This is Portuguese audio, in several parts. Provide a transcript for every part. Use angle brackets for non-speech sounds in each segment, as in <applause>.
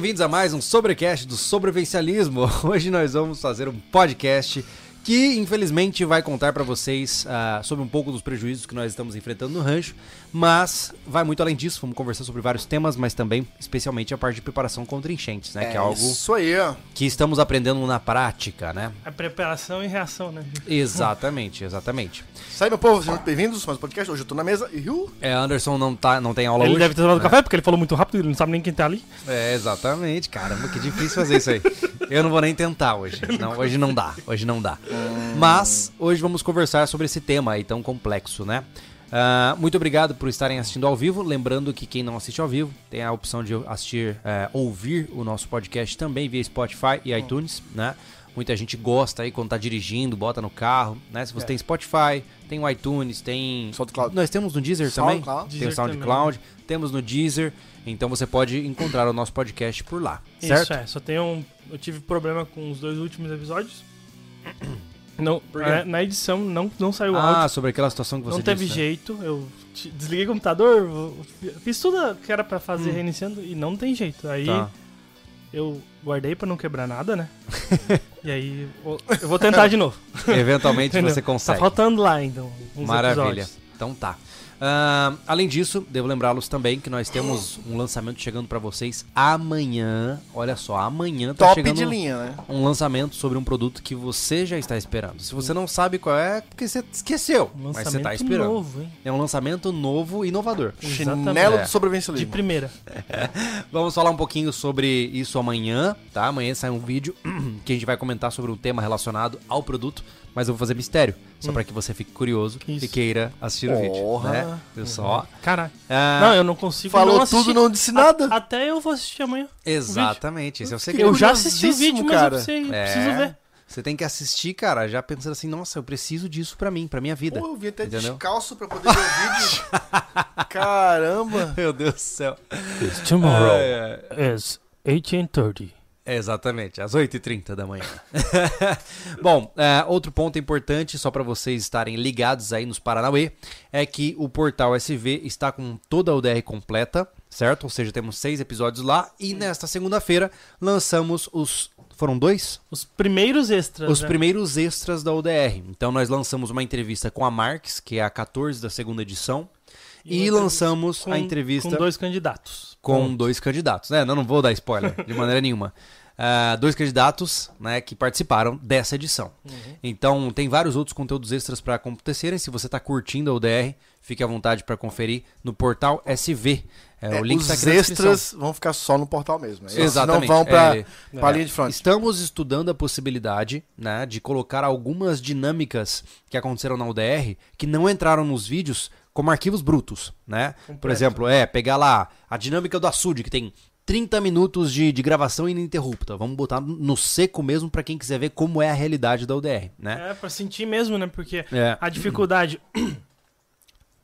bem-vindos a mais um Sobrecast do Sobrevivencialismo. <laughs> Hoje nós vamos fazer um podcast que infelizmente vai contar para vocês uh, sobre um pouco dos prejuízos que nós estamos enfrentando no rancho, mas vai muito além disso. Vamos conversar sobre vários temas, mas também, especialmente, a parte de preparação contra enchentes, né? É que é algo isso aí, que estamos aprendendo na prática, né? A preparação e reação, né? Exatamente, exatamente. Aí, meu povo, sejam muito bem-vindos mais um podcast. Hoje eu tô na mesa e uh, É, Anderson não, tá, não tem aula Ele hoje. deve ter tomado né? café porque ele falou muito rápido, ele não sabe nem quem tá ali. É, exatamente. Caramba, que difícil fazer isso aí. Eu não vou nem tentar hoje. <laughs> Não, hoje não dá. Hoje não dá. Mas hoje vamos conversar sobre esse tema aí tão complexo, né? Ah, muito obrigado por estarem assistindo ao vivo. Lembrando que quem não assiste ao vivo tem a opção de assistir, eh, ouvir o nosso podcast também via Spotify e iTunes, né? Muita gente gosta aí quando tá dirigindo, bota no carro, né? Se você tem Spotify, tem o iTunes, tem. SoundCloud. Nós temos no Deezer também. SoundCloud. Tem o Deezer SoundCloud, temos no Deezer. Então você pode encontrar o nosso podcast por lá, certo? Isso é, só tem um. Eu tive problema com os dois últimos episódios. Não, quê? é, na edição não, não saiu Ah, áudio. sobre aquela situação que você Não teve disse, né? jeito. Eu desliguei o computador, fiz tudo que era pra fazer Hum. reiniciando e não tem jeito. Aí Tá. eu guardei pra não quebrar nada, né? <laughs> e aí eu- vou tentar de novo. Eventualmente <laughs> você Tá consegue. faltando lá ainda uns Maravilha. episódios. Então tá. Ah, além disso, devo lembrá-los também que nós temos um lançamento chegando pra vocês amanhã. Olha só, amanhã tá top chegando de linha, né? um lançamento sobre um produto que você já está esperando. Se você não sabe qual é, é porque você esqueceu, Um mas lançamento você tá esperando. novo, hein? É um lançamento novo e inovador. Exatamente. Chinelo É. do De primeira. <laughs> Vamos falar um pouquinho sobre isso amanhã, tá? Amanhã sai um vídeo <clears throat> que a gente vai comentar sobre um tema relacionado ao produto, mas eu vou fazer mistério, só pra que você fique curioso Isso. e queira assistir o vídeo, Porra. né? Viu só? Caralho. Ah, Não, eu não consigo Falou não tudo, não disse nada. A- até eu vou assistir amanhã. Exatamente, esse é o segredo. Eu já assisti o vídeo, mas cara. eu, preciso, eu É. preciso ver. Você tem que assistir, cara, já pensando assim, nossa, eu preciso disso pra mim, pra minha vida. Pô, eu vim até Entendeu? descalço pra poder ver o vídeo. <laughs> Caramba. Meu Deus do céu. Tomorrow É, é. is 1830. É, Exatamente, às 8h30 da manhã. <laughs> Bom, é, outro ponto importante, só para vocês estarem ligados aí nos Paranauê, é que o portal SV está com toda a UDR completa, certo? Ou seja, temos seis episódios lá e nesta segunda-feira lançamos os. Foram dois? Os primeiros extras, Os né? primeiros extras da UDR. Então nós lançamos uma entrevista com a Marx, que é a 14 da segunda edição, E e, lançamos com, a entrevista com dois candidatos. com dois candidatos. né? não, não vou dar spoiler de maneira nenhuma. Ah, dois candidatos né, que participaram dessa edição. Então, tem vários outros conteúdos extras para acontecerem. Se você está curtindo a UDR, fique à vontade para conferir no portal SV. É, É, o link os tá aqui extras vão ficar só no portal mesmo. Esses Exatamente. Não vão pra, É, pra é. linha de front. Estamos estudando a possibilidade né, de colocar algumas dinâmicas que aconteceram na UDR que não entraram nos vídeos como arquivos brutos, né? Por Completo. exemplo, é pegar lá a dinâmica do açude, que tem 30 minutos de, de gravação ininterrupta. Vamos botar no seco mesmo para quem quiser ver como é a realidade da UDR, né? É, pra sentir mesmo, né? Porque É. a dificuldade... <clears throat>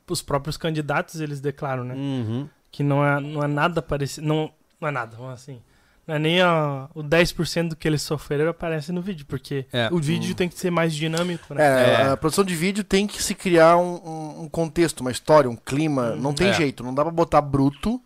Os próprios candidatos, eles declaram, né? Uhum. Que não é, não é nada parecido... Não, não é nada, vamos assim... Não é nem a, o 10% do que eles sofreram aparece no vídeo, porque É. o vídeo tem que ser mais dinâmico, né? É, É. a produção de vídeo tem que se criar um, um- contexto, uma história, um clima. Não tem É. jeito, não dá pra botar bruto.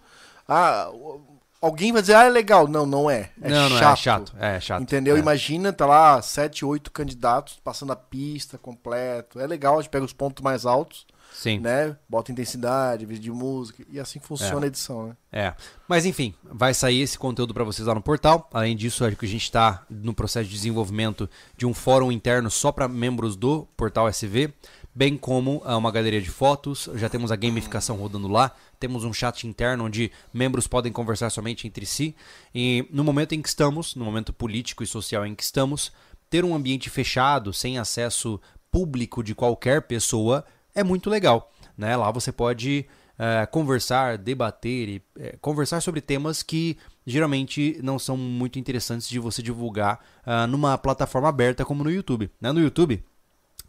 Ah, o- alguém vai dizer, ah, é legal. Não, não é. É não, não chato. é chato. É chato. Entendeu? É. Imagina, tá lá sete, oito candidatos passando a pista completo. É legal, a gente pega os pontos mais altos, Sim. né? Bota intensidade, vídeo de música. E assim funciona É. a edição, né? É, mas enfim, vai sair esse conteúdo para vocês lá no portal. Além disso, acho que a gente está no processo de desenvolvimento de um fórum interno só para membros do portal SV, bem como ah, uma galeria de fotos. Já temos a gamificação rodando lá. Temos um chat interno onde membros podem conversar somente entre si. E no momento em que estamos, no momento político e social em que estamos, ter um ambiente fechado, sem acesso público de qualquer pessoa, é muito legal. Né? Lá você pode eh, conversar, debater e eh, conversar sobre temas que geralmente não são muito interessantes de você divulgar ah, numa plataforma aberta como no YouTube. Né? No YouTube,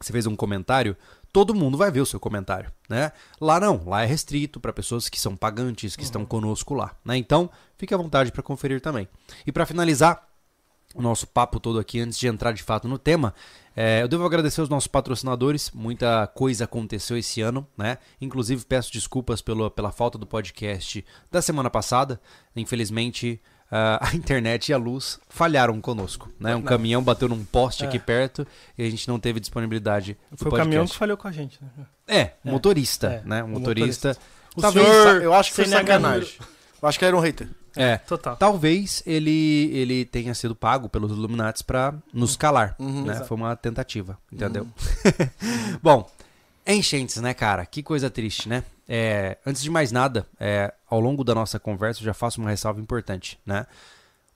você fez um comentário, todo mundo vai ver o seu comentário, né? Lá não, lá é restrito para pessoas que são pagantes, que estão conosco lá, né? Então, fique à vontade para conferir também. E para finalizar o nosso papo todo aqui, antes de entrar de fato no tema, é, eu devo agradecer aos nossos patrocinadores, muita coisa aconteceu esse ano, né? Inclusive peço desculpas pelo, pela falta do podcast da semana passada, infelizmente <laughs> a internet e a luz falharam conosco. Né? Um caminhão bateu num poste É. aqui perto e a gente não teve disponibilidade. do Foi o podcast. caminhão que falhou com a gente, né? É, o motorista, É, né? O o motorista. O Talvez, senhor eu acho que foi sacanagem. Eu acho que era um hater. É. Total. Talvez ele, ele tenha sido pago pelos Illuminati pra nos calar. Uhum. né? Foi uma tentativa, entendeu? <laughs> Bom, enchentes, né, cara? Que coisa triste, né? É, antes de mais nada, é, ao longo da nossa conversa, eu já faço uma ressalva importante, né?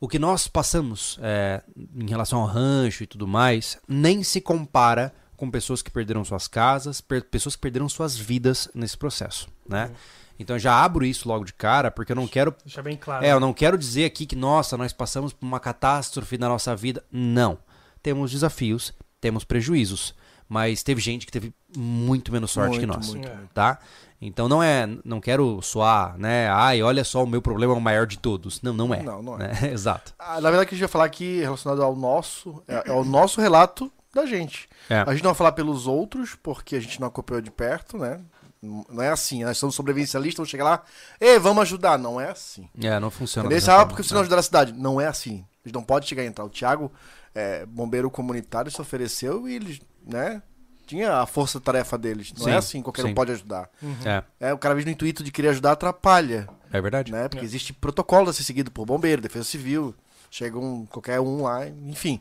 O que nós passamos é, em relação ao rancho e tudo mais, nem se compara com pessoas que perderam suas casas, pessoas que perderam suas vidas nesse processo, né? Então eu já abro isso logo de cara, porque eu não quero Deixa bem claro. é, eu não quero dizer aqui que, nossa, nós passamos por uma catástrofe na nossa vida. Não. Temos desafios, temos prejuízos. Mas teve gente que teve muito menos sorte que Muito, nós. muito, É. muito. Tá? Então não é. Não quero soar, né? Ai, olha só, o meu problema é o maior de todos. Não, não é. Não, não né? <laughs> Exato. Ah, Na verdade, o que a gente vai falar aqui relacionado ao nosso, é, é o nosso relato da gente. É. A gente não vai falar pelos outros, porque a gente não acompanhou de perto, né? Não é assim, nós somos sobrevivencialistas, vamos chegar lá, ei, vamos ajudar. Não é assim. É, não funciona. Entendeu? Ah, porque você né? não ajudar a cidade. Não é assim. A gente não pode chegar e entrar. O Thiago, é, bombeiro comunitário, se ofereceu e ele, né? Tinha a força-tarefa deles. Não Sim, é assim, qualquer sim. um pode ajudar. É, É, o cara vem no intuito de querer ajudar, atrapalha, é verdade. né? Porque existe protocolo a ser seguido por bombeiro, defesa civil, chega um, qualquer um lá, enfim.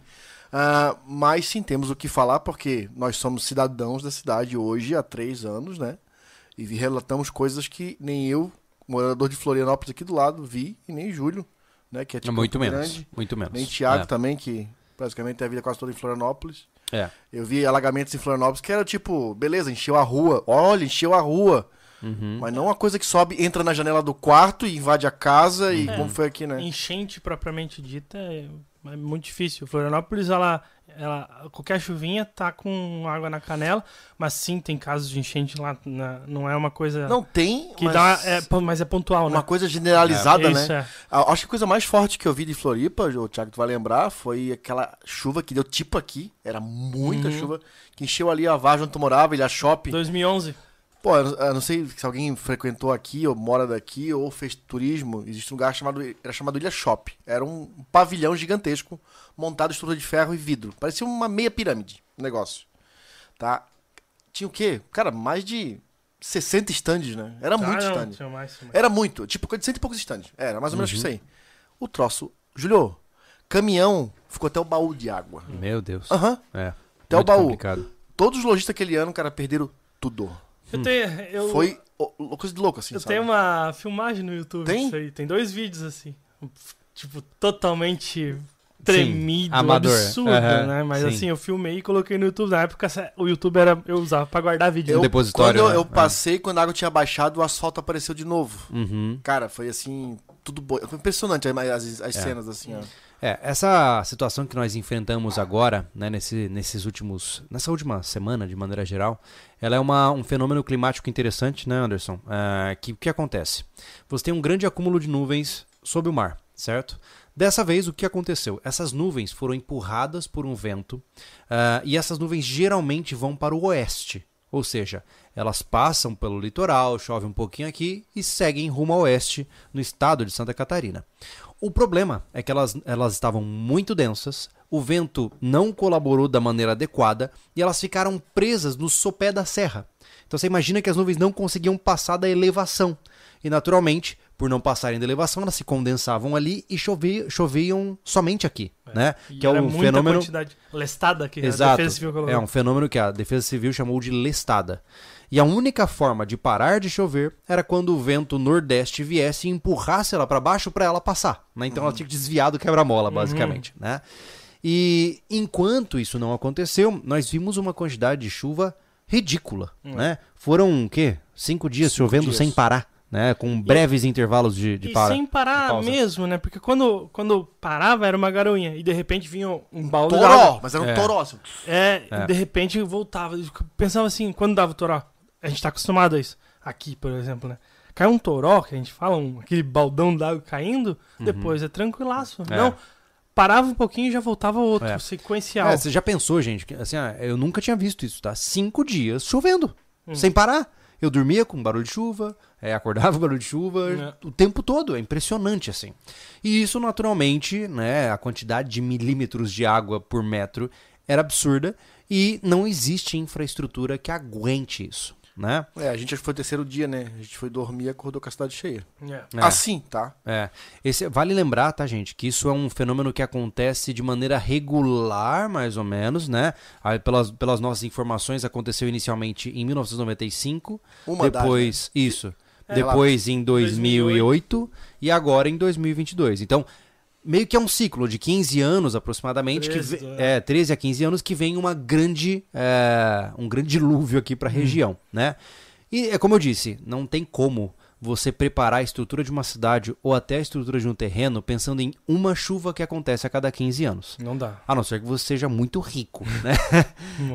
Ah, mas sim, temos o que falar, porque nós somos cidadãos da cidade hoje há três anos, né? E relatamos coisas que nem eu, morador de Florianópolis aqui do lado, vi, e nem Júlio, né? Que é tipo muito Campo menos. Grande, Muito menos. nem Thiago É. também, que praticamente tem a vida quase toda em Florianópolis. É. Eu vi alagamentos em Florianópolis que era tipo, beleza, encheu a rua. Olha, encheu a rua. Uhum. Mas não uma coisa que sobe, entra na janela do quarto e invade a casa e É. como foi aqui, né? Enchente propriamente dita é, é muito difícil. Florianópolis, ela, ela. Qualquer chuvinha tá com água na canela, mas sim, tem casos de enchente lá. na- não é uma coisa. Não tem, que mas dá. É, mas é pontual, uma né? coisa generalizada, Isso, né? é. Acho que a coisa mais forte que eu vi de Floripa, o Thiago, tu vai lembrar, foi aquela chuva que deu tipo aqui. Era muita Uhum. chuva. Que encheu ali a vargem onde tu morava, Ilha Shopping. 2011. Pô, eu não sei se alguém frequentou aqui, ou mora daqui, ou fez turismo. Existe um lugar chamado, era chamado Ilha Shop. Era um pavilhão gigantesco, montado em estrutura de ferro e vidro. Parecia uma meia pirâmide, o negócio. Tá? Tinha o quê? Cara, mais de 60 stands, né? Era muito ah, não, stand. tinha mais, tinha mais. Era muito, tipo, coisa de cento e poucos stands. Era mais ou menos isso aí. O troço. Julio, caminhão ficou até o baú de água. Meu Deus. Aham. É. Até o muito baú. complicado. Todos os lojistas aquele ano, cara, perderam tudo. Eu tenho. Eu, Foi coisa de louco, assim, eu sabe? tenho uma filmagem no YouTube Tem? disso aí. Tem dois vídeos assim. Tipo, totalmente tremido, amador. absurdo, Aham, né? Mas sim. assim, eu filmei e coloquei no YouTube. Na época, o YouTube era. Eu usava pra guardar vídeo. Eu, Um depositório, quando eu, né? eu É. passei, quando a água tinha baixado, o asfalto apareceu de novo. Uhum. Cara, foi assim, tudo bom. Foi impressionante as, as, as É. cenas, assim, ó. É, essa situação que nós enfrentamos agora, né, nesse, nesses últimos, nessa última semana, de maneira geral, ela é uma, um fenômeno climático interessante, né, Anderson? É, que que acontece? Você tem um grande acúmulo de nuvens sob o mar, certo? Dessa vez, o que aconteceu? Essas nuvens foram empurradas por um vento ah, e essas nuvens geralmente vão para o oeste, ou seja, elas passam pelo litoral, chove um pouquinho aqui e seguem rumo ao oeste no estado de Santa Catarina. O problema é que elas, elas estavam muito densas, o vento não colaborou da maneira adequada e elas ficaram presas no sopé da serra. Então você imagina que as nuvens não conseguiam passar da elevação. E naturalmente, por não passarem da elevação, elas se condensavam ali e choviam, choviam somente aqui. Né? E Que é um fenômeno. quantidade lestada que a Exato. Defesa Civil colocou. É um fenômeno que a Defesa Civil chamou de lestada. E a única forma de parar de chover era quando o vento nordeste viesse e empurrasse ela para baixo para ela passar. Né? Então ela tinha que desviar do quebra-mola, basicamente. Né? E enquanto isso não aconteceu, nós vimos uma quantidade de chuva ridícula. Né? Foram o quê? Cinco dias Cinco chovendo dias. sem parar. Né? Com breves intervalos de, de E para. sem parar pausa. mesmo, né? Porque quando, quando parava era uma garoinha. E de repente vinha um balde. Toró, mas era um É. toró, assim. É, É. e de repente voltava. Pensava assim, quando dava o toró, a gente tá acostumado a isso. Aqui, por exemplo, né? Cai um toró, que a gente fala, um, aquele baldão d'água caindo, depois é tranquilaço. Uhum. É. Não, parava um pouquinho e já voltava outro, É. sequencial. É, você já pensou, gente? que, Assim, ah, eu nunca tinha visto isso, tá? Cinco dias chovendo, Hum. sem parar. Eu dormia com barulho de chuva, é, acordava com <laughs> barulho de chuva É. o tempo todo. É impressionante, assim. E isso, naturalmente, né, a quantidade de milímetros de água por metro era absurda e não existe infraestrutura que aguente isso, né? É, a gente acho que foi o terceiro dia, né? A gente foi dormir e acordou com a cidade cheia. É. É. Assim, tá? É. Esse, vale lembrar, tá, gente, que isso é um fenômeno que acontece de maneira regular, mais ou menos, né? Aí, pelas, pelas nossas informações, aconteceu inicialmente em 1995. Uma das, depois, isso. É, depois em 2008 e agora em 2022. Então, meio que é um ciclo de 15 anos aproximadamente, 13, que é. é, 13 a 15 anos que vem uma grande, é, um grande dilúvio aqui para a região, né? E é como eu disse, não tem como você preparar a estrutura de uma cidade ou até a estrutura de um terreno pensando em uma chuva que acontece a cada 15 anos. Não dá. A não ser que você seja muito rico, <laughs> né?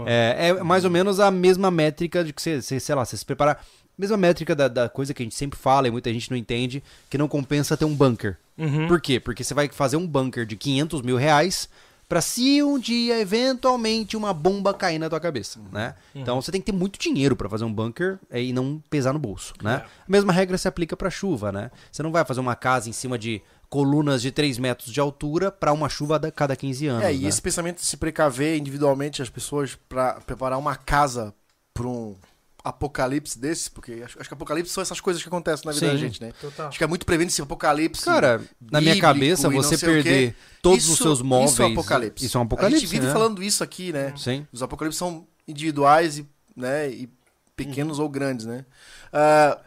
É, é mais ou menos a mesma métrica de que você, você sei lá, você se preparar. Mesma métrica da, da coisa que a gente sempre fala e muita gente não entende, que não compensa ter um bunker. Uhum. Por quê? Porque você vai fazer um bunker de 500 mil reais pra se um dia, eventualmente, uma bomba cair na tua cabeça, né? Então você tem que ter muito dinheiro pra fazer um bunker é, e não pesar no bolso, né? É. A mesma regra se aplica pra chuva, né? Você não vai fazer uma casa em cima de colunas de 3 metros de altura pra uma chuva a cada 15 anos, É, e né? esse pensamento de se precaver individualmente as pessoas pra preparar uma casa pra um apocalipse desse, porque acho, acho que apocalipse são essas coisas que acontecem na vida Sim. da gente, né? Total. Acho que é muito prevendo esse apocalipse. Cara, na minha cabeça, você perder todos os Isso- seus móveis. Isso é um apocalipse. Isso é um apocalipse. A gente vive né? falando isso aqui, né? Sim. Os apocalipses são individuais e, né, e pequenos ou grandes, né? Ah,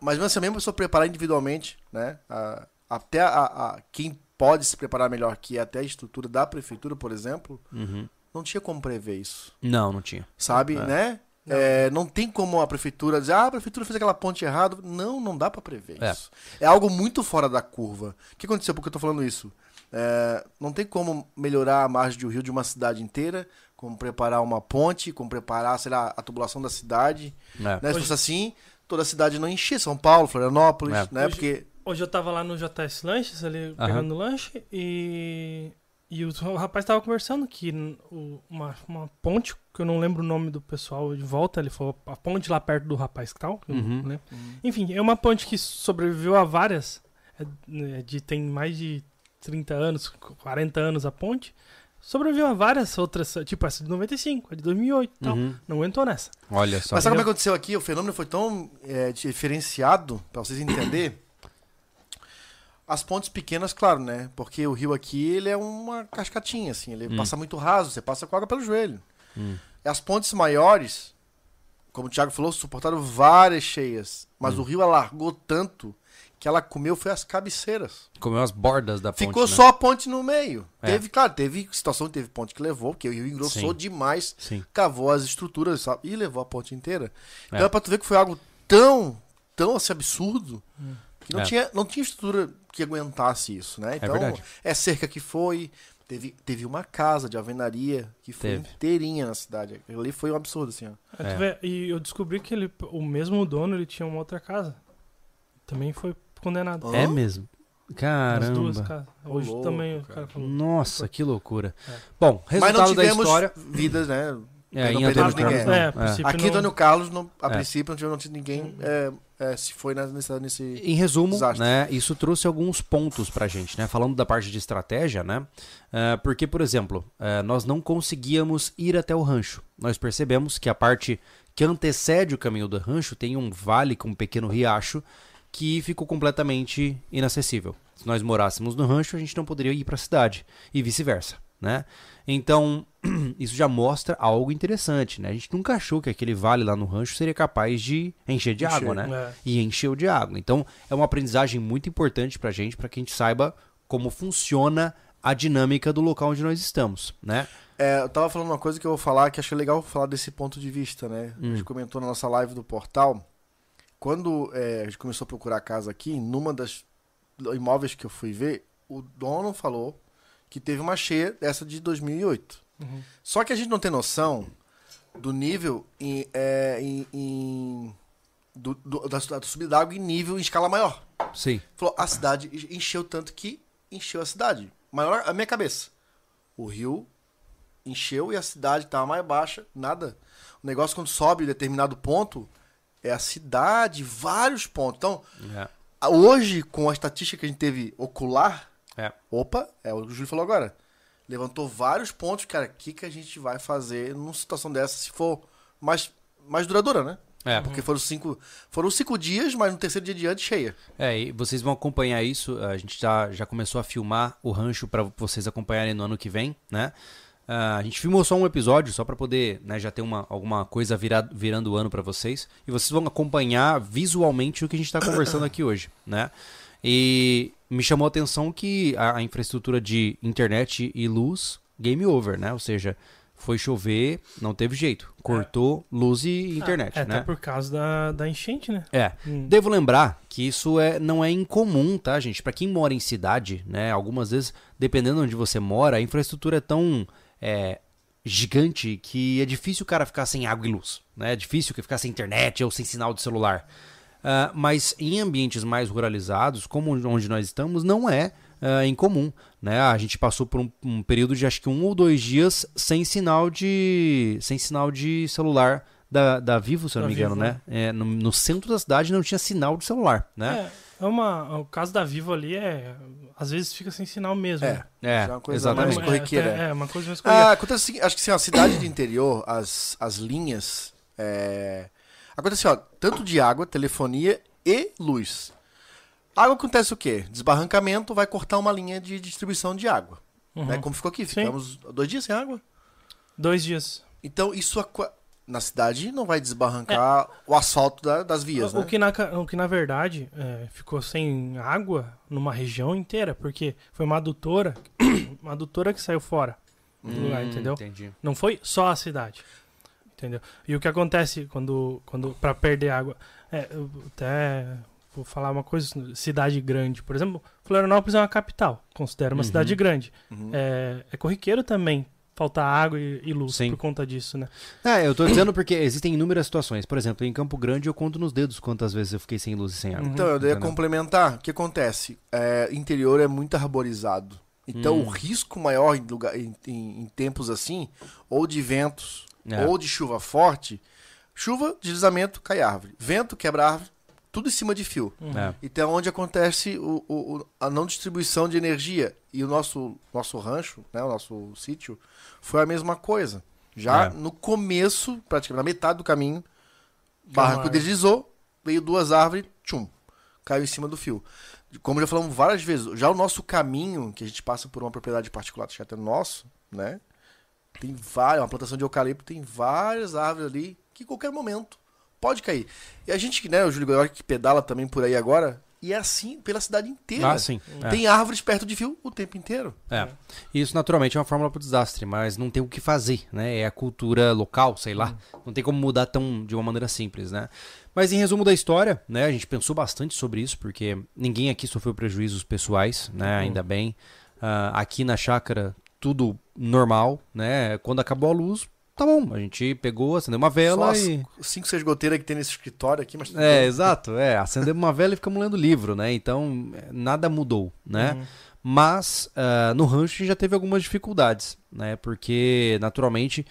mas mesmo assim, mesmo a pessoa preparar individualmente, né? Ah, até a, a- quem pode se preparar melhor que até a estrutura da prefeitura, por exemplo, Uhum. não tinha como prever isso, Não, não tinha. sabe, né? É, não tem como a prefeitura dizer, ah, a prefeitura fez aquela ponte errada. Não, não dá pra prever É. isso. É algo muito fora da curva. O que aconteceu? Por que eu tô falando isso? É, não tem como melhorar a margem de um rio de uma cidade inteira, como preparar uma ponte, como preparar, sei lá, a tubulação da cidade. É. Né? Se Hoje- fosse assim, toda a cidade não enchia. São Paulo, Florianópolis, É. né? Hoje- Porque Hoje eu tava lá no JS Lanches, ali Aham. pegando lanche, e, e o, rapaz tava conversando que uma, uma ponte, que eu não lembro o nome do pessoal de volta, ele falou a ponte lá perto do rapaz que tal. que Uhum. lembro. Enfim, é uma ponte que sobreviveu a várias, é, né, de, tem mais de 30 anos, 40 anos a ponte. Sobreviveu a várias outras, tipo essa de 95, a de 2008 e tal. Uhum. Não aguentou nessa. Olha só. Mas sabe como que aconteceu aqui? O fenômeno foi tão é, diferenciado, pra vocês entenderem. As pontes pequenas, claro, né? Porque o rio aqui, ele é uma cascatinha, assim. Ele Hum. passa muito raso, você passa com água pelo joelho. Hum. E as pontes maiores, como o Thiago falou, suportaram várias cheias. Hum. Mas o rio alargou tanto que ela comeu foi as cabeceiras. Comeu as bordas da ponte. Ficou né? só a ponte no meio. É. Teve, claro, teve situação que teve ponte que levou, porque o rio engrossou Sim. demais Sim. cavou as estruturas sabe? e levou a ponte inteira. Então É. é pra tu ver que foi algo tão, tão assim, absurdo que não, É. tinha, não tinha estrutura que aguentasse isso, né? Então verdade. é cerca que foi. Teve, teve uma casa de alvenaria que foi Teve. inteirinha na cidade. Ali foi um absurdo, assim, ó. É, É. vê, e eu descobri que ele, o mesmo dono ele tinha uma outra casa. Também foi condenado. É Hã? mesmo. As duas Caramba. casas. Hoje louco, também o cara. falou. Nossa, que loucura. É. Bom, Mas não resultado da tivemos história. vidas, né? É, não em perdemos Antônio ninguém. Carlos, não. É, É. Aqui, não- Antônio Carlos, não, a É. princípio, não tivemos ninguém é, é, se foi nessa, nesse. Em resumo, Desastre. né, isso trouxe alguns pontos pra gente, né? Falando da parte de estratégia, né? eh, porque, por exemplo, eh, nós não conseguíamos ir até o rancho. Nós percebemos que a parte que antecede o caminho do rancho tem um vale com um pequeno riacho que ficou completamente inacessível. Se nós morássemos no rancho, a gente não poderia ir para a cidade e vice-versa, né? Então, <clears throat> isso já mostra algo interessante, né? A gente nunca achou que aquele vale lá no rancho seria capaz de encher de Encher, água, né? É. e encheu de água. Então, é uma aprendizagem muito importante pra gente, pra que a gente saiba como funciona a dinâmica do local onde nós estamos, né? É, eu tava falando uma coisa que eu vou falar que achei legal falar desse ponto de vista, né? A Hum. gente comentou na nossa live do portal. Quando é, a gente começou a procurar casa aqui, numa das imóveis que eu fui ver, o dono falou que teve uma cheia dessa de 2008. Uhum. Só que a gente não tem noção do nível em, é, em- em- do, do- da, da subida d'água em nível em escala maior. Sim. Falou, a cidade encheu tanto que encheu a cidade. Maior a minha cabeça. O rio encheu e a cidade estava mais baixa, nada. O negócio quando sobe em determinado ponto, é a cidade, vários pontos. Então, É. hoje, com a estatística que a gente teve ocular, É. opa, é o que o Júlio falou agora. Levantou vários pontos, cara. O que, que a gente vai fazer numa situação dessa, se for mais, mais duradoura, né? É. Porque foram cinco, foram cinco dias, mas no terceiro dia diante cheia. É, e vocês vão acompanhar isso. A gente já, já começou a filmar o rancho para vocês acompanharem no ano que vem, né? Ah, a gente filmou só um episódio, só para poder né, já ter uma, alguma coisa vira, virando o ano para vocês. E vocês vão acompanhar visualmente o que a gente está conversando aqui hoje, né? E me chamou a atenção que a, a infraestrutura de internet e luz, game over, né? Ou seja, foi chover, não teve jeito. Cortou luz e internet, é, né? até por causa da, da enchente, né? É. Hum. Devo lembrar que isso é, não é incomum, tá, gente? Pra quem mora em cidade, né? Algumas vezes, dependendo de onde você mora, a infraestrutura é tão é, gigante que é difícil o cara ficar sem água e luz, né? É difícil que ficar sem internet ou sem sinal de celular. Ah, mas em ambientes mais ruralizados, como onde nós estamos, não é ah, incomum, né? A gente passou por um, um período de acho que um ou dois dias sem sinal de sem sinal de celular da, da Vivo, se eu não me engano, Vivo, né? É, no, no centro da cidade não tinha sinal de celular, né? É, é uma, o caso da Vivo ali é. Às vezes fica sem sinal mesmo. É. né? É, é uma coisa exatamente. mais corriqueira. É, é, uma coisa mais corriqueira. Ah, acontece seguinte, acho que assim, a cidade de interior, as, as linhas. É... Acontece, ó, tanto de água, telefonia e luz. Água acontece o quê? Desbarrancamento vai cortar uma linha de distribuição de água. Uhum. Né? Como ficou aqui? Sim. Ficamos dois dias sem água. Dois dias. Então, isso na cidade não vai desbarrancar o asfalto da- das vias, o, né? que na, o que na verdade é, ficou sem água numa região inteira, porque foi uma adutora, <coughs> uma adutora que saiu fora do lugar, Hum, entendeu? Entendi. Não foi só a cidade. Entendeu? E o que acontece quando, quando para perder água, é, eu até vou falar uma coisa, cidade grande, por exemplo, Florianópolis é uma capital, considero uma Uhum. cidade grande. Uhum. É, é corriqueiro também faltar água e, e luz Sim. por conta disso, né? É, eu tô dizendo porque existem inúmeras situações. Por exemplo, em Campo Grande eu conto nos dedos quantas vezes eu fiquei sem luz e sem água. Uhum. Então, eu ia complementar. O que acontece? É, interior é muito arborizado. Então, Hum. o risco maior em, lugar, em, em- em tempos assim, ou de ventos, É. ou de chuva forte, chuva, deslizamento, cai árvore. Vento, quebra árvore, tudo em cima de fio. Uhum. É. Então, onde acontece o, o- a não distribuição de energia. E o nosso, nosso rancho, né, o nosso sítio, foi a mesma coisa. Já É. no começo, praticamente na metade do caminho, barranco árvore. deslizou, veio duas árvores, tchum, caiu em cima do fio. Como já falamos várias vezes, já o nosso caminho, que a gente passa por uma propriedade particular, que é até nosso, né? Tem várias, uma plantação de eucalipto, tem várias árvores ali que em qualquer momento pode cair. E a gente, né, o Júlio Godoy que pedala também por aí agora, e é assim pela cidade inteira. Ah, sim. É. Tem árvores perto de fio o tempo inteiro. É. Isso naturalmente é uma fórmula para o desastre, mas não tem o que fazer, né? É a cultura local, sei lá. Não tem como mudar tão de uma maneira simples, né? Mas em resumo da história, né? A gente pensou bastante sobre isso, porque ninguém aqui sofreu prejuízos pessoais, né? Ainda bem. Ah, aqui na chácara, tudo normal, né? Quando acabou a luz, tá bom. A gente pegou, acendeu uma Só vela as e. cinco, seis goteiras que tem nesse escritório aqui, mas É, exato. É, acendemos uma vela e ficamos lendo livro, né? Então, nada mudou, né? Uhum. Mas ah, no rancho a gente já teve algumas dificuldades, né? Porque, naturalmente,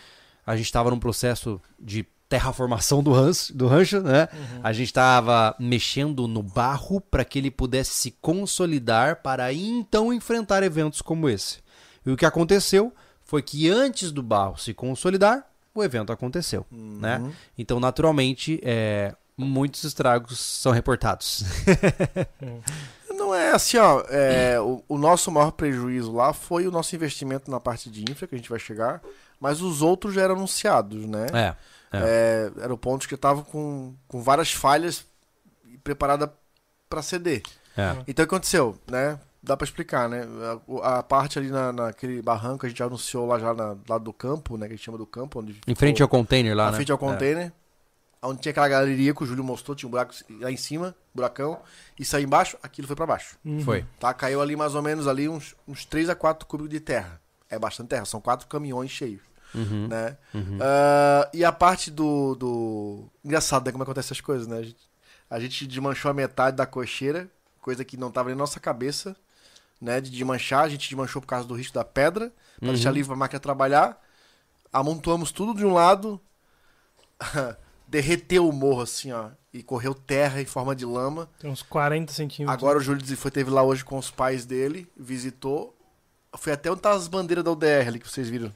a gente estava num processo de terraformação do rancho, do rancho né? A gente estava mexendo no barro para que ele pudesse se consolidar para então enfrentar eventos como esse. E o que aconteceu foi que antes do barro se consolidar, o evento aconteceu, né? Então, naturalmente, é, muitos estragos são reportados. <laughs> Não é assim, ó. é, o, o nosso maior prejuízo lá foi o nosso investimento na parte de infra, que a gente vai chegar, mas os outros já eram anunciados, né? é. É, eram pontos que estavam com, com várias falhas preparada para ceder. É. Então o que aconteceu, né? Dá para explicar, né? A, a parte ali na, naquele barranco, a gente anunciou lá já na, lá do campo, né? Que a gente chama do campo, onde Em frente ao container lá, né? frente ao container, onde tinha aquela galeria que o Júlio mostrou, tinha um buraco lá em cima, buracão, e saiu embaixo, aquilo foi para baixo. É, Uhum. Foi. Tá? Caiu ali mais ou menos ali uns, uns 3 a 4 cúbicos de terra. É bastante terra, são quatro caminhões cheios, Uhum. né? Uhum. Ah, e a parte do, do... Engraçado, né? Como acontece essas coisas, né? A gente, a gente desmanchou a metade da cocheira, coisa que não tava nem na nossa cabeça, né? De desmanchar, a gente desmanchou por causa do risco da pedra, pra Uhum. deixar livre pra máquina trabalhar. Amontoamos tudo de um lado, <laughs> derreteu o morro assim, ó. e correu terra em forma de lama. Tem uns 40 centímetros. Agora o Júlio foi, teve lá hoje com os pais dele, visitou. Foi até onde tá as bandeiras da UDR ali que vocês viram.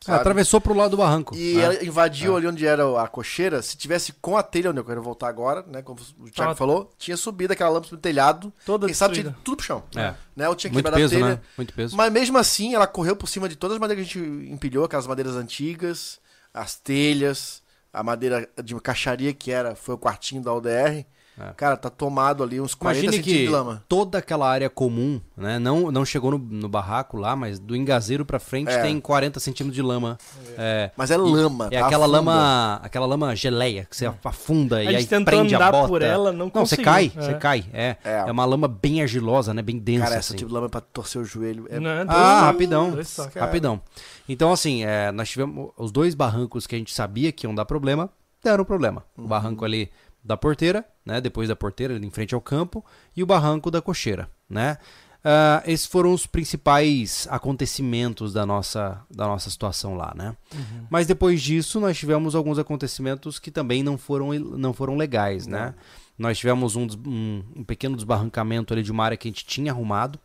Sabe? atravessou pro lado do barranco. E né? ela invadiu ali onde era a cocheira. Se tivesse com a telha onde eu quero voltar agora, né? Como o Thiago Tava- falou, tinha subido aquela lâmpada no telhado. Toda Quem sabe tinha destruída. ido tudo pro chão. É. Né? Eu tinha Muito quebrado peso, a telha. né? Muito peso. Mas mesmo assim, ela correu por cima de todas as madeiras que a gente empilhou, aquelas madeiras antigas, as telhas, a madeira de caixaria que era, foi o quartinho da UDR. É. Cara, tá tomado ali uns 40 Imagine centímetros que de lama. toda aquela área comum, né? Não, não chegou no, no barraco lá, mas do engazeiro pra frente É. tem 40 centímetros de lama. É, Mas é lama, é tá? aquela Afunda. lama, aquela lama geleia que você afunda e A aí gente tentou prende a andar bota. por ela, não Não, você cai, É. você cai. É, É. é. uma lama bem argilosa, né? Bem densa Cara, essa assim. tipo de lama é pra torcer o joelho. É... Não, dois- Ah, rapidão. dois. Rapidão. Então, assim, é, nós tivemos os dois barrancos que a gente sabia que iam dar problema, deram problema. O Uhum. barranco ali da porteira, né? Depois da porteira, em frente ao campo, e o barranco da cocheira, né? Ah, esses foram os principais acontecimentos da nossa, da nossa situação lá, né? Uhum. Mas depois disso, nós tivemos alguns acontecimentos que também não foram, não foram legais, né? Nós tivemos um, um- um pequeno desbarrancamento ali de uma área que a gente tinha arrumado.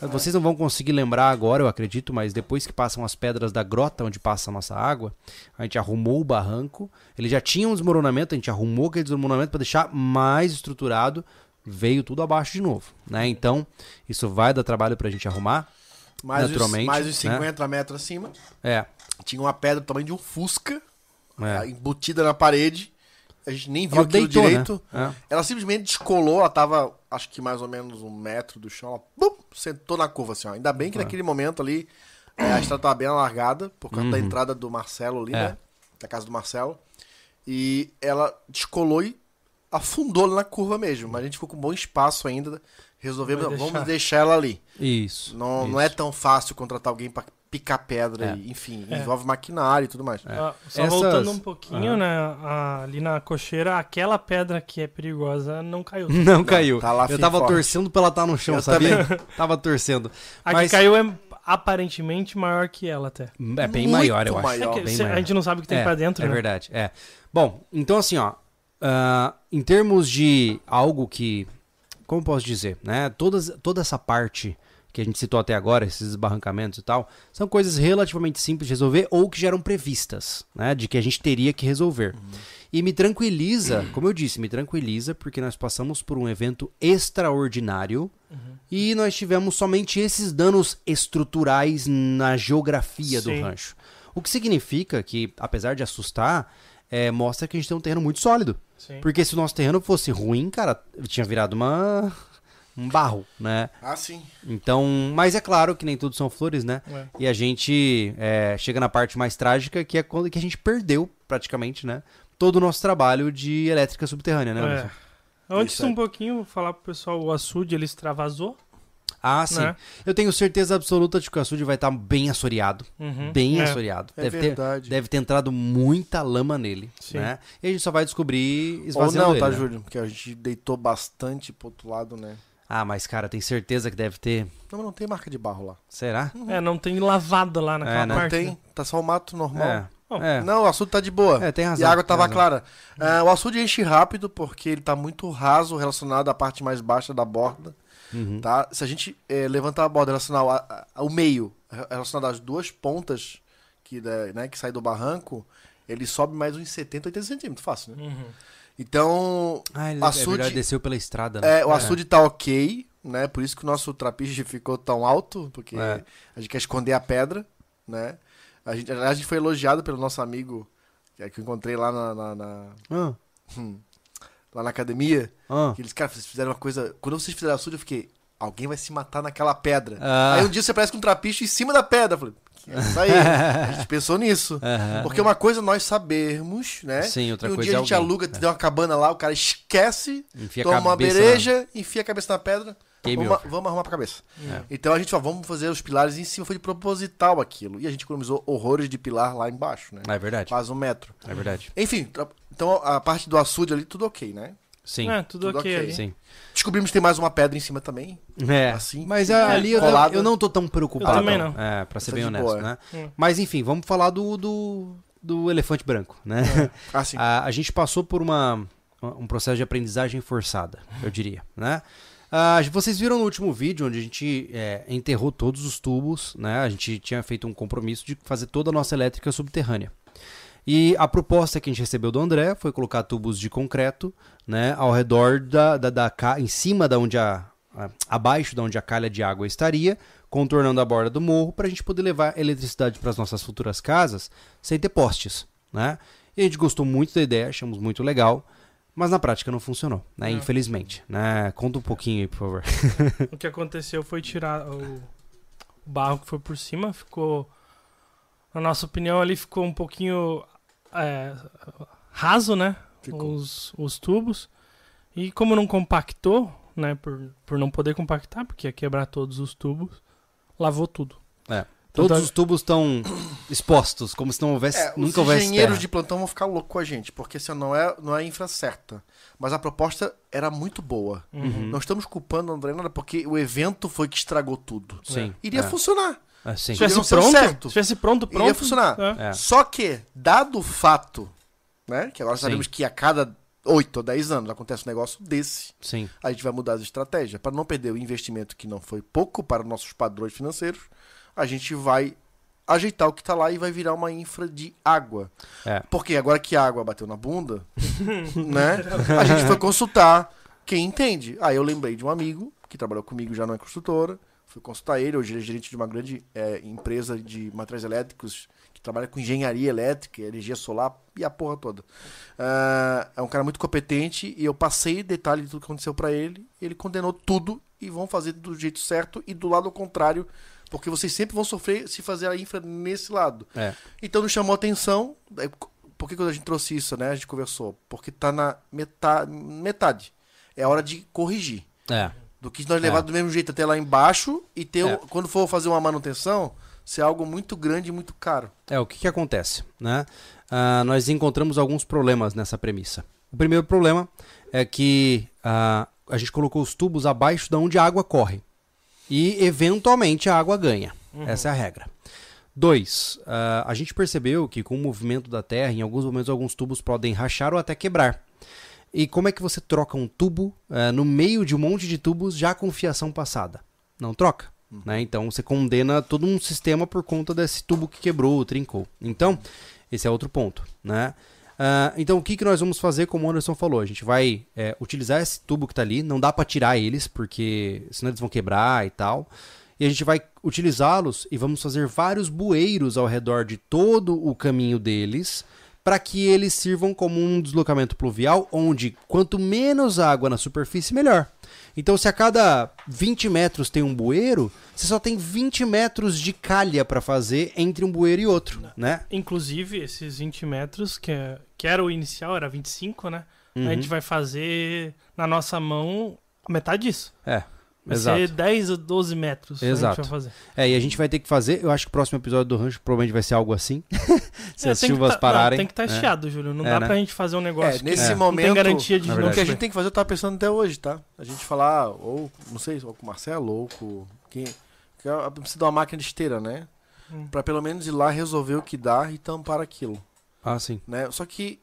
Vocês não vão conseguir lembrar agora, eu acredito, mas depois que passam as pedras da grota onde passa a nossa água, a gente arrumou o barranco. Ele já tinha um desmoronamento, a gente arrumou aquele desmoronamento para deixar mais estruturado. Veio tudo abaixo de novo, né? Então, isso vai dar trabalho pra gente arrumar. Mais, Naturalmente, os, mais os né? 50 metros acima. É, Tinha uma pedra do tamanho de um Fusca, é. embutida na parede. A gente nem viu Ela aquilo deitou, direito. né? Ela simplesmente descolou, ela tava, acho que mais ou menos um metro do chão. Ela bum, sentou na curva, assim, ó. Ainda bem que É. naquele momento ali é, a estrada tava bem alargada, por causa da Uhum. entrada do Marcelo ali, É. né? Da casa do Marcelo. E ela descolou e afundou na curva mesmo. Mas a gente ficou com um bom espaço ainda. Resolvemos, Vai vamos deixar. deixar ela ali. Isso. Não, isso. não é tão fácil contratar alguém pra picar pedra, É. e, enfim, É. envolve maquinário e tudo mais. Ah, só Essas- voltando um pouquinho, Aham. né? a- ali na cocheira, aquela pedra que é perigosa não caiu. <laughs> Não caiu. tá lá eu tava forte. torcendo pra ela estar no chão, Eu sabia? <laughs> tava torcendo. A Mas- que caiu é aparentemente maior que ela até. É bem Muito maior, eu acho. maior. É que Bem cê- maior. a gente não sabe o que tem é, pra dentro, É né? verdade, é. Bom, então assim, ó. ah, em termos de algo que. Como posso dizer, né? Todas, toda essa parte que a gente citou até agora, esses barrancamentos e tal, são coisas relativamente simples de resolver ou que já eram previstas, né? De que a gente teria que resolver. E me tranquiliza, como eu disse, me tranquiliza, porque nós passamos por um evento extraordinário e nós tivemos somente esses danos estruturais na geografia do Sim. rancho. O que significa que, apesar de assustar, é, mostra que a gente tem um terreno muito sólido. Sim. Porque se o nosso terreno fosse ruim, cara, tinha virado uma um barro, né? Ah, sim. Então, mas é claro que nem tudo são flores, né? É. E a gente é, chega na parte mais trágica, que é quando que a gente perdeu, praticamente, né? Todo o nosso trabalho de elétrica subterrânea, né? É. Antes Isso um pouquinho, vou falar pro pessoal, o açude ele extravasou. Ah, sim. Né? Eu tenho certeza absoluta de que o açude vai estar bem assoreado. Uhum. Bem É. assoreado. É deve, verdade. Ter, deve ter entrado muita lama nele, Sim. né? E a gente só vai descobrir Ou esvaziando não, ele, tá, né? Júlio? Porque a gente deitou bastante pro outro lado, né? Ah, mas cara, tem certeza que deve ter. Não, mas não tem marca de barro lá. Será? É, não tem lavada lá naquela É, né? Não parte. tem, né? tá só o mato normal. É. Bom, é. Não, o açude tá de boa. É, tem razão. e a água tava razão. clara. Ah, o açude enche rápido porque ele tá muito raso relacionado à parte mais baixa da borda. Uhum. Tá? Se a gente eh, levantar a borda relacional a- a- ao meio, re- relacionado às duas pontas que, né, que sai do barranco, ele sobe mais uns 70, 80 centímetros, fácil, né? Uhum. Então, Ah, ele O é açude- verdade, desceu pela estrada, né? é, o açude tá ok, né? Por isso que o nosso trapiche ficou tão alto, porque É. a gente quer esconder a pedra, né? A gente, a gente foi elogiado pelo nosso amigo que é que eu encontrei lá na, na- na- Ah, hum, lá na academia. ah. Que eles, cara, vocês fizeram uma coisa. Quando vocês fizeram açude, eu fiquei. Alguém vai se matar naquela pedra. Ah. Aí um dia você parece com um trapiche em cima da pedra. Eu falei, que é isso aí? <laughs> a gente pensou nisso. Porque uma coisa é nós sabermos, né? Sim, outra e um coisa dia é a gente alguém. aluga, tem uma cabana lá, o cara esquece, Enfia toma uma bereja, enfia a cabeça na pedra. Game Vamos, vamos arrumar pra cabeça. É. Então a gente falou, vamos fazer os pilares em cima, foi de proposital aquilo. E a gente economizou horrores de pilar lá embaixo, né? É verdade. Quase um metro. É verdade. Enfim, então a parte do açude ali, tudo ok, né? Sim. É, tudo, Tudo ok, ok. ali. Sim. Descobrimos que tem mais uma pedra em cima também. É. Assim. Mas ah, É, ali eu, colado. eu não tô tão preocupado. Eu também não. É, pra ser Tá bem honesto, boa, né? Hum. Mas enfim, vamos falar do, do, do elefante branco, né? Ah, sim. <laughs> A, a gente passou por uma um processo de aprendizagem forçada, eu diria, né? Ah, vocês viram no último vídeo onde a gente é, enterrou todos os tubos, né? A gente tinha feito um compromisso de fazer toda a nossa elétrica subterrânea. E a proposta que a gente recebeu do André foi colocar tubos de concreto, né, ao redor da, da, da ca- em cima da onde a, a- abaixo da onde a calha de água estaria, contornando a borda do morro, para a gente poder levar eletricidade para as nossas futuras casas sem ter postes, né? E a gente gostou muito da ideia, achamos muito legal, mas na prática não funcionou, né? Não. Infelizmente, né? Conta um pouquinho aí, por favor. O que aconteceu foi tirar o, o barro que foi por cima, ficou. Na nossa opinião, ali ficou um pouquinho é, raso, né? Ficou. Os, os tubos. E como não compactou, né? Por, por não poder compactar, porque ia quebrar todos os tubos, lavou tudo. É. Então Todos tá- os tubos estão <coughs> expostos, como se não houvesse, É, nunca os houvesse engenheiros terra. de plantão vão ficar loucos com a gente, porque assim, não é, não é a infra certa. Mas a proposta era muito boa. Uhum. Não estamos culpando o André nada, porque o evento foi que estragou tudo. Sim. Iria é. funcionar. É, sim. Se tivesse pronto, certo. se tivesse pronto, pronto. Iria funcionar. é. É. Só que, dado o fato, né? Que agora Sim. sabemos que a cada 8 ou 10 anos acontece um negócio desse, Sim. a gente vai mudar as estratégias. Para não perder o investimento que não foi pouco para nossos padrões financeiros, a gente vai ajeitar o que tá lá e vai virar uma infra de água. É. Porque agora que a água bateu na bunda, <laughs> né? A gente foi consultar quem entende. Aí eu lembrei de um amigo que trabalhou comigo já na construtora. Fui consultar ele, hoje ele é gerente de uma grande é, empresa de materiais elétricos que trabalha com engenharia elétrica, energia solar e a porra toda. Ah, é um cara muito competente e eu passei detalhe de tudo que aconteceu pra ele. Ele condenou tudo e vão fazer do jeito certo e do lado contrário, porque vocês sempre vão sofrer se fazer a infra nesse lado. É. Então nos chamou a atenção. Por que, que a gente trouxe isso, né? A gente conversou. Porque tá na metade. metade. É hora de corrigir. É. Do que nós levar do mesmo jeito até lá embaixo e ter, É. quando for fazer uma manutenção, ser algo muito grande e muito caro. É, o que, que acontece? Né? Ah, nós encontramos alguns problemas nessa premissa. O primeiro problema é que ah, a gente colocou os tubos abaixo de onde a água corre. E, eventualmente, a água ganha. Essa é a regra. Dois, ah, a gente percebeu que com o movimento da Terra, em alguns momentos, alguns tubos podem rachar ou até quebrar. E como é que você troca um tubo ah, no meio de um monte de tubos já com fiação passada? Não troca. Né? Então você condena todo um sistema por conta desse tubo que quebrou ou trincou. Então, esse é outro ponto. Né? Ah, então, o que, que nós vamos fazer, como o Anderson falou? A gente vai é, utilizar esse tubo que está ali, não dá para tirar eles, porque senão eles vão quebrar e tal. E a gente vai utilizá-los e vamos fazer vários bueiros ao redor de todo o caminho deles, para que eles sirvam como um deslocamento pluvial, onde quanto menos água na superfície, melhor. Então, se a cada 20 metros tem um bueiro, você só tem 20 metros de calha para fazer entre um bueiro e outro, né? Inclusive, esses 20 metros, que, é- que era o inicial, era 25, né? Uhum. A gente vai fazer na nossa mão metade disso. É, Vai exato. ser 10 ou 12 metros. Exato. A gente vai fazer. É, e a gente vai ter que fazer, eu acho que o próximo episódio do Rancho provavelmente vai ser algo assim. <laughs> se É, as chuvas tá- pararem. Não, tem que estar né? chiado, Júlio. Não É, dá né? pra gente fazer um negócio É, que nesse não momento, tem garantia de O que a gente tem que fazer, eu tava pensando até hoje, tá? A gente falar, ou, não sei, ou com o Marcelo, ou com quem. que é- Precisa de uma máquina de esteira, né? Hum. Pra pelo menos ir lá resolver o que dá e tampar aquilo, Ah, sim. né? Só que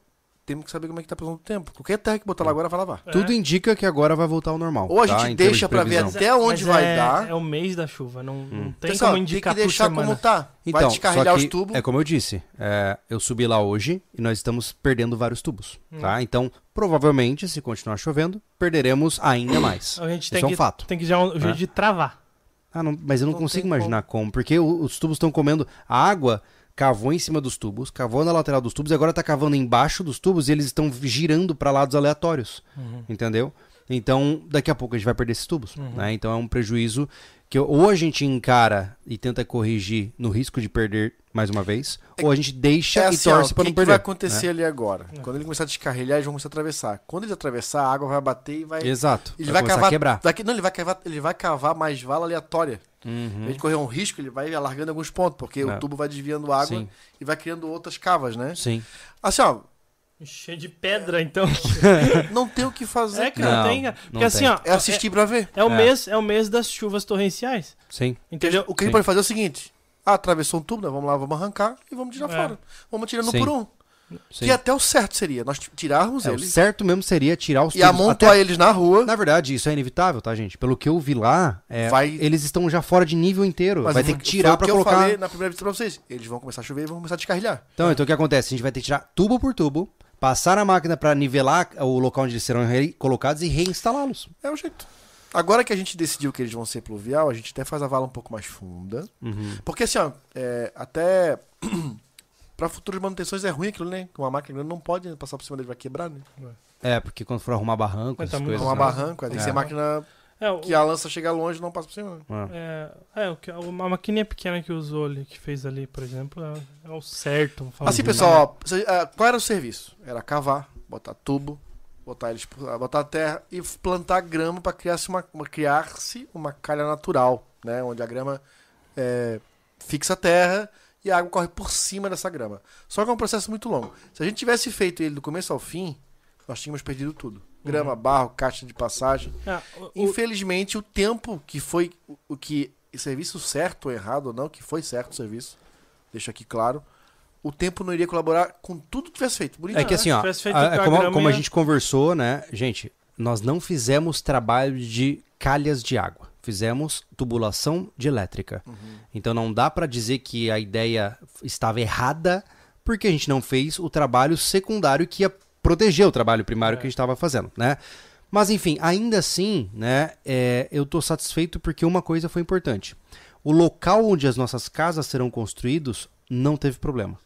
temos que saber como é que tá passando o tempo. Qualquer terra que botar lá agora vai lavar. É. Tudo indica que agora vai voltar ao normal. Ou a tá? gente termos deixa de pra ver até onde Mas vai é, dar. É o mês da chuva. Não, não tem Pessoal, como indicar tem que deixar como tá. Então, vai que os tubos. É como eu disse, é, eu subi lá hoje e nós estamos perdendo vários tubos, Hum. tá? Então, provavelmente, se continuar chovendo, perderemos ainda mais. A gente Isso tem é um que, fato. tem que já um jeito É. de travar. Ah, não- mas eu não, Não consigo imaginar como. porque o- os tubos estão comendo. A água cavou em cima dos tubos, cavou na lateral dos tubos e agora tá cavando embaixo dos tubos e eles estão girando para lados aleatórios. Uhum. Entendeu? Então, daqui a pouco a gente vai perder esses tubos. Uhum. né? Então é um prejuízo que ou a gente encara e tenta corrigir no risco de perder mais uma vez, ou a gente deixa É e assim, ó, torce o para que, não que perder. vai acontecer né? ali agora? É. Quando ele começar a descarrilhar, eles vão começar a atravessar. Quando ele atravessar, a água vai bater e vai. Exato. Ele vai vai cavar. a quebrar. Daqui, não, ele vai cavar, ele vai cavar mais vala aleatória. Em Uhum. vez de correr um risco, ele vai alargando alguns pontos, porque É. o tubo vai desviando água Sim. e vai criando outras cavas, né? Sim. Assim, ó, Cheio de pedra, então. <laughs> não tem o que fazer. É, cara, Não, tem, cara. não Porque assim, tem. ó. É assistir pra ver. É, é o É. mês, é o mês das chuvas torrenciais. Sim. Entendeu? O que a gente pode fazer é o seguinte: ah, atravessou um tubo, né? vamos lá, vamos arrancar e vamos tirar É. fora. Vamos tirando Sim. por um. Sim. Que até o certo seria nós tirarmos É, o eles certo mesmo seria tirar os e tubos. amontoar Até- eles na rua. Na verdade, isso é inevitável, tá, gente? Pelo que eu vi lá, é, Vai- eles estão já fora de nível inteiro. Mas vai ter que tirar o que colocar. eu falei na primeira visita pra vocês. Eles vão começar a chover e vão começar a descarrilhar. Então, então o que acontece? A gente vai ter que tirar tubo por tubo, passar na máquina pra nivelar o local onde eles serão colocados e reinstalá-los. É o jeito. Agora que a gente decidiu que eles vão ser pluvial, a gente até faz a vala um pouco mais funda. Uhum. Porque assim, ó, é, até <clears throat> pra futuras manutenções é ruim aquilo, né? Que Uma máquina grande não pode passar por cima dele, vai quebrar, né? É, porque quando for arrumar barranco, Mas essas tá coisas. Uma né? barranco, tem que É. ser máquina É, o, que a lança chega longe e não passa por cima. né? Ah. é, é, o que, uma maquininha pequena que usou ali, que fez ali, por exemplo, é, é o certo. vamos falar Assim, assim. pessoal, ó, cê- ah, qual era o serviço? Era cavar, botar tubo, botar eles, por- ah, botar terra e plantar grama para criar-se uma, uma- criar-se uma calha natural, né? Onde a grama é, fixa a terra e a água corre por cima dessa grama. Só que é um processo muito longo. Se a gente tivesse feito ele do começo ao fim, nós tínhamos perdido tudo. Grama, barro, caixa de passagem. É, o- o- Infelizmente, o tempo que foi o- o que o serviço certo ou errado ou não, que foi certo o serviço, deixa aqui claro, o tempo não iria colaborar com tudo que tivesse feito. Bonito, É que né? assim, ó, tivesse feito a- é a como, como a gente conversou, né, gente, nós não fizemos trabalho de calhas de água. Fizemos tubulação de elétrica. Uhum. Então não dá pra dizer que a ideia estava errada, porque a gente não fez o trabalho secundário que ia proteger o trabalho primário É. que a gente estava fazendo, né? Mas enfim, ainda assim, né, é, eu tô satisfeito porque uma coisa foi importante. O local onde as nossas casas serão construídos não teve problema.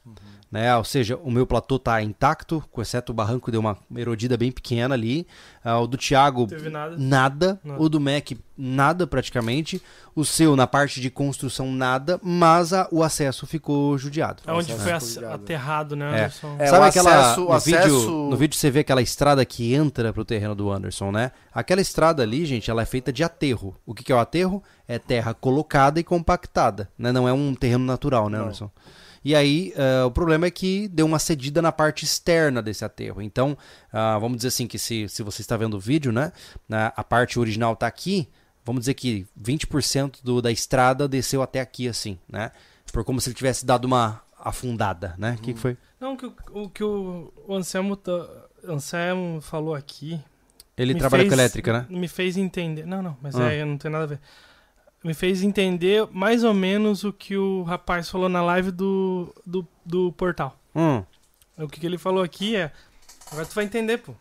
Né? Ou seja, o meu platô tá intacto, com exceto o barranco deu uma erodida bem pequena ali. Ah, o do Thiago, Teve nada. nada. Nada. O do Mac, nada praticamente. O seu, na parte de construção, nada. Mas a- o acesso ficou judiado. É onde foi aterrado, né, É. Anderson? É, Sabe o aquela. acesso- no, acesso- vídeo, no vídeo você vê aquela estrada que entra pro terreno do Anderson, né? Aquela estrada ali, gente, ela é feita de aterro. O que, que é o aterro? É terra colocada e compactada, né? Não é um terreno natural, né, Não. E aí, eh, o problema é que deu uma cedida na parte externa desse aterro. Então, ah, vamos dizer assim que se, se você está vendo o vídeo, né? na- a parte original tá aqui, vamos dizer que 20% do, da estrada desceu até aqui, assim, né? Por como se ele tivesse dado uma afundada, né? O que, que foi? Não, que o, que o, Anselmo, tá- Anselmo falou aqui Ele trabalha fez- com elétrica, né? me fez entender. Não, não, mas Ah. é, não tem nada a ver. Me fez entender mais ou menos o que o rapaz falou na live do, do, do portal. Hum. O que, que ele falou aqui é. Agora tu vai entender, pô.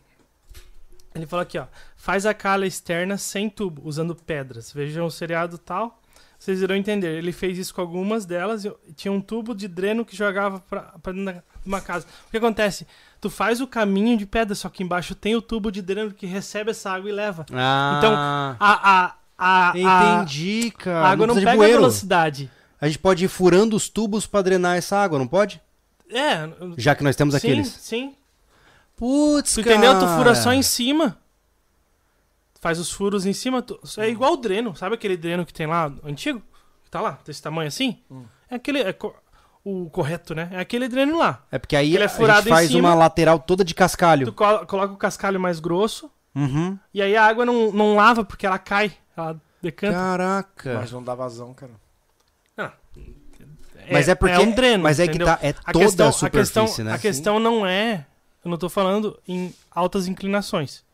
Ele falou aqui, ó. Faz a calha externa sem tubo, usando pedras. Vejam o seriado tal. Vocês irão entender. Ele fez isso com algumas delas e tinha um tubo de dreno que jogava pra, pra dentro de uma casa. O que acontece? Tu faz o caminho de pedra, só que embaixo tem o tubo de dreno que recebe essa água e leva. Ah, Então, A, a, a, a, entendi, a cara. água não, de pega bueiro. velocidade. A gente pode ir furando os tubos pra drenar essa água, não pode? É. Já que nós temos sim, aqueles. sim. Putz, Tu entendeu? Tu cara. fura só em cima. Faz os furos em cima. tu- É igual o dreno. Sabe aquele dreno que tem lá, antigo? Que tá lá, desse tamanho assim? Hum. É aquele. é co- o correto, né? É aquele dreno lá. É porque aí Ele é a gente faz cima. uma lateral toda de cascalho. Tu colo- coloca o cascalho mais grosso. Uhum. E aí a água não, não lava porque ela cai. Ela decanta. Caraca. Mas não dá vazão, cara. Mas é porque. É um dreno. Mas é que entendeu? tá. É A toda questão, a a superfície, questão, né? a questão não é. Eu não tô falando em altas inclinações.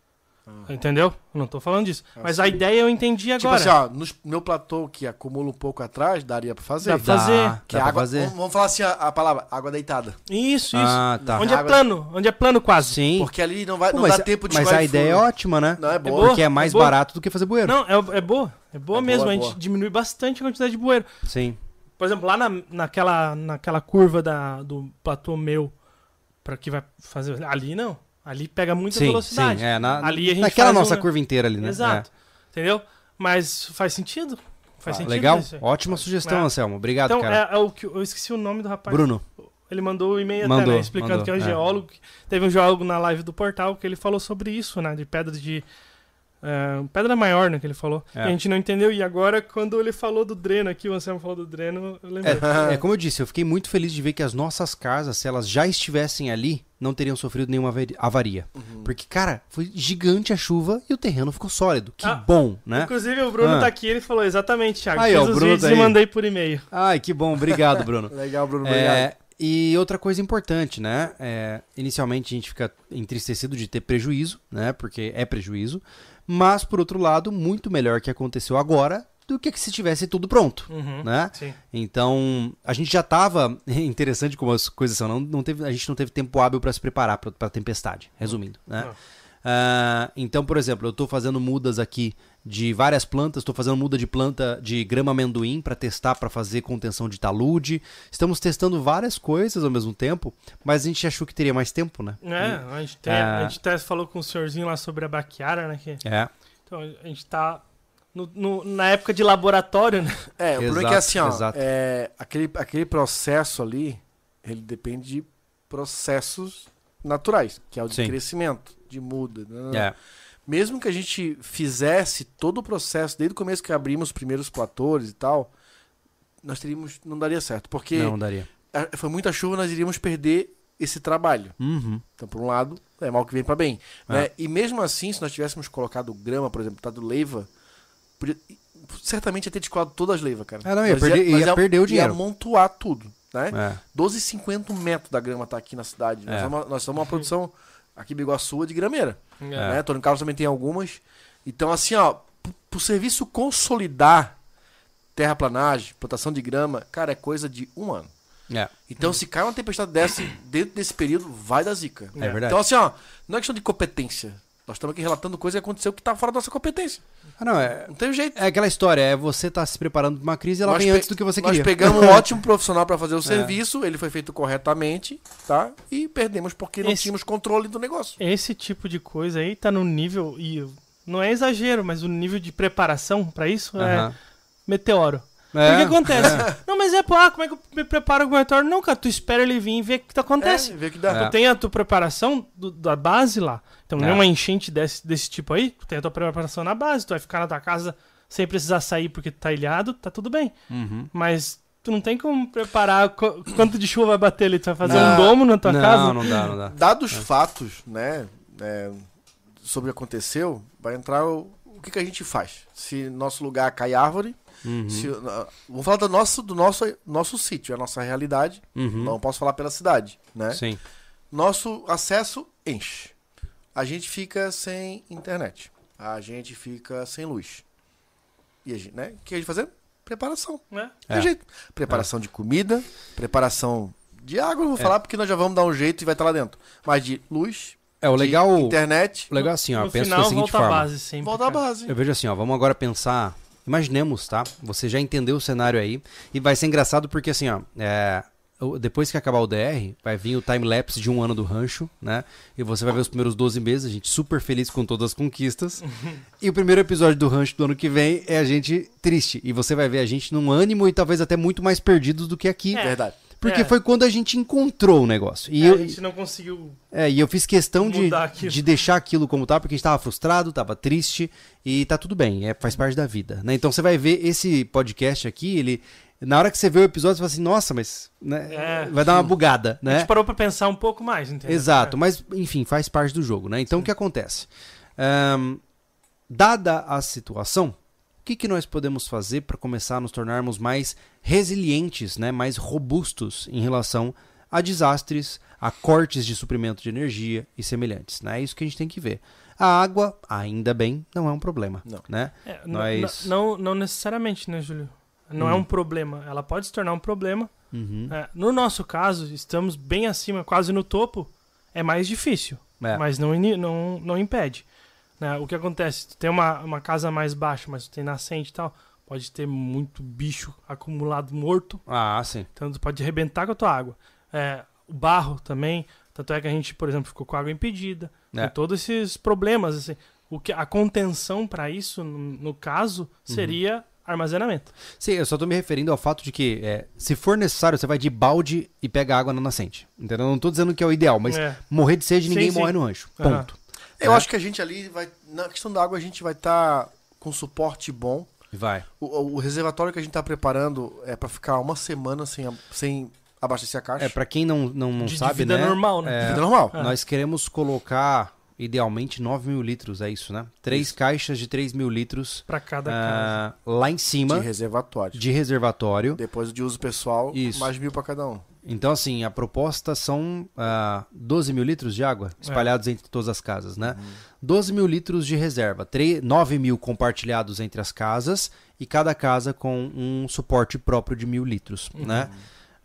Ah. Entendeu? Eu não tô falando disso. Ah, Mas sim. a ideia eu entendi Tipo agora. assim, ó, no meu platô que acumula um pouco atrás, daria pra fazer. Dá pra fazer. Que dá a pra água, fazer. Vamos, falar assim a, a palavra, água deitada. Isso, isso. Ah, tá. Onde é plano, onde é plano quase. Sim. Porque ali não vai Pô, não mas dá tempo de mas a ideia é furo. ótima, né? Não, é boa. boa. Porque é mais É barato do que fazer bueiro. Não, é, é boa. É boa É mesmo. boa, a é gente boa. diminui bastante a quantidade de bueiro. Sim. Por exemplo, lá na, naquela, naquela curva da, do platô meu, pra que vai fazer. Ali não. Ali pega muita Sim, velocidade. sim. É, na, Ali a gente naquela faz um- nossa curva inteira ali, né? Exato. Entendeu? Mas faz sentido. Faz É. sentido. Legal? isso. Ótima sugestão, É. Anselmo. Obrigado, Então, cara. é, é o que eu esqueci o nome do rapaz. Bruno. Ele mandou o e-mail até, Mandou, né, explicando mandou, que é um é. geólogo. Teve um geólogo na live do portal que ele falou sobre isso, né? De pedra de. é, pedra maior, né? Que ele falou. É. E a gente não entendeu. E agora, quando ele falou do dreno aqui, o Anselmo falou do dreno, eu lembrei. É, é como eu disse, eu fiquei muito feliz de ver que as nossas casas, se elas já estivessem ali, não teriam sofrido nenhuma avari- avaria. Uhum. Porque, cara, foi gigante a chuva e o terreno ficou sólido. Que Ah. bom, né? Inclusive, o Bruno Ah. tá aqui ele falou exatamente, Thiago. Aí, Fiz ó, o os Bruno vídeos tá e aí. mandei por e-mail. Ai, que bom. Obrigado, Bruno. <laughs> Legal, Bruno, obrigado. É, E outra coisa importante, né? É, inicialmente a gente fica entristecido de ter prejuízo, né? Porque é prejuízo. Mas, por outro lado, muito melhor que aconteceu agora do que se tivesse tudo pronto, Uhum. né? Sim. Então, a gente já estava <laughs> interessante como as coisas são, não, não teve, a gente não teve tempo hábil para se preparar para a tempestade, resumindo, né? Ah, então, por exemplo, eu estou fazendo mudas aqui de várias plantas, estou fazendo muda de planta de grama amendoim para testar para fazer contenção de talude. Estamos testando várias coisas ao mesmo tempo, mas a gente achou que teria mais tempo, né? É, a gente, tem, Ah. a gente até falou com o senhorzinho lá sobre a baquiara, né? Que, É. então a gente tá no- no- na época de laboratório, né? É, o problema é que Exato, assim, ó, exato. é, aquele, aquele processo ali, ele depende de processos naturais, que é o de Sim. crescimento, de muda. né? É. Mesmo que a gente fizesse todo o processo, desde o começo que abrimos os primeiros platores e tal, nós teríamos, não daria certo, porque Não daria. a- foi muita chuva, nós iríamos perder esse trabalho. Uhum. Então, por um lado, é mal que vem pra bem. É. né? E mesmo assim, se nós tivéssemos colocado grama, por exemplo, botado leiva, podia- certamente ia ter descolado todas as leivas, cara. Ah, não, ia Nós perder- nós ia perder o dinheiro. Ia amontoar tudo, né? É. 12,50 metros da grama tá aqui na cidade. Nós, É. somos, nós somos uma produção aqui em Biguaçu de grameira. É. Né? Antônio Carlos também tem algumas. Então, assim, ó, pro, pro serviço consolidar terraplanagem, plantação de grama, cara, é coisa de um ano. É. Então, se cai uma tempestade dessa dentro desse período, vai dar zica. É verdade. Então, assim, ó, não é questão de competência. Nós estamos aqui relatando coisa que aconteceu que tá fora da nossa competência. Ah, não, é, Não tem jeito. é aquela história, é você tá se preparando para uma crise e ela Nós vem antes do que você Nós queria. pegamos um <laughs> ótimo profissional para fazer o É. serviço, ele foi feito corretamente, tá? E perdemos porque não Esse- tínhamos controle do negócio. Esse tipo de coisa aí tá no nível e não é exagero, mas o nível de preparação pra isso é Aham. meteoro. É, o que acontece? Não, mas é, pô, ah, como é que eu me preparo com o meteoro? Não, cara, tu espera ele vir e vê o que acontece. É, vê que dá. É. Tu tem a tua preparação do- da base lá. Então, É. é. uma enchente desse, desse tipo aí, tu tem a tua preparação na base, tu vai ficar na tua casa sem precisar sair porque tu tá ilhado, tá tudo bem. Uhum. Mas tu não tem como preparar qu- quanto de chuva vai bater ali. Tu vai fazer Não. um domo na tua não, casa? não dá, não dá. Dados fatos, né, é, sobre o que aconteceu, vai entrar o, o que, que a gente faz. Se nosso lugar cai árvore, Uhum. se, uh, vamos falar do nosso, do nosso, nosso sítio, é a nossa realidade. Uhum. Não posso falar pela cidade, né? Sim. Nosso acesso enche. A gente fica sem internet. A gente fica sem luz. E a gente, né? O que a gente fazer? Preparação. Né? Tem É. jeito. Preparação de comida, preparação de água, eu vou É. falar porque nós já vamos dar um jeito e vai estar lá dentro. Mas de luz, É, o de legal, internet, o legal é assim, ó, no penso final, da seguinte volta à forma. base sempre. volta à base. Eu vejo assim, ó, vamos agora pensar. Imaginemos, tá? Você já entendeu o cenário aí. E vai ser engraçado porque, assim, ó, é, depois que acabar o DR, vai vir o time-lapse de um ano do rancho, né? E você vai ver os primeiros 12 meses, a gente super feliz com todas as conquistas. <laughs> e o primeiro episódio do rancho do ano que vem é a gente triste. E você vai ver a gente num ânimo e talvez até muito mais perdidos do que aqui. É. Verdade. Porque É. foi quando a gente encontrou o negócio. E É, eu, a gente não conseguiu. é, e eu fiz questão de, aquilo. de deixar aquilo como tá, porque a gente tava frustrado, tava triste, e tá tudo bem, é, faz parte da vida, né? Então você vai ver esse podcast aqui, ele... Na hora que você vê o episódio, você fala assim, nossa, mas... né, É, vai dar uma bugada, A né? gente parou pra pensar um pouco mais, entendeu? Exato, mas enfim, faz parte do jogo, né? Então o que acontece? Ahn, dada a situação, que, que nós podemos fazer para começar a nos tornarmos mais resilientes, né? mais robustos em relação a desastres, a cortes de suprimento de energia e semelhantes? né? É isso que a gente tem que ver. A água, ainda bem, não é um problema. Não. Né? É, Nós- não, não necessariamente, né, Júlio? Não é Hum. um problema. Ela pode se tornar um problema. Uhum. É, no nosso caso, estamos bem acima, quase no topo. É mais difícil, É. mas não, não, não impede. Né? O que acontece? Tu tem uma, uma casa mais baixa, mas tu tem nascente e tal. Pode ter muito bicho acumulado morto. Ah, sim. Então tu pode arrebentar com a tua água. É, o barro também. Tanto é que a gente, por exemplo, ficou com a água impedida. É. Tem todos esses problemas. Assim. O que, a contenção para isso, no, no caso, Uhum. seria armazenamento. Sim, eu só tô me referindo ao fato de que, é, se for necessário, você vai de balde e pega água na nascente. Entendeu? Não tô dizendo que é o ideal, mas É. morrer de sede, Sim, ninguém sim. morre no. Aham. Ponto. Eu É. acho que a gente ali vai. Na questão da água, a gente vai estar com suporte bom. Vai. O, o- reservatório que a gente tá preparando é para ficar uma semana sem, sem abastecer a caixa. É, pra quem não, não, não De- de sabe, vida né? normal, né? é, Vida normal. Ah. Nós queremos colocar, idealmente, 9 mil litros, é isso, né? Três caixas de 3 mil litros Para cada casa. ah, lá em cima De reservatório. de reservatório. Depois de uso pessoal, Isso. mais mil para cada um. Então, assim, a proposta são ah, 12 mil litros de água espalhados entre todas as casas, né? 12 mil litros de reserva, 3, 9 mil compartilhados entre as casas e cada casa com um suporte próprio de mil litros, né?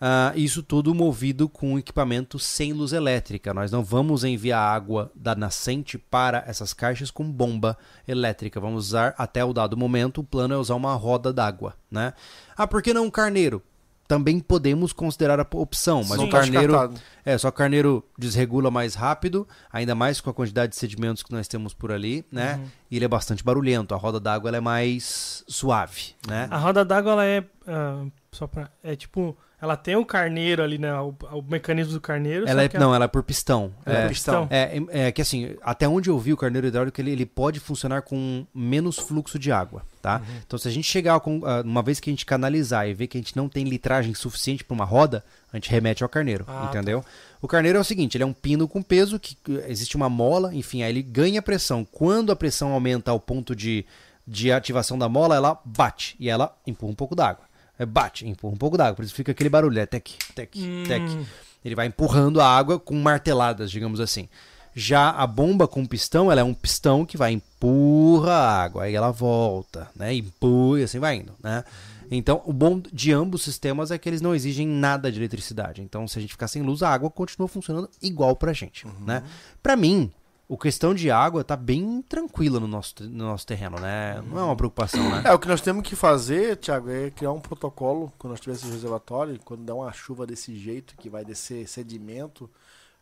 Ah, isso tudo movido com equipamento sem luz elétrica. Nós não vamos enviar água da nascente para essas caixas com bomba elétrica. Vamos usar até o dado momento. O plano é usar uma roda d'água, né? Ah, por que não um carneiro? Também podemos considerar a opção, mas Não o carneiro é, só que o carneiro desregula mais rápido, ainda mais com a quantidade de sedimentos que nós temos por ali, né? E ele é bastante barulhento. A roda d'água ela é mais suave, né? A roda d'água, ela é. ah, só pra. É tipo. Ela tem o carneiro ali, né? O, o mecanismo do carneiro. Ela só é, não, ela é por pistão. Ela é É, por pistão. É, é, é que assim, até onde eu vi o carneiro hidráulico, ele, ele pode funcionar com menos fluxo de água, tá? Uhum. Então se a gente chegar com, ah, uma vez que a gente canalizar e ver que a gente não tem litragem suficiente para uma roda, a gente remete ao carneiro, Ah, entendeu? O carneiro é o seguinte, ele é um pino com peso, que existe uma mola, enfim, aí ele ganha pressão. Quando a pressão aumenta ao ponto de, de ativação da mola, ela bate e ela empurra um pouco d'água. É, bate, empurra um pouco d'água, por isso fica aquele barulho, é tec, tec, tec. Hum. Ele vai empurrando a água com marteladas, digamos assim. Já a bomba com pistão, ela é um pistão que vai empurra a água, aí ela volta, né? Empurra e assim vai indo, né? Então, o bom de ambos sistemas é que eles não exigem nada de eletricidade. Então, se a gente ficar sem luz, a água continua funcionando igual pra gente, né? Pra mim, o questão de água tá bem tranquila no nosso, no nosso terreno, né? Não é uma preocupação, né? É, o que nós temos que fazer, Thiago, é criar um protocolo quando nós tivermos esse reservatório, quando der uma chuva desse jeito, que vai descer sedimento,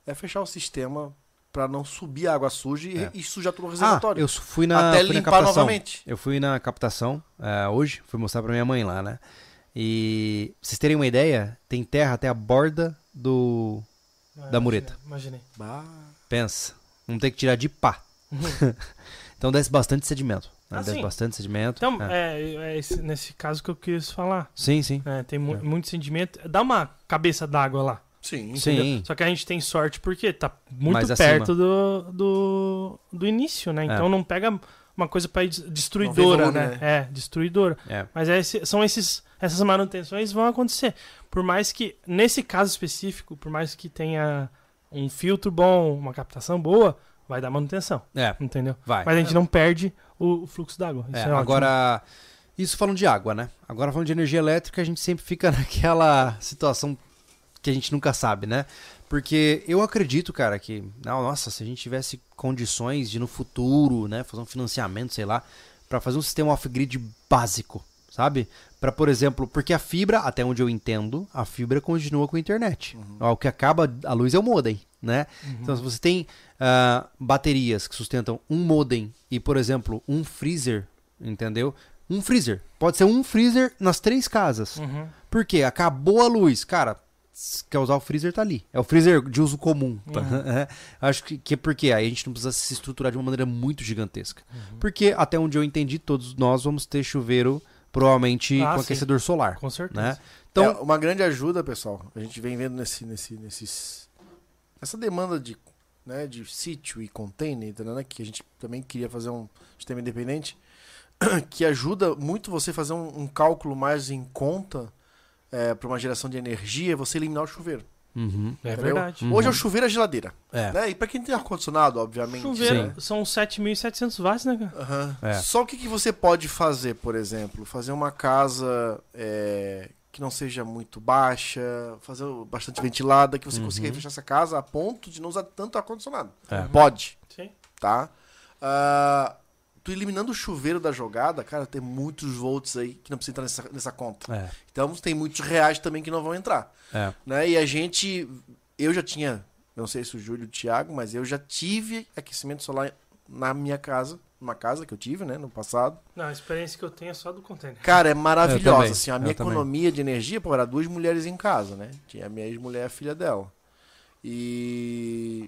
é fechar o sistema para não subir a água suja e, É. e sujar todo o Ah, reservatório. eu fui na, Até fui na limpar captação. novamente. Eu fui na captação eh, hoje, fui mostrar pra minha mãe lá, né? E pra vocês terem uma ideia, tem terra até a borda do. Ah, da mureta. Imaginei. Bah. Pensa. Vamos ter que tirar de pá. <laughs> então desce bastante sedimento. né? Ah, desce sim. bastante sedimento. Então, é. é, é esse- nesse caso que eu quis falar. Sim, sim. né? tem mu É. muito sentimento. Dá uma cabeça d'água lá. Sim. entendeu? Sim. Só que a gente tem sorte porque tá muito Mais perto do, do, do início, né? Então É. não pega uma coisa para destruidora, né? né? É, destruidora. É. Mas é esse- são esses, essas manutenções vão acontecer. Por mais que, nesse caso específico, por mais que tenha um filtro bom, uma captação boa, vai dar manutenção, É, entendeu? vai. Mas a gente não perde o, fluxo d'água. Isso É, é, agora, isso falando de água, né? Agora falando de energia elétrica, a gente sempre fica <laughs> naquela situação que a gente nunca sabe, né? Porque eu acredito, cara, que, não, nossa, se a gente tivesse condições de no futuro, né, fazer um financiamento, sei lá, pra fazer um sistema off-grid básico, sabe? Pra, por exemplo, porque a fibra, até onde eu entendo, a fibra continua com a internet. Ó, O que acaba a luz é o modem, né? Então, se você tem ah, baterias que sustentam um modem e, por exemplo, um freezer, entendeu? Um freezer. Pode ser um freezer nas três casas. Uhum. Por quê? Acabou a luz. Cara, se quer usar o freezer, tá ali. É o freezer de uso comum. tá? <laughs> Acho que, que é porque aí a gente não precisa se estruturar de uma maneira muito gigantesca. Porque, até onde eu entendi, todos nós vamos ter chuveiro, provavelmente Ah, com sim. aquecedor solar. Com certeza. Né? Então, Então, uma grande ajuda, pessoal. A gente vem vendo nesse, nesse, nesses, essa demanda de, né, de sítio e container, entendeu, né, que a gente também queria fazer um sistema independente, <clears throat> que ajuda muito você fazer um, um cálculo mais em conta para uma geração de energia, você eliminar o chuveiro. Uhum, É entendeu? verdade. Uhum. Hoje é o chuveiro e a geladeira. é. Né? E para quem tem ar-condicionado, obviamente. Chuveiro né? são 7.700 watts, né, cara? Aham. É. Só o que, que você pode fazer, por exemplo? Fazer uma casa é, que não seja muito baixa, fazer bastante ventilada, que você Uhum. consiga fechar essa casa a ponto de não usar tanto ar-condicionado. É. Pode, Sim. tá? Ah, tu eliminando o chuveiro da jogada, cara, tem muitos volts aí que não precisa entrar nessa, nessa conta. É. Então tem muitos reais também que não vão entrar. É. Né? E a gente. Eu já tinha, não sei se o Júlio e o Thiago, mas eu já tive aquecimento solar na minha casa, numa casa que eu tive, né, no passado. Não, a experiência que eu tenho é só do container. Cara, é maravilhosa. também, Assim, a eu minha também. economia de energia, pô, era duas mulheres em casa, né? Tinha a minha ex-mulher e a filha dela. E.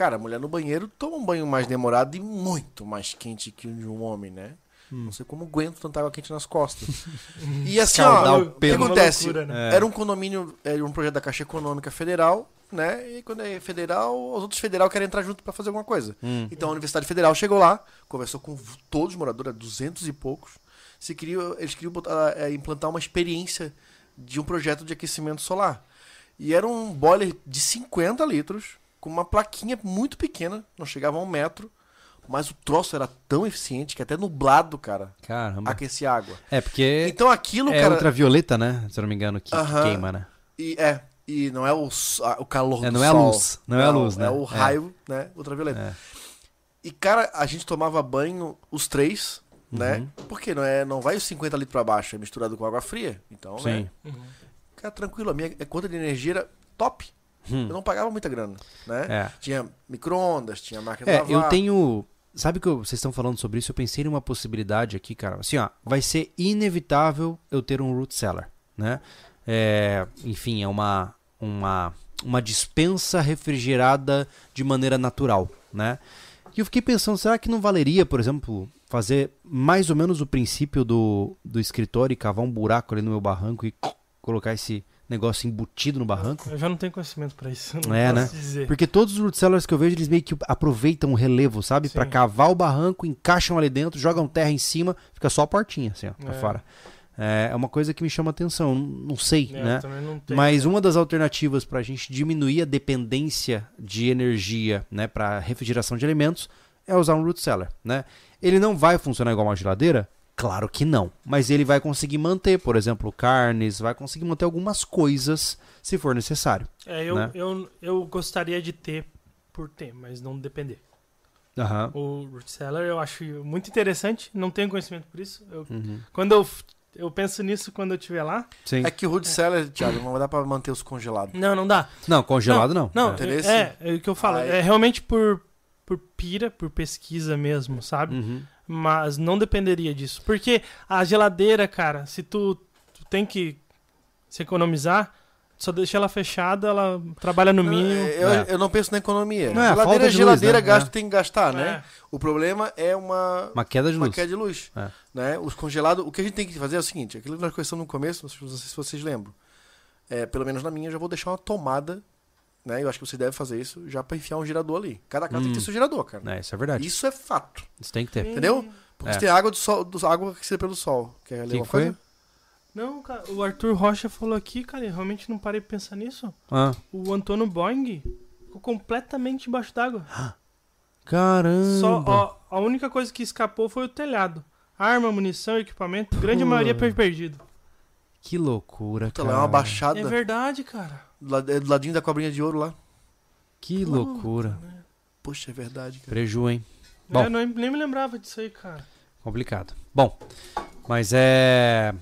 Cara, a mulher no banheiro toma um banho mais demorado e muito mais quente que o de um homem, né? Hum. Não sei como aguento tanta água quente nas costas. <laughs> e assim, ó, o que acontece? Loucura, né? É. Era um condomínio, era um projeto da Caixa Econômica Federal, né? E quando é federal, os outros federal querem entrar junto para fazer alguma coisa. Hum. Então a Universidade Federal chegou lá, conversou com todos os moradores, 200 e poucos. Se queria, eles queriam botar, é, implantar uma experiência de um projeto de aquecimento solar. E era um boiler de 50 litros, com uma plaquinha muito pequena, não chegava a um metro. Mas o troço era tão eficiente que até nublado, cara, Caramba. aquecia água. É, porque Então aquilo, é cara. ultravioleta, né? Se eu não me engano, que, que Aham. queima, né? E, é, e não é o, a- o calor É, do não é a sol. luz, não é a luz, né? É o É. raio, né? Ultravioleta. É. E, cara, a gente tomava banho, os três, né? Uhum. Porque não, é, não vai os 50 litros pra baixo, é misturado com água fria. Então, né? Sim. Cara, tranquilo, a minha conta de energia era top. Hum. Eu não pagava muita grana, né? É. Tinha micro-ondas, tinha máquina É, de eu lavar. tenho. Sabe que eu- vocês estão falando sobre isso? Eu pensei numa possibilidade aqui, cara. Assim, ó, vai ser inevitável eu ter um root cellar, né? É, enfim, é uma, uma, uma dispensa refrigerada de maneira natural, né? E eu fiquei pensando, será que não valeria, por exemplo, fazer mais ou menos o princípio do, do escritório e cavar um buraco ali no meu barranco e colocar esse negócio embutido no barranco? Eu já não tenho conhecimento pra isso. <laughs> Não É, né? dizer. Porque todos os root cellars que eu vejo, eles meio que aproveitam o relevo, sabe? Pra cavar o barranco, encaixam ali dentro, jogam terra em cima, fica só a portinha, assim, ó, pra É. fora. É é uma coisa que me chama atenção, não sei, É, né? não tenho. Mas uma das alternativas para a gente diminuir a dependência de energia, né, para refrigeração de alimentos, é usar um root cellar, né? Ele não vai funcionar igual uma geladeira? Claro que não, mas ele vai conseguir manter, por exemplo, carnes, vai conseguir manter algumas coisas se for necessário. É, eu, né? eu, eu gostaria de ter por ter, mas não depender. Aham. O root cellar eu acho muito interessante, não tenho conhecimento por isso. Eu- Uhum. quando eu, eu penso nisso quando eu estiver lá. Sim. É que o root cellar, Thiago, não dá pra manter os congelados. Não, não dá. Não, congelado não. Não, É. Interesse? é, é o que eu falo. É realmente por, por pira, por pesquisa mesmo, sabe? Uhum. Mas não dependeria disso. Porque a geladeira, cara, se tu, tu tem que se economizar, só deixa ela fechada, ela trabalha no mínimo. Eu, É. eu não penso na economia. Não, é geladeira, de geladeira, luz, né? gasto É. tem que gastar, né? É. O problema é uma, Uma queda de uma luz. queda de luz. É. Né? Os congelados, o que a gente tem que fazer é o seguinte: aquilo que nós conversamos no começo, não sei se vocês lembram. É, pelo menos na minha, eu já vou deixar uma tomada. Né? Eu acho que você deve fazer isso já pra enfiar um gerador ali. Cada casa tem que ter seu gerador, cara. É, isso é verdade. Isso é fato. Isso tem que ter. Entendeu? Porque É. você tem água do sol, do, água aquecida pelo sol. Quer ler uma foi? coisa? Não, cara, o Arthur Rocha falou aqui, cara, eu realmente não parei pra pensar nisso. Ah, O Antônio Boeing ficou completamente embaixo d'água. caramba. Só ó, a única coisa que escapou foi o telhado. Arma, munição, equipamento, grande Pô. maioria perdido. Que loucura, Puta, cara. lá é uma baixada. É verdade, cara. Do lado- é do ladinho da cobrinha de ouro lá. Que loucura. Poxa, é verdade, cara. Preju, hein? Bom. eu nem, nem me lembrava disso aí, cara. Complicado. Bom, mas é.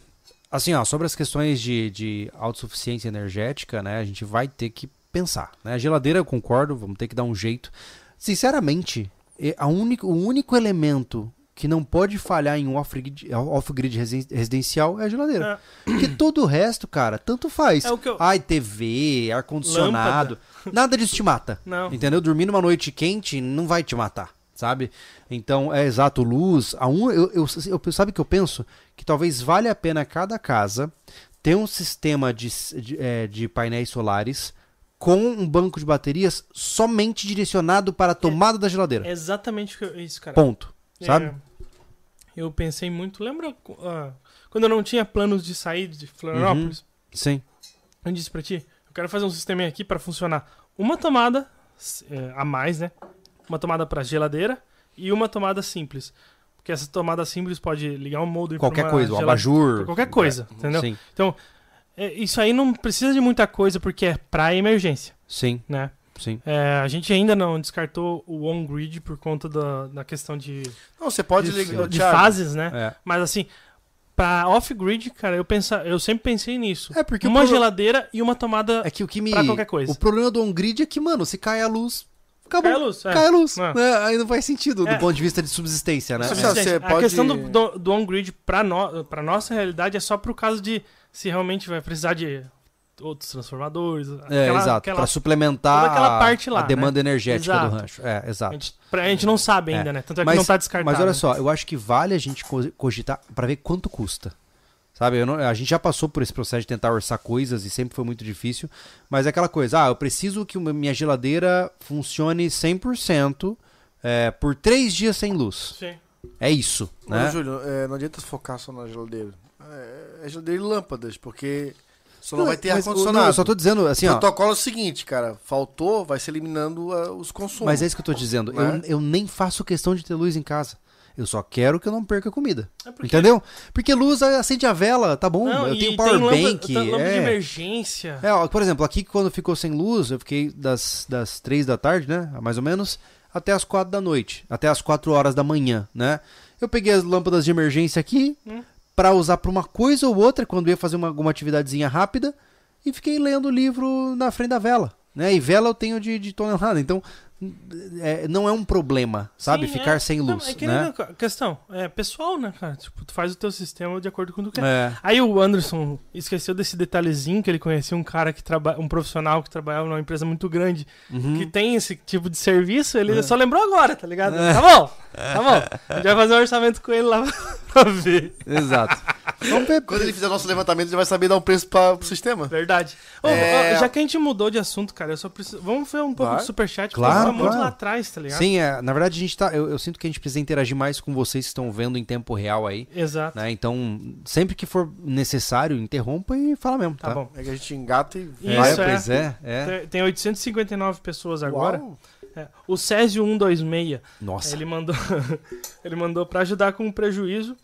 Assim, ó, sobre as questões de, de autossuficiência energética, né? A gente vai ter que pensar. Né? A geladeira, eu concordo, vamos ter que dar um jeito. Sinceramente, é a único, o único elemento que não pode falhar em um off-grid off-grid resi- residencial é a geladeira. Porque todo o resto, cara, tanto faz. É o que eu. Ai, TV, ar-condicionado, nada disso te mata. Não. Entendeu? Dormir numa noite quente não vai te matar, sabe? Então, é exato, luz. A um, eu, eu, eu- sabe o que eu penso? Que talvez valha a pena cada casa ter um sistema de, de, é, de painéis solares com um banco de baterias somente direcionado para a tomada da geladeira. É exatamente isso, cara. Ponto. Sabe? É, eu pensei muito. Lembra ah, quando eu não tinha planos de sair de Florianópolis? Sim. Eu disse pra ti, eu quero fazer um sistema aqui pra funcionar uma tomada é, a mais, né? Uma tomada pra geladeira e uma tomada simples. Porque essa tomada simples pode ligar um pra Qualquer uma coisa, um abajur. Qualquer coisa, entendeu? Sim, É, isso aí não precisa de muita coisa porque é pra emergência, sim, né? Sim. É, a gente ainda não descartou o on-grid por conta da, da questão de, Não, você pode de, ligar. de fases, né? É. Mas assim, pra off-grid, cara, eu, pensa, eu sempre pensei nisso. É porque uma pro- geladeira e uma tomada É que o que me. pra qualquer coisa. O problema do on-grid é que, mano, se cai a luz, acabou. Cai a luz, é. Cai a luz. É. né? Aí não faz sentido do É. ponto de vista de subsistência, né? Sabe, gente, você a pode- questão do, do, do on-grid pra, no, pra nossa realidade é só pro caso de se realmente vai precisar de outros transformadores. É, aquela- exato. aquela- Pra suplementar aquela a- parte lá, a demanda energética Exato. do rancho. É, a, exato. gente, pra- a gente não sabe ainda, É. né? Tanto é que Mas- não tá descartado. Mas olha só, eu acho que vale a gente co- cogitar pra ver quanto custa. Sabe, eu não- a gente já passou por esse processo de tentar orçar coisas e sempre foi muito difícil. Mas é aquela coisa, ah, eu preciso que uma- minha geladeira funcione 100% é, por três dias sem luz. Sim. É isso, Mas, né? Júlio, é, não adianta focar só na geladeira. É, é geladeira e lâmpadas, porque Só não, vai ter o- ar-condicionado. não, Eu só tô dizendo, assim, o ó. protocolo é o seguinte, cara. Faltou, vai se eliminando ah, os consumos. Mas é isso que eu tô dizendo. Eu, Né? eu nem faço questão de ter luz em casa. Eu só quero que eu não perca comida. É porque- Entendeu? Porque luz acende a vela, tá bom. Não, eu tenho tem power lâmpada- bank. tem lâmpada de é. emergência. É, ó, por exemplo, aqui quando ficou sem luz, eu fiquei das, das 3 da tarde, né? Mais ou menos, até as 4 da noite. Até as 4 horas da manhã, né? Eu peguei as lâmpadas de emergência aqui Hum. Pra usar pra uma coisa ou outra quando eu ia fazer uma, alguma atividadezinha rápida e fiquei lendo o livro na frente da vela. Né? E vela eu tenho de, de tonelada, então é, não é um problema, sabe? Sim, Ficar é. sem Não, luz, é que né? questão, é pessoal, né, cara? Tipo, tu faz o teu sistema de acordo com o que tu quer. É. Aí o Anderson esqueceu desse detalhezinho que ele conhecia um cara que trabalha, um profissional que trabalhava numa empresa muito grande Uhum. que tem esse tipo de serviço, ele É. só lembrou agora, tá ligado? Tá bom, tá bom. A gente vai fazer um orçamento com ele lá <laughs> pra ver. Exato. Vamos ver. Quando ele fizer nosso levantamento, ele vai saber dar um preço para o sistema. Verdade. Ô, É. ô, já que a gente mudou de assunto, cara, eu só preciso. Vamos ver um pouco Vai. de superchat, Claro, porque tá muito claro. lá atrás, tá ligado? Sim, é, na verdade a gente tá. Eu, eu sinto que a gente precisa interagir mais com vocês que estão vendo em tempo real aí. Exato. Né? Então, sempre que for necessário, interrompa e fala mesmo, tá? Tá bom. É que a gente engata e Isso, É, é. pois é, é. Tem- Tem 859 pessoas agora. Uau. É, O Césio 126, Nossa. ele mandou <laughs> ele mandou para ajudar com o prejuízo.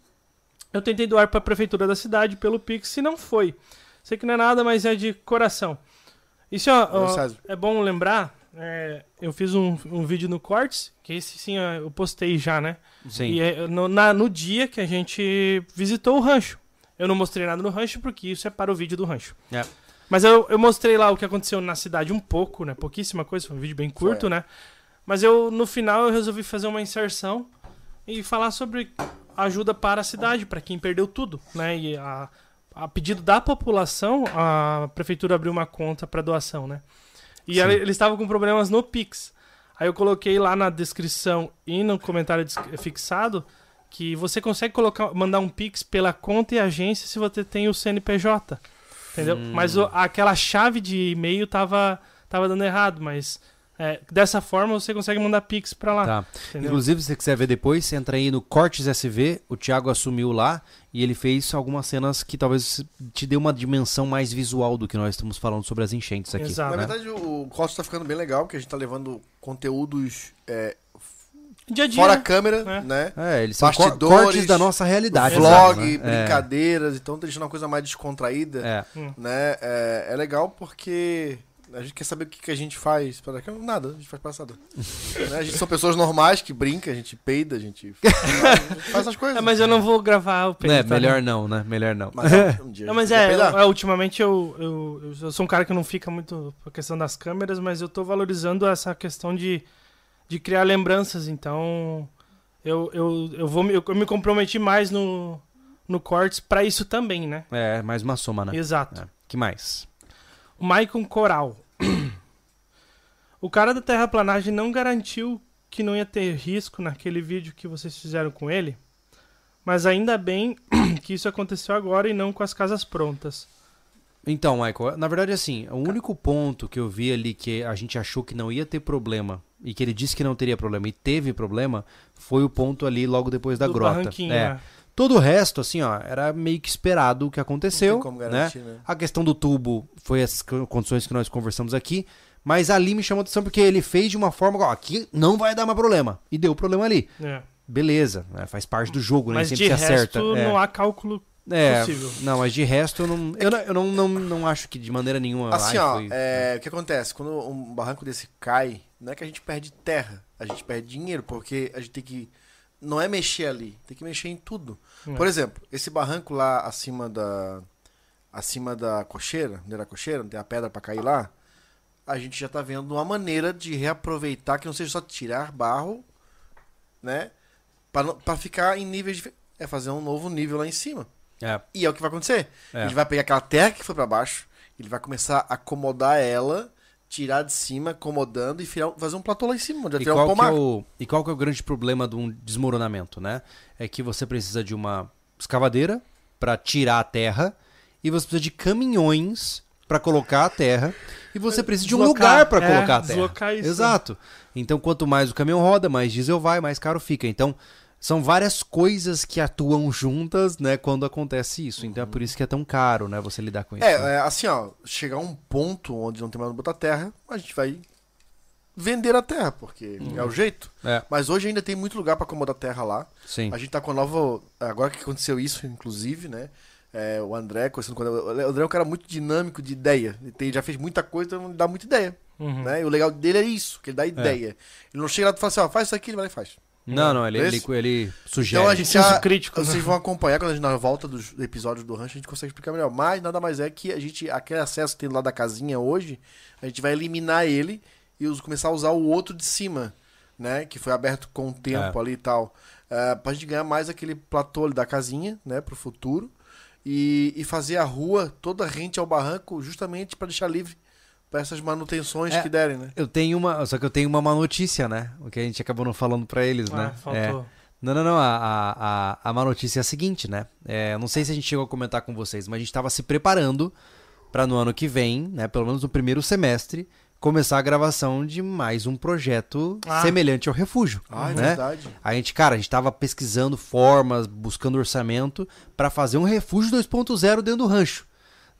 Eu tentei doar para a prefeitura da cidade pelo Pix e não foi. Sei que não é nada, mas é de coração. Isso ó, ó, é bom lembrar. é, eu fiz um, um vídeo no Cortes, que esse sim eu postei já, né? Sim. E é no, na- no dia que a gente visitou o rancho. Eu não mostrei nada no rancho porque isso é para o vídeo do rancho. É. Mas eu, eu mostrei lá o que aconteceu na cidade um pouco, né? Pouquíssima coisa, foi um vídeo bem curto, Foi. né? Mas eu, no final, eu resolvi fazer uma inserção e falar sobre ajuda para a cidade, para quem perdeu tudo, né? E a, a pedido da população, a prefeitura abriu uma conta para doação, né? E ela- eles estavam com problemas no Pix. Aí eu coloquei lá na descrição e no comentário fixado que você consegue colocar, mandar um Pix pela conta e agência se você tem o CNPJ. Entendeu? Hum. Mas o- aquela chave de e-mail tava, tava dando errado, mas é, dessa forma você consegue mandar Pix pra lá. Tá. Inclusive, se você quiser ver depois, você entra aí no Cortes SV, o Thiago assumiu lá e ele fez algumas cenas que talvez te dê uma dimensão mais visual do que nós estamos falando sobre as enchentes aqui. Exato. Na né? verdade, o corte tá ficando bem legal, porque a gente tá levando conteúdos é, Dia a dia. fora né? câmera, É. né? É, eles são Bastidores, cortes da nossa realidade. Vlog, né? brincadeiras, então tá deixando uma coisa mais descontraída, É. né? É, é legal porque a gente quer saber o que, que a gente faz. Para... Nada, a gente faz passada. <laughs> né? A gente são pessoas normais que brincam, a gente peida, a gente faz, a gente faz as coisas. É, mas eu não vou gravar o É, peito, tá, melhor né? não, né? Melhor não. Mas é, <laughs> um dia Não, mas é, é, ultimamente eu, eu, eu sou um cara que não fica muito com a questão das câmeras, mas eu tô valorizando essa questão de, de criar lembranças, então eu, eu, eu, vou, me- eu, me comprometi mais no, no Cortes pra isso também, né? É, mais uma soma, né? Exato. É. que mais? O Maicon Coral. O cara da terraplanagem não garantiu que não ia ter risco naquele vídeo que vocês fizeram com ele, mas ainda bem <clears throat> que isso aconteceu agora e não com as casas prontas. Então, Michael, na verdade, assim, o único ponto que eu vi ali que a gente achou que não ia ter problema e que ele disse que não teria problema e teve problema foi o ponto ali logo depois da do grota. É. né? Todo o resto, assim, ó, era meio que esperado o que Não aconteceu, tem como né? garantir, né? A questão do tubo foi as co- condições que nós conversamos aqui, mas ali me chamou a atenção porque ele fez de uma forma, ó, aqui não vai dar mais problema. E deu problema ali. É. Beleza, né? faz parte do jogo, né? Mas Sempre de se acerta. resto, é. não há cálculo É, possível. não, mas de resto eu não, eu não, eu não, não, não acho que de maneira nenhuma. Assim, ó, foi- é, o que acontece? Quando um barranco desse cai, não é que a gente perde terra, a gente perde dinheiro, porque a gente tem que. Não é mexer ali, tem que mexer em tudo. É. Por exemplo, esse barranco lá acima da. acima da cocheira, onde era a cocheira, não tem a pedra pra cair lá, a gente já tá vendo uma maneira de reaproveitar que não seja só tirar barro, né? Pra ficar em níveis de. É fazer um novo nível lá em cima. É, E é o que vai acontecer. É. Ele vai pegar aquela terra que foi pra baixo, ele vai começar a acomodar ela, tirar de cima, acomodando e fazer um platô lá em cima, onde E virar um qual, que é o, e qual que é o grande problema de um desmoronamento, né? É que você precisa de uma escavadeira para tirar a terra e você precisa de caminhões para colocar a terra e você precisa de um Deslocar, lugar para é, colocar a terra. deslocar isso. Exato. Então quanto mais o caminhão roda, mais diesel vai, mais caro fica. Então são várias coisas que atuam juntas, né, quando acontece isso. Então é por isso que é tão caro, né, você lidar com isso. É, né? é, assim, ó, chegar a um ponto onde não tem mais onde botar terra, a gente vai vender a terra, porque é o jeito. É, Mas hoje ainda tem muito lugar para acomodar terra lá. sim. A gente tá com a nova. Agora que aconteceu isso, inclusive, né? É, o André, conversando com o André. O André é um cara muito dinâmico de ideia. Ele tem- já fez muita coisa, então ele dá muita ideia. Uhum. Né? E o legal dele é isso, que ele dá ideia. Ele não chega lá e fala assim, ó, faz isso aqui, ele vai lá e faz. Não, não, ele, ele, Esse? ele sugere. Então a gente Senso já, crítico, né? Vocês vão acompanhar quando a gente na volta dos episódios do rancho, a gente consegue explicar melhor. Mas nada mais é que a gente, aquele acesso que tem lá da casinha hoje, a gente vai eliminar ele e us- começar a usar o outro de cima, né? Que foi aberto com o tempo É. ali e tal. Uh, pra gente ganhar mais aquele platô ali da casinha, né? Pro futuro. E, e fazer a rua toda rente ao barranco justamente para deixar livre para essas manutenções É. que derem, né? Eu tenho uma, só que eu tenho uma má notícia, né? O que a gente acabou não falando pra eles, Ah, né? É. faltou. Não, não, não. A, a, a, a má notícia é a seguinte, né? É, não sei se a gente chegou a comentar com vocês, mas a gente estava se preparando para no ano que vem, né? Pelo menos no primeiro semestre, começar a gravação de mais um projeto Ah. semelhante ao refúgio. Ah, é né? verdade. A gente, cara, a gente tava pesquisando formas, buscando orçamento para fazer um refúgio 2.0 dentro do rancho.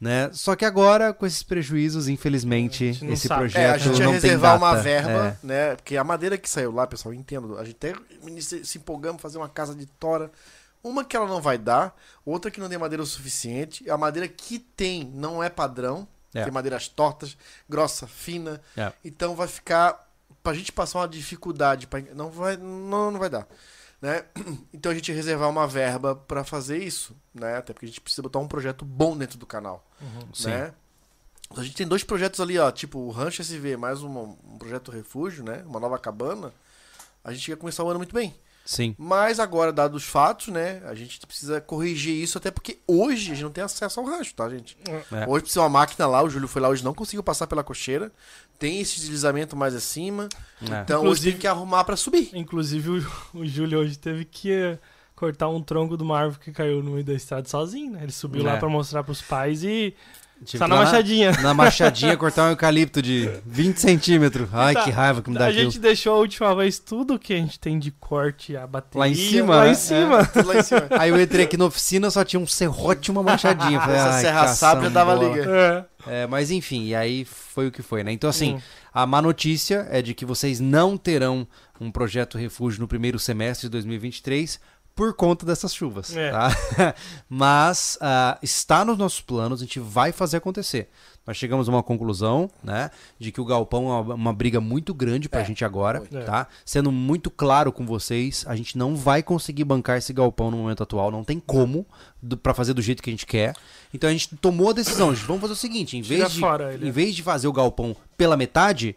Né? Só que agora, com esses prejuízos, infelizmente, esse sabe. projeto É, a gente ia não reservar uma verba, É. né? Porque a madeira que saiu lá, pessoal, entendo. A gente até se se empolgamos fazer uma casa de tora. Uma que ela não vai dar, outra que não tem madeira o suficiente. A madeira que tem não é padrão. É. Tem madeiras tortas, grossa, fina. É. Então vai ficar. Pra gente passar uma dificuldade. Pra, não, vai, não, não vai dar. Né? <clears throat> Então a gente reservar uma verba pra fazer isso. Né? Até porque a gente precisa botar um projeto bom dentro do canal Sim. né? A gente tem dois projetos ali, ó, tipo o Rancho SV, mais um, um projeto refúgio, né? Uma nova cabana. A gente ia começar o ano muito bem. Sim. Mas agora, dados os fatos, né? A gente precisa corrigir isso, até porque hoje a gente não tem acesso ao rancho, tá, gente? É. Hoje precisa uma máquina lá, o Júlio foi lá, hoje não conseguiu passar pela cocheira. Tem esse deslizamento mais acima. É. Então hoje Inclusive- tem que arrumar pra subir. Inclusive, o, o Júlio hoje teve que eh, cortar um tronco de uma árvore que caiu no meio da estrada sozinho, né? Ele subiu É. lá pra mostrar pros pais e Tive tá que na machadinha. Na machadinha, cortar um eucalipto de 20 centímetros. Ai, Tá. que raiva que me dá a aquilo. gente deixou a última vez tudo que a gente tem de corte, a bateria. Lá em cima, Lá em cima. Tudo lá em cima. Aí eu entrei aqui na oficina, só tinha um serrote e uma machadinha. Falei, Essa serra sábia dava liga. É. É, mas enfim, e aí foi o que foi, né? Então, assim, Hum. a má notícia é de que vocês não terão um projeto refúgio no primeiro semestre de 2023 por conta dessas chuvas, É. tá? <laughs> Mas ah, está nos nossos planos, a gente vai fazer acontecer. Nós chegamos a uma conclusão, né, de que o galpão é uma, uma briga muito grande pra É, gente agora, foi. tá? Sendo muito claro com vocês, a gente não vai conseguir bancar esse galpão no momento atual, não tem como do, para fazer do jeito que a gente quer. Então a gente tomou a decisão, gente, vamos fazer o seguinte, em vez de fora em vez de fazer o galpão pela metade,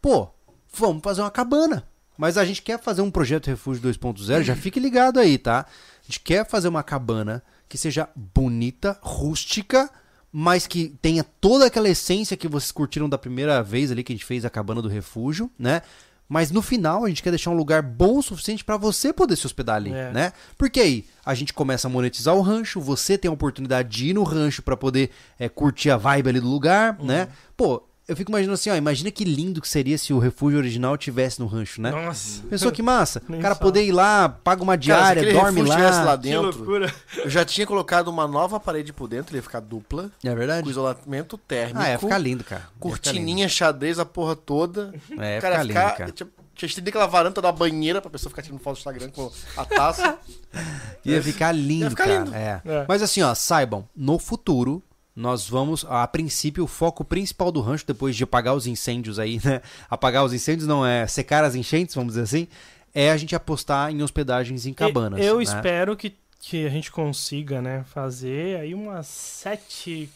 pô, vamos fazer uma cabana. Mas a gente quer fazer um projeto Refúgio 2.0, já fique ligado aí, tá? A gente quer fazer uma cabana que seja bonita, rústica, mas que tenha toda aquela essência que vocês curtiram da primeira vez ali que a gente fez a cabana do refúgio, né? Mas no final a gente quer deixar um lugar bom o suficiente para você poder se hospedar ali, É. né? Porque aí a gente começa a monetizar o rancho, você tem a oportunidade de ir no rancho para poder é, curtir a vibe ali do lugar, Uhum. né? Pô, eu fico imaginando assim, ó, imagina que lindo que seria se o refúgio original tivesse no rancho, né? Nossa. Pensou que massa? O cara poder ir lá, paga uma Cara, se diária, aquele dorme lá lá. Que dentro, loucura. eu já tinha colocado uma nova parede por dentro, ele ia ficar dupla, É com verdade? isolamento térmico. Ah, ia ficar lindo, cara. Cortininha, xadrez, a porra toda. lindo. É, ia cara, ficar ia lindo, ficar. cara. Tinha, tinha estender aquela varanda da banheira pra pessoa ficar tirando foto do Instagram com a taça. <laughs> Ia ficar lindo, Ia ficar cara. lindo. É. É. Mas assim, ó, saibam, no futuro, nós vamos, a princípio, o foco principal do rancho, depois de apagar os incêndios aí, né? <laughs> Apagar os incêndios não é secar as enchentes, vamos dizer assim, é a gente apostar em hospedagens em cabanas. Eu né? espero que, que a gente consiga, né, fazer aí umas sete.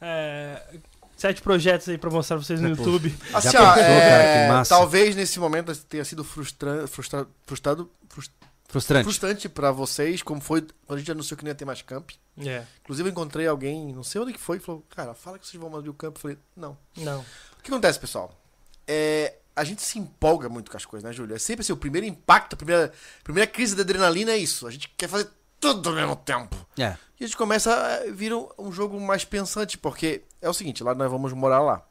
é, sete projetos aí pra mostrar pra vocês no Pô. YouTube. Assim, ó, pensou, é, cara, que massa. talvez nesse momento tenha sido frustra, frustra, frustrado, frus- Frustrante. frustrante pra vocês, como foi quando a gente anunciou que não ia ter mais camp. É, Inclusive, eu encontrei alguém, não sei onde que foi, que falou: Cara, fala que vocês vão abrir o camp. Eu falei: Não. não. O que acontece, pessoal? É, a gente se empolga muito com as coisas, né, Júlio? É sempre assim, o primeiro impacto, a primeira, primeira crise de adrenalina é isso. A gente quer fazer tudo ao mesmo tempo. É. E a gente começa a vir um, um jogo mais pensante, porque é o seguinte, lá nós vamos morar lá.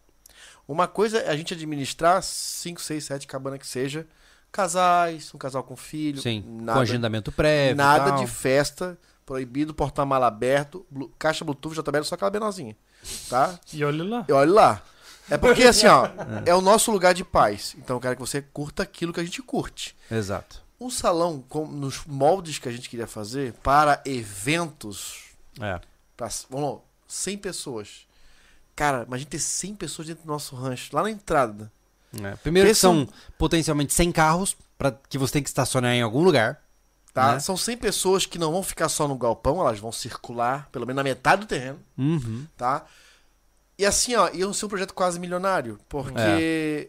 Uma coisa é a gente administrar 5, 6, 7 cabanas que seja, casais, um casal com filho, Sim, nada, com agendamento prévio. nada tal. de festa, proibido porta-mala aberto, blu- caixa Bluetooth, JBL, só aquela menorzinha, tá? E olha lá. E olha lá. É porque assim, ó, é o nosso lugar de paz. Então eu quero que você curta aquilo que a gente curte. Exato. Um salão com, nos moldes que a gente queria fazer para eventos É. Pra, vamos lá, 100 pessoas. Cara, imagina ter 100 pessoas dentro do nosso rancho, lá na entrada. É. Primeiro Pensa são potencialmente 100 carros pra, que você tem que estacionar em algum lugar. Tá? Né? São 100 pessoas que não vão ficar só no galpão, elas vão circular, pelo menos na metade do terreno, Uhum. tá? E assim, ó, ia ser um projeto quase milionário, porque É.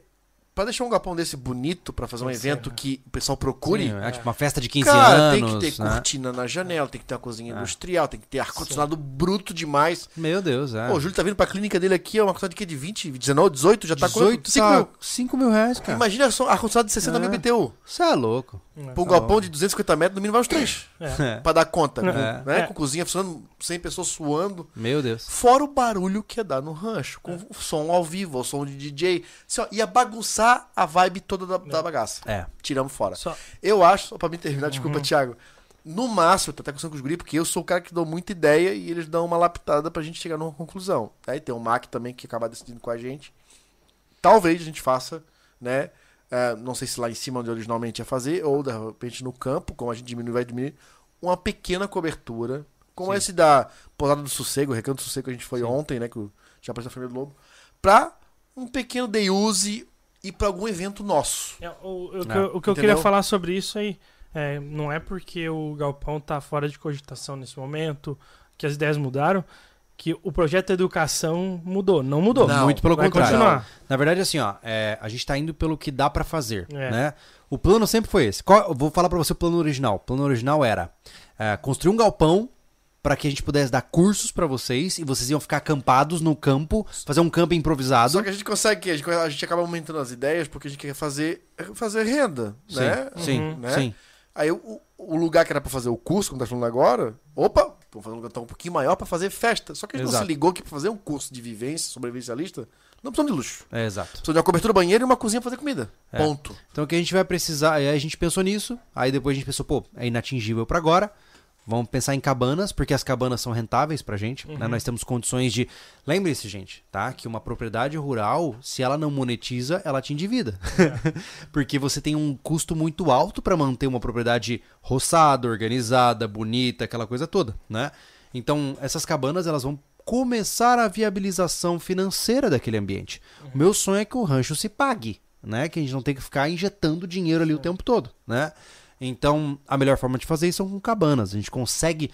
pra deixar um galpão desse bonito, pra fazer um evento ser, né? que o pessoal procure, Sim, é tipo uma festa de 15 cara, anos. tem que ter né? cortina na janela, tem que ter uma cozinha É. industrial, tem que ter ar-condicionado bruto demais. Meu Deus, é. Pô, o Júlio tá vindo pra clínica dele aqui, é uma quantidade de quê? De 20, 19, 18, já tá com 18 5 tá mil. 5 mil reais, cara. Imagina só ar-condicionado de 60 mil É. BTU. Você é louco. Pra um Tá galpão bom. de 250 metros, no mínimo vai uns 3. É. É. <laughs> Pra dar conta. É. Com, né? É. com cozinha funcionando, 100 pessoas suando. Meu Deus. Fora o barulho que ia dar no rancho. Com o som ao vivo, o som de DJ. Assim, ó, ia bagunçar a vibe toda da, da bagaça. É. Tiramos fora. Só, Eu acho, só pra me terminar, desculpa, Uhum. Thiago. No máximo, eu tô até conversando com os guri, porque eu sou o cara que dou muita ideia e eles dão uma lapidada pra gente chegar numa conclusão. Aí tem o Mac também que acaba decidindo com a gente. Talvez a gente faça, né? É, não sei se lá em cima onde originalmente ia fazer, ou de repente no campo, como a gente diminui, vai diminuir, uma pequena cobertura, como Sim. esse da Pousada do Sossego, o Recanto do Sossego que a gente foi Sim. ontem, né? Que o- já apareceu a família do Lobo, pra um pequeno day use e pra algum evento nosso. é, o, o que É, eu, o que eu entendeu? queria falar sobre isso aí é, não é porque o galpão tá fora de cogitação nesse momento, que as ideias mudaram, que o projeto de educação mudou. Não mudou. Não, Muito pelo vai contrário. continuar. Na verdade, assim, ó, é, a gente tá indo pelo que dá pra fazer, É. né? O plano sempre foi esse. Qual- eu vou falar pra você o plano original. O plano original era é, construir um galpão pra que a gente pudesse dar cursos pra vocês e vocês iam ficar acampados no campo, fazer um campo improvisado. Só que a gente consegue, que a gente, a gente acaba aumentando as ideias porque a gente quer fazer, fazer renda, Sim, né? sim, Uhum. Né? sim. Aí o, o lugar que era pra fazer o curso, como tá falando agora, opa, vamos fazer um tão um pouquinho maior pra fazer festa. Só que a gente não Exato. se ligou que pra fazer um curso de vivência, sobrevivencialista, não precisamos de luxo. É, exato. Precisamos de uma cobertura banheiro e uma cozinha pra fazer comida. É. Ponto. Então o que a gente vai precisar, aí a gente pensou nisso, aí depois a gente pensou, pô, é inatingível pra agora. Vamos pensar em cabanas, porque as cabanas são rentáveis pra gente, né? Nós temos condições de. Lembre-se, gente, tá? Que uma propriedade rural, se ela não monetiza, ela te endivida. <laughs> porque você tem um custo muito alto pra manter uma propriedade roçada, organizada, bonita, aquela coisa toda, né? Então, essas cabanas, elas vão começar a viabilização financeira daquele ambiente. O meu sonho é que o rancho se pague, né? Que a gente não tem que ficar injetando dinheiro ali o tempo todo, né? Então, a melhor forma de fazer isso são com cabanas. A gente consegue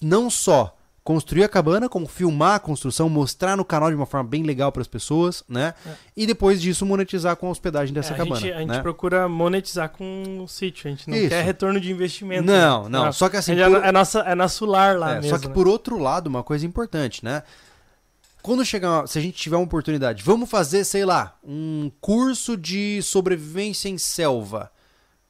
não só construir a cabana, como filmar a construção, mostrar no canal de uma forma bem legal para as pessoas, né? E depois disso monetizar com a hospedagem dessa É, a cabana. gente, a gente né? procura monetizar com o sítio. A gente não Isso. quer retorno de investimento. Não, né? não. Ah, Só que assim, gente por- é, é nossa, é nosso lar lá É, mesmo. só que né? por outro lado, uma coisa importante, né? Quando chegar, se a gente tiver uma oportunidade, vamos fazer, sei lá, um curso de sobrevivência em selva.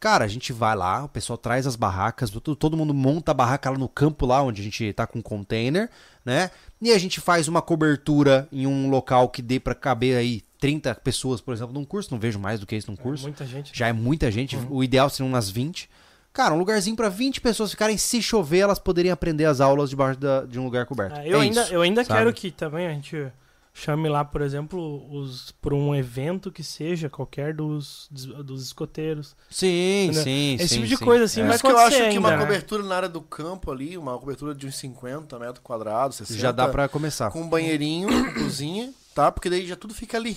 Cara, a gente vai lá, o pessoal traz as barracas, todo, mundo monta a barraca lá no campo lá onde a gente tá com container, né? E a gente faz uma cobertura em um local que dê pra caber aí 30 pessoas, por exemplo, num curso, não vejo mais do que isso num É, curso. muita gente. Já é muita gente, o ideal seriam umas 20. Cara, um lugarzinho pra 20 pessoas ficarem, se chover, elas poderiam aprender as aulas debaixo da- de um lugar coberto. Ah, eu, É ainda, isso, eu ainda sabe? quero que também a gente chame lá, por exemplo, os por um evento que seja qualquer dos, dos escoteiros. Sim, Entendeu? sim, Esse sim, tipo de sim. coisa, assim, É. Isso que eu acho acontecer que uma ainda, né? cobertura na área do campo ali, uma cobertura de uns 50 metros quadrados, 60, Já dá pra começar. com um banheirinho, <coughs> cozinha, tá? Porque daí já tudo fica ali.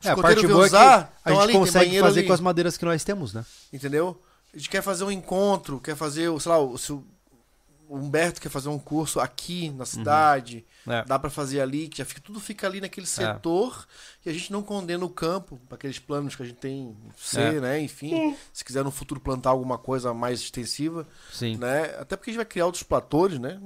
Os É, a parte boa é que usar, a tão gente ali, consegue fazer ali. com as madeiras que nós temos, né? Entendeu? A gente quer fazer um encontro, quer fazer, sei lá, o, se o o Humberto quer fazer um curso aqui na cidade, É. dá pra fazer ali, que já fica, tudo fica ali naquele setor e a gente não condena o campo para aqueles planos que a gente tem ser, É. né? Enfim, se quiser no futuro plantar alguma coisa mais extensiva, Sim. né? Até porque a gente vai criar outros platores, né?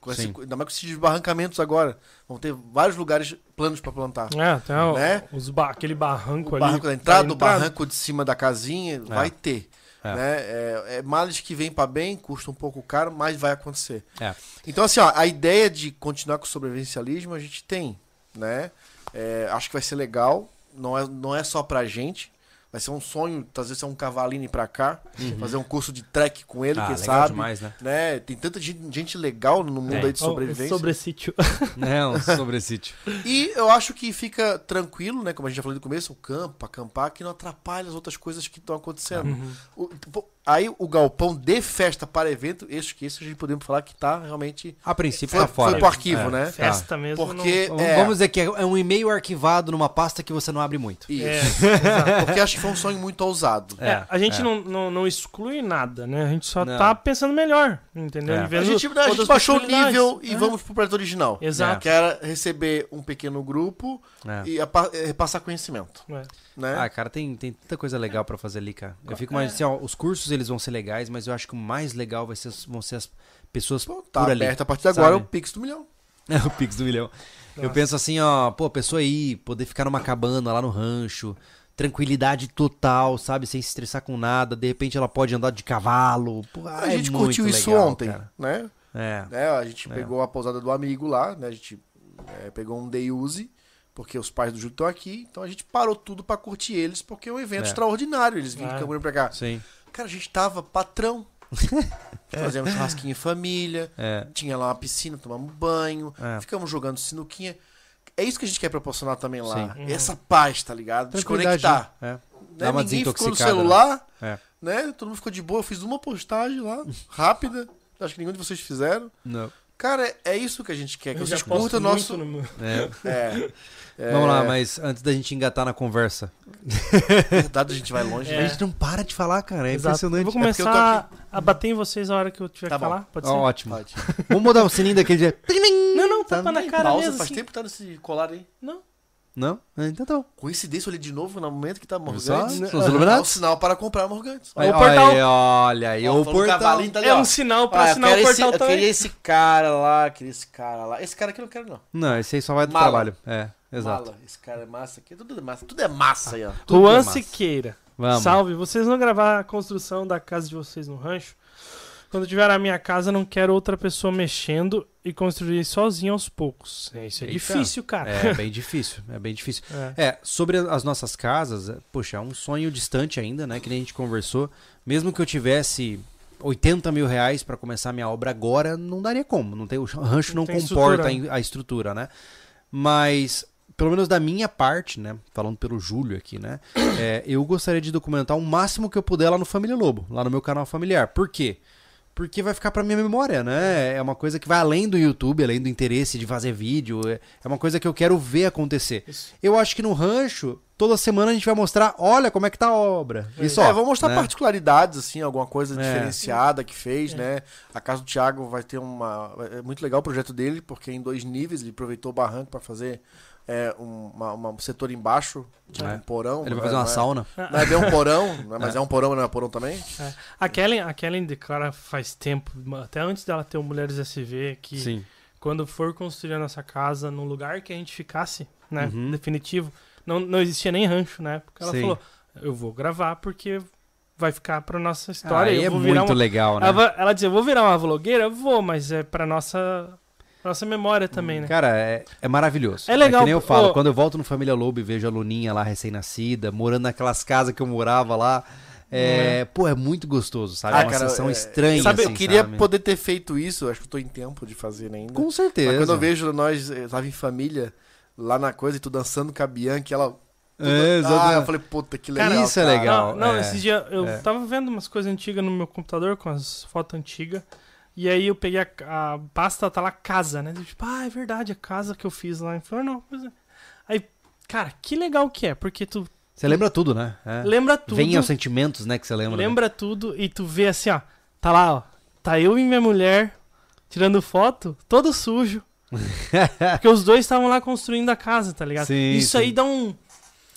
Com esse, ainda mais com esses barrancamentos agora. Vão ter vários lugares planos para plantar. É, Né? os ba- aquele barranco O ali. barranco da entrada, o barranco de cima da casinha, vai ter. É. Né? É, é males que vem para bem, custa um pouco caro, mas vai acontecer. É. Então, assim, ó, a ideia de continuar com o sobrevivencialismo a gente tem, né? É, acho que vai ser legal. Não é, não é só pra gente. Vai ser um sonho trazer ser um cavalinho pra cá, fazer um curso de trek com ele, Ah, quem legal sabe. demais, né? né? Tem tanta gente, gente legal no mundo É. aí de sobrevivência. Sobre sítio. <laughs> É, um sobresítio. E eu acho que fica tranquilo, né? Como a gente já falou no começo, o campo, acampar, que não atrapalha as outras coisas que estão acontecendo. Uhum. O- pô, aí o galpão de festa para evento, esse que esse a gente podemos falar que tá realmente. A princípio Foi, tá fora. foi pro arquivo, É. né? Festa mesmo. Porque. Vamos- é, Vamos dizer que é um e-mail arquivado numa pasta que você não abre muito. Isso. É. <laughs> Porque acho que foi um sonho muito ousado. É, É, a gente é. Não, não, não exclui nada, né? A gente só Não. tá pensando melhor, entendeu? A gente, a gente baixou o nível e É. vamos pro projeto original. Exato. Que era receber um pequeno grupo É. e apa- repassar conhecimento. É. Né? Ah, cara, tem, tem tanta coisa legal pra fazer ali, cara. Eu fico mais assim, ó, os cursos eles vão ser legais, mas eu acho que o mais legal vai ser, vão ser as pessoas Pô, tá por ali. aberto a partir de agora sabe? o Pix do milhão. <laughs> É o Pix do milhão. Eu penso assim, ó, pô, a pessoa aí, poder ficar numa cabana lá no rancho, tranquilidade total, sabe? Sem se estressar com nada. De repente ela pode andar de cavalo. Pô, a é gente curtiu isso legal, ontem, cara. né? É. né? A gente É. pegou a pousada do amigo lá, né? A gente eh, pegou um day use, porque os pais do Júlio estão aqui. Então a gente parou tudo pra curtir eles, porque é um evento É. extraordinário. Eles vinham Ah. de Camboriú pra cá. Sim. Cara, a gente tava patrão. <laughs> Fazendo churrasquinho em família. É. Tinha lá uma piscina, tomamos banho. É. Ficamos jogando sinuquinha. É isso que a gente quer proporcionar também lá. Sim. Essa paz, tá ligado? Desconectar. né? É. Né? Dá uma Ninguém ficou no desintoxicada, né? celular, É. né? Todo mundo ficou de boa. Eu fiz uma postagem lá, rápida. Acho que nenhum de vocês fizeram. Não. Cara, é- isso que a gente quer. Que Eu vocês curtam o nosso. no meu- É. <laughs> É, é, Vamos lá, mas antes da gente engatar na conversa. verdade, a gente vai longe. É. né? A gente não para de falar, cara. É Exato. impressionante. Eu vou É porque eu tô começar a bater em vocês a hora que eu tiver Tá que bom. falar. Pode Ó, ser? ótimo. Pode. Vamos mudar o sininho daquele dia. Não, não, Tá tapa na cara Pausa, mesmo. faz assim. tempo que tá nesse colar aí. Não. Não? Ah, Então tá bom. Coincidência, eu olhei de novo no momento que tá Só? Morgantes. São os É o Illuminati? sinal para comprar Morgantes. Ó, o portal. Aí, olha aí, o portal. tá ali, É ó. um sinal pra Ah, eu assinar o esse- portal Eu também. queria esse cara lá, queria esse cara lá. Esse cara aqui eu não quero, não. Não, esse aí só vai do Mala. trabalho. É, exato. Mala. Esse cara é massa aqui. Tudo é massa. Tudo é massa aí, ó. Tudo é Juan massa. Siqueira. Vamos. Salve. Vocês vão gravar a construção da casa de vocês no rancho? Quando tiver a minha casa, não quero outra pessoa mexendo e construir sozinho aos poucos. É, isso é Eita. difícil, cara. É bem difícil, é bem difícil. <laughs> É. É, sobre as nossas casas, é, poxa, é um sonho distante ainda, né? Que nem a gente conversou. Mesmo que eu tivesse 80 mil reais pra começar minha obra agora, não daria como. Não tem, o rancho Não não, comporta estrutura. a, a estrutura, né? Mas, pelo menos da minha parte, né? Falando pelo Júlio aqui, né? <coughs> é, eu gostaria de documentar o máximo que eu puder lá no Família Lobo, lá no meu canal familiar. Por quê? Porque vai ficar pra minha memória, né? É uma coisa que vai além do YouTube, além do interesse de fazer vídeo. É é uma coisa que eu quero ver acontecer. Isso. Eu acho que no rancho, toda semana a gente vai mostrar, olha como é que tá a obra. Isso, é, ó, vamos mostrar né? particularidades, assim, alguma coisa É. diferenciada que fez, É. né? A casa do Thiago vai ter uma. É muito legal o projeto dele, porque em dois níveis ele aproveitou o barranco para fazer é, um, uma- uma- um setor embaixo, tipo É. um porão. Ele vai não fazer é- uma não é- sauna. Não é bem um porão, <laughs> né, mas é. um porão, não é porão também. É. A Kellen, a Kellen declara faz tempo, até antes dela ter o Mulheres SV, que Sim. quando for construir a nossa casa num lugar que a gente ficasse, né, Uhum. definitivo, não, não existia nem rancho, né? Porque ela Sim. falou, eu vou gravar porque vai ficar pra nossa história. Aí eu é muito uma... legal, né? ela, ela dizia, eu vou virar uma vlogueira? Eu vou, mas é pra nossa, nossa memória também, né? Cara, é, é maravilhoso. É legal, que nem eu falo, ô- quando eu volto no Família Lobo e vejo a Luninha lá recém-nascida, morando naquelas casas que eu morava lá. É, Pô, é muito gostoso, sabe? Ah, é uma cara, sensação é- estranha. Sabe, eu assim, queria sabe? poder ter feito isso, acho que eu tô em tempo de fazer ainda. Com certeza. Mas quando eu vejo nós, eu tava em família, lá na coisa, e tu dançando com a Bianca, ela. É, ah, eu falei, puta, que legal. Cara, isso é cara. legal. Não, não é. esses dias eu é. tava vendo umas coisas antigas no meu computador com as fotos antigas. E aí eu peguei a, a pasta, tá lá casa, né? Eu, Tipo, ah, é verdade, a casa que eu fiz lá. Falei, não, pois é. Aí, cara, que legal que é, porque tu Você lembra tudo, né? É. lembra tudo. Vem aos sentimentos, né, que você lembra. né? lembra tudo e tu vê assim, ó. Tá lá, ó. Tá eu e minha mulher tirando foto, todo sujo. <laughs> porque os dois estavam lá construindo a casa, tá ligado? Sim, Isso aí sim. dá um.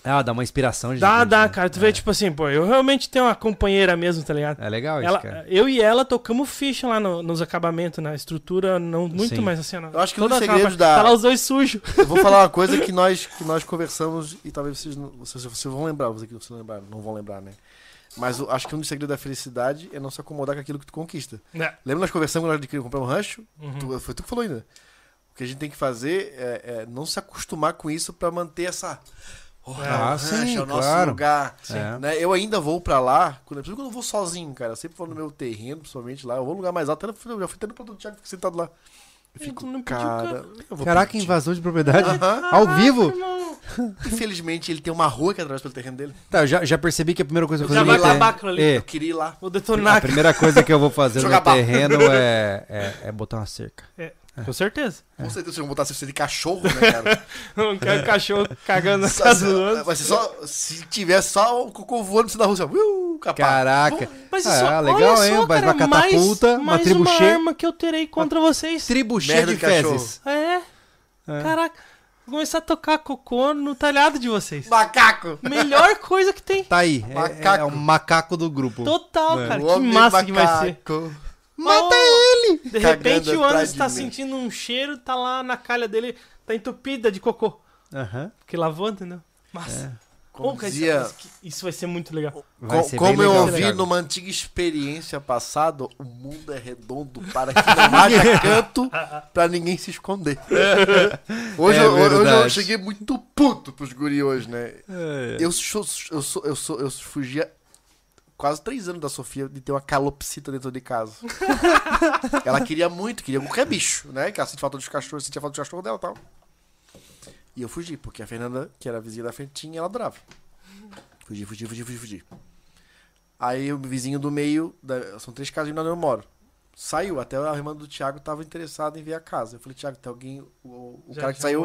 Ah, dá uma inspiração. Dá, gigante, dá, né? cara. Tu é. vê, tipo assim, pô, eu realmente tenho uma companheira mesmo, tá ligado? É legal isso, Ela, cara. eu e ela tocamos ficha lá no- nos acabamentos, na estrutura, não muito Sim. mais assim, ó, Eu acho que um toda dos aquela segredos da- Tá lá os dois sujos. Eu vou falar uma coisa que <laughs> nós, que nós conversamos e talvez vocês, não- vocês, vocês vão lembrar, vocês que não, se lembraram, não vão lembrar, né? Mas eu acho que um dos segredos da felicidade é não se acomodar com aquilo que tu conquista. É. Lembra nós conversamos quando nós adquirimos comprar um rancho? Uhum. Tu- foi tu que falou ainda. O que a gente tem que fazer é, é não se acostumar com isso pra manter essa Oh, Ah, rancho sim, é o nosso claro. lugar. É. Né? Eu ainda vou pra lá, quando, principalmente quando eu vou sozinho, cara. Eu sempre vou no meu terreno, principalmente lá. Eu vou no lugar mais alto. até Eu já fui até no produto do Thiago, fico sentado lá. Eu fico, pediu, cara... eu Caraca, pedir. invasão de propriedade Aham. ao vivo. <laughs> Infelizmente, ele tem uma rua que atravessa pelo terreno dele. Tá, eu já, já percebi que a primeira coisa que eu Já vou fazer vai no acabar terreno- aquilo ali. É, Eu queria ir lá. Vou a detonar. primeira coisa que eu vou fazer <laughs> no terreno é, é, é botar uma cerca. Com certeza. Com certeza, vocês vão botar você de cachorro, né, cara? <laughs> Não quero cachorro <laughs> cagando na casa do outro. Vai ser só... Se tiver só o cocô voando na rua, ó, uh, capaz. Caraca. Mas Ah, isso, é, legal, olha hein? só, Mas cara, uma catapulta, mais, uma mais tribuchê. uma arma que eu terei contra vocês. Tribo cheia de de fezes. É. É. Caraca. Vou começar a tocar cocô no talhado de vocês. Macaco! Melhor coisa que tem. Tá aí. é- Macaco. É, o macaco do grupo. Total, É. cara. O Que massa que vai ser. Mata ele! De repente o Anderson de tá mim. sentindo um cheiro, tá lá na calha dele, tá entupida de cocô. Aham. Porque lavou, entendeu? Massa. Como Ô, cara, isso- dizia- Isso vai ser muito legal. Co- ser como eu legal, ouvi numa antiga experiência passada, o mundo é redondo para que não haja <laughs> canto pra ninguém se esconder. Hoje, É eu, hoje eu cheguei muito puto pros guri hoje, né? É. Eu, sou, eu, sou, eu, sou, eu fugia quase três anos da Sofia de ter uma calopsita dentro de casa. <laughs> ela queria muito, queria qualquer bicho, né? Que ela sentia falta dos cachorros, sentia falta dos cachorros dela e tal. E eu fugi, porque a Fernanda, que era a vizinha da frente, tinha, ela adorava. Fugi, fugi, fugi, fugi, fugi. Aí o vizinho do meio, da- são três casas onde eu moro. Saiu, até a irmã do Thiago tava interessada em ver a casa. Eu falei, Thiago, tem alguém. O, o cara que saiu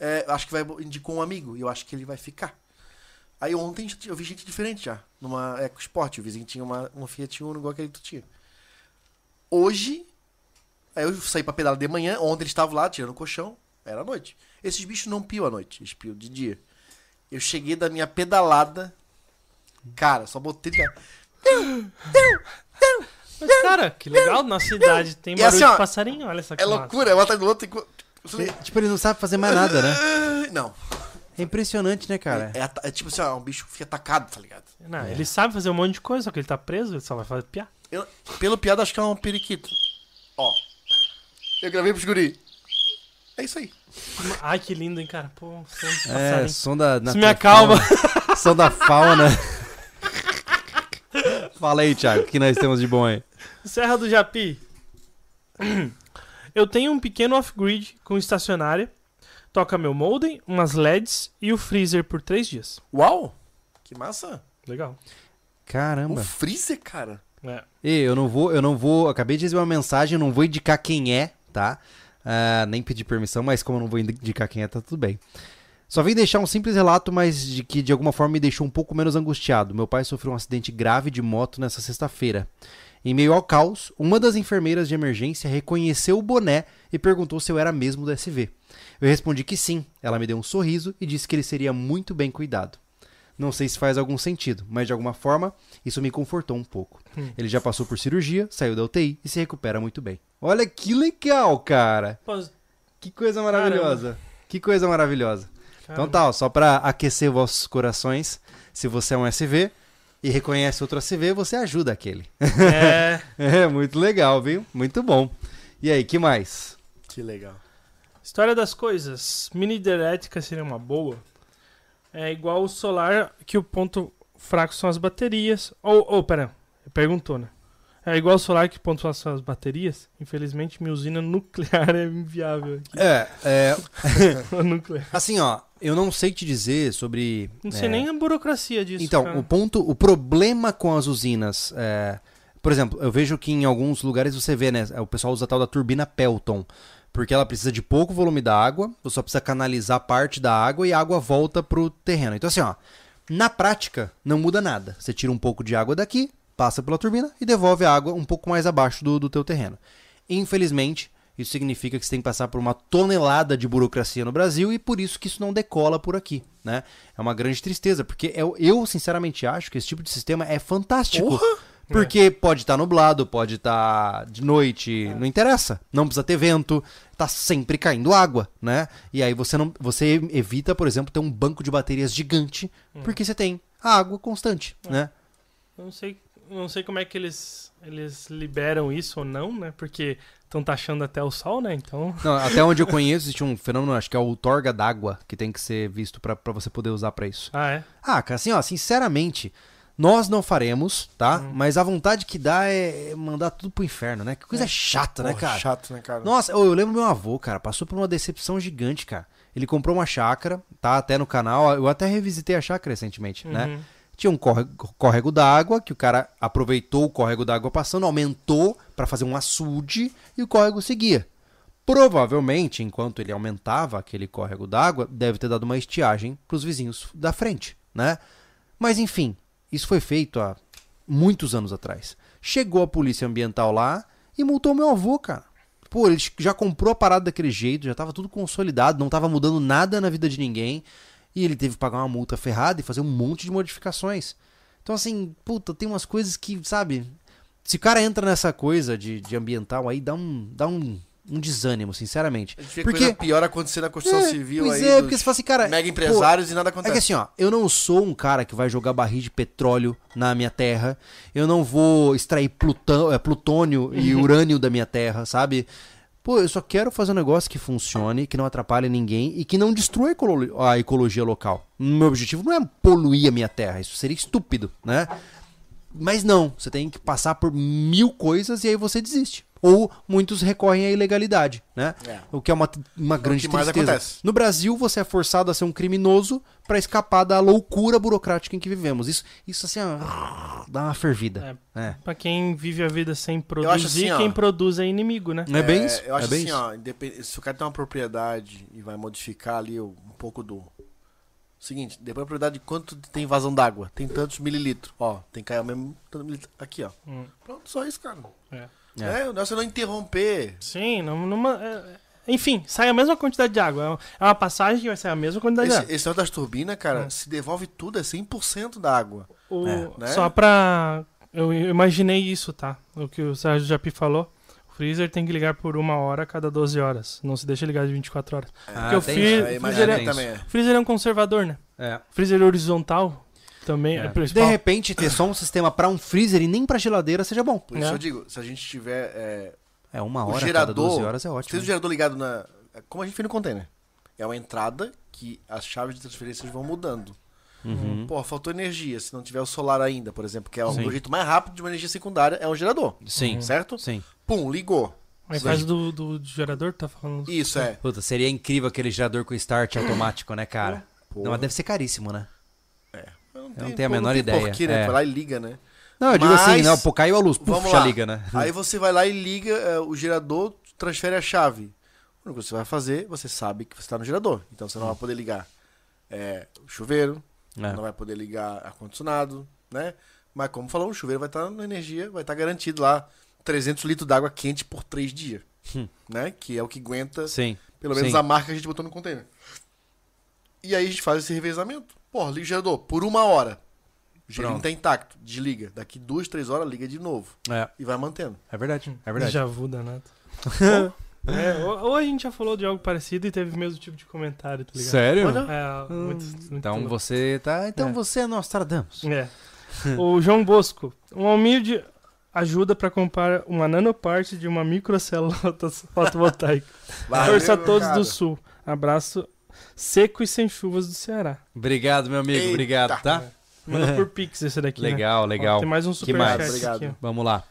é, acho que vai indicou um amigo e eu acho que ele vai ficar. Aí ontem eu vi gente diferente já, numa EcoSport. O vizinho tinha uma, uma Fiat Uno igual aquele que tu tinha. Hoje, aí eu saí pra pedalar de manhã, ontem eles estavam lá tirando o colchão, era noite. Esses bichos não piam à noite, eles piam de dia. Eu cheguei da minha pedalada, cara, só botei. Mas, cara, que legal, na cidade tem barulho assim, ó, de passarinho, olha só que É massa. loucura, um atrás do outro. Tipo, ele não sabe fazer mais nada, né? Não, É impressionante, né, cara? é, ata- é tipo assim, ó, um bicho fica atacado, tá ligado? Não, Ele sabe fazer um monte de coisa, só que ele tá preso, ele só vai fazer piar. Eu- pelo piada, acho que é um periquito. Ó. Eu gravei pros guri. É isso aí. Ai, que lindo, hein, cara. Pô, som de É, som da. Isso me acalma. fauna. som da fauna. Fala aí, Thiago, o que nós temos de bom aí? Serra do Japi. Eu tenho um pequeno off-grid com estacionária, toca meu modem, umas LEDs e o freezer por três dias. Uau! Que massa. Legal. O Caramba. freezer, cara. É. E eu não vou, eu não vou. Acabei de receber uma mensagem, eu não vou indicar quem é, tá? Ah, nem pedir permissão, mas como eu não vou indicar quem é, tá tudo bem. Só vim deixar um simples relato, mas de que de alguma forma me deixou um pouco menos angustiado. Meu pai sofreu um acidente grave de moto nessa sexta-feira. Em meio ao caos, uma das enfermeiras de emergência reconheceu o boné e perguntou se eu era mesmo do SV. Eu respondi que sim. Ela me deu um sorriso e disse que ele seria muito bem cuidado. Não sei se faz algum sentido, mas de alguma forma isso me confortou um pouco. Hum. Ele já passou por cirurgia, saiu da UTI e se recupera muito bem. Olha que legal, cara! Que coisa maravilhosa! Que coisa maravilhosa! Então caramba. tá, ó, só pra aquecer vossos corações, se você é um SV e reconhece outro SV, você ajuda aquele. É. <laughs> É, muito legal, viu? Muito bom. E aí, que mais? Que legal. História das coisas. Mini hidrelétrica seria uma boa. É igual o solar, que o ponto fraco são as baterias. Ou, ou pera, perguntou, né? É igual o solar, que o ponto fraco são as baterias. Infelizmente, minha usina nuclear <laughs> é inviável. aqui. É, é, <laughs> nuclear. assim, ó, eu não sei te dizer sobre. Não sei é, nem a burocracia disso. Então, cara. o ponto, o problema com as usinas, é, por exemplo, eu vejo que em alguns lugares você vê, né, o pessoal usa a tal da turbina Pelton, porque ela precisa de pouco volume da água, você só precisa canalizar parte da água e a água volta pro terreno. Então assim, ó, na prática não muda nada. Você tira um pouco de água daqui, passa pela turbina e devolve a água um pouco mais abaixo do, do teu terreno. Infelizmente, isso significa que você tem que passar por uma tonelada de burocracia no Brasil e por isso que isso não decola por aqui, né? É uma grande tristeza, porque eu, eu sinceramente acho que esse tipo de sistema é fantástico. Porque pode estar nublado, pode estar de noite, não interessa. Não precisa ter vento, tá sempre caindo água, né? E aí você não, você evita, por exemplo, ter um banco de baterias gigante, porque você tem água constante, né? Eu não sei. Não sei como é que eles, eles liberam isso ou não, né? Porque estão taxando até o sol, né? Então. <laughs> Não, até onde eu conheço, existe um fenômeno, acho que é o torga d'água, que tem que ser visto pra pra você poder usar pra isso. Ah, é? Ah, cara, assim, ó, sinceramente, nós não faremos, tá? Hum. Mas a vontade que dá é mandar tudo pro inferno, né? Que coisa chata, né, Porra, cara? Chato, né, cara? Nossa, eu, eu lembro meu avô, cara, passou por uma decepção gigante, cara. Ele comprou uma chácara, tá até no canal, eu até revisitei a chácara recentemente, né? Tinha um córrego, córrego d'água, que o cara aproveitou o córrego d'água passando, aumentou pra fazer um açude e o córrego seguia. Provavelmente, enquanto ele aumentava aquele córrego d'água, deve ter dado uma estiagem pros vizinhos da frente, né? Mas enfim, isso foi feito há muitos anos atrás. Chegou a polícia ambiental lá e multou meu avô, cara. Pô, ele já comprou a parada daquele jeito, já tava tudo consolidado, não tava mudando nada na vida de ninguém. E ele teve que pagar uma multa ferrada e fazer um monte de modificações. Então, assim, puta, tem umas coisas que, sabe? Se o cara entra nessa coisa de, de ambiental aí, dá um, dá um, um desânimo, sinceramente. Porque- pior acontecer na construção É, civil pois aí. é, porque você fala assim, cara. mega empresários e nada É que acontece. assim, ó, eu não sou um cara que vai jogar barril de petróleo na minha terra. Eu não vou extrair plutão, é, plutônio e <laughs> urânio da minha terra, sabe? Pô, eu só quero fazer um negócio que funcione, que não atrapalhe ninguém e que não destrua a ecolo- a ecologia local. Meu objetivo não é poluir a minha terra, isso seria estúpido, né? Mas não, você tem que passar por mil coisas e aí você desiste. Ou muitos recorrem à ilegalidade, né? É. O que é uma, uma grande que mais tristeza. acontece. No Brasil, você é forçado a ser um criminoso pra escapar da loucura burocrática em que vivemos. Isso, isso assim, ó, dá uma fervida. É. Pra quem vive a vida sem acho produzir, assim, ó. quem produz é inimigo, né? Não é bem isso? Eu acho é bem assim, isso. ó, se o cara tem uma propriedade e vai modificar ali um pouco do. Seguinte, depois a propriedade de quanto tem vazão d'água? Tem tantos mililitros. Ó, tem que cair o mesmo tanto mililitro. Aqui, ó. Hum. Pronto, só isso, cara. É. É. É, o negócio é não interromper. Sim, numa, é- enfim, sai a mesma quantidade de água. É uma- É uma passagem que vai sair a mesma quantidade de Esse, água. esse negócio das turbinas, cara, Hum. se devolve tudo, é 100% da água. O- É. Né? Só pra. Eu imaginei isso, tá? O que o Sérgio Japi falou. O freezer tem que ligar por uma hora a cada 12 horas. Não se deixa ligar de 24 horas. Ah, Porque o fri-. É, freezer imagina é- também é. O freezer é um conservador, né? É. Freezer horizontal também é, É. o De repente, ter só um sistema pra um freezer e nem pra geladeira seja bom. Por isso É. eu digo, se a gente tiver. É, É uma o hora cada gerador. 12 horas é Se ótimo. o gerador ligado na. Como a gente fez no container. É uma entrada que as chaves de transferências vão mudando. Uhum. Pô, faltou energia. Se não tiver o solar ainda, por exemplo, que é o Sim. o jeito mais rápido de uma energia secundária, é um gerador. Sim, Certo? sim. Pum, ligou. Mas faz do, do gerador, tá falando? Isso é. Puta, seria incrível aquele gerador com start automático, né, cara? Pô. Não, mas deve ser caríssimo, né? Não, não tenho a menor ideia. Porquê, né? É. Vai lá e liga, né? Não, eu digo Mas- assim, não, pô, caiu a luz, já lá. liga, né? Aí você vai lá e liga é, o gerador, transfere a chave. O que você vai fazer, você sabe que você está no gerador. Então você não vai poder ligar é, o chuveiro, É. não vai poder ligar ar-condicionado, né? Mas como falou, o chuveiro vai estar na energia, vai estar garantido lá 300 litros d'água quente por 3 dias. Hum. Né? Que é o que aguenta, Sim. pelo menos sim. a marca que a gente botou no container. E aí a gente faz esse revezamento. Porra, liga o gerador por uma hora. O gerador Pronto. tá intacto, desliga. Daqui duas, três horas, liga de novo. É, E vai mantendo. é verdade, é verdade. Já vu danado. <laughs> é, ou, ou a gente já falou de algo parecido e teve o mesmo tipo de comentário, tá ligado? Sério? É, muito, muito Então louco. você tá. Então É. você é Nostradamus. É. O João Bosco. Uma humilde ajuda para comprar uma nanoparte de uma microcélula <laughs> fotovoltaica. Força a todos cara. do Sul. Abraço seco e sem chuvas do Ceará. Obrigado, meu amigo. Eita. Obrigado, tá? Manda por <laughs> Pix esse daqui. né? Legal, Ó, legal. Tem mais um superchat Obrigado. aqui. ó. Vamos lá.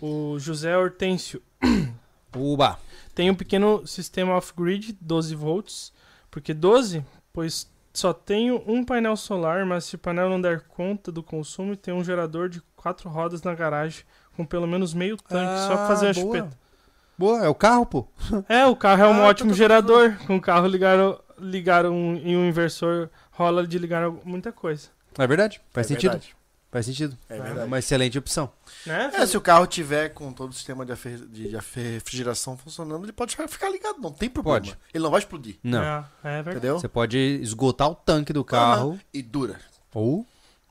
O José Hortêncio. <clears throat> Uba. Tem um pequeno sistema off-grid, 12 volts. Porque 12, pois só tenho um painel solar, mas se o painel não der conta do consumo, tem um gerador de quatro rodas na garagem, com pelo menos meio tanque, só pra fazer uma Ah, boa. chupeta. Boa, é o carro, pô. É, o carro é um Ah, ótimo tá, tá, gerador. Com o carro ligaram, ligaram um, em um inversor, rola de ligar muita coisa. É verdade. Faz É sentido. verdade. Faz sentido. É verdade. uma excelente opção. Né? É, se o carro tiver com todo o sistema de, de- de refrigeração funcionando, ele pode ficar ligado, não tem problema. Pode. Ele não vai explodir, Não. É, é verdade. entendeu? Você pode esgotar o tanque do carro. E dura. Ou.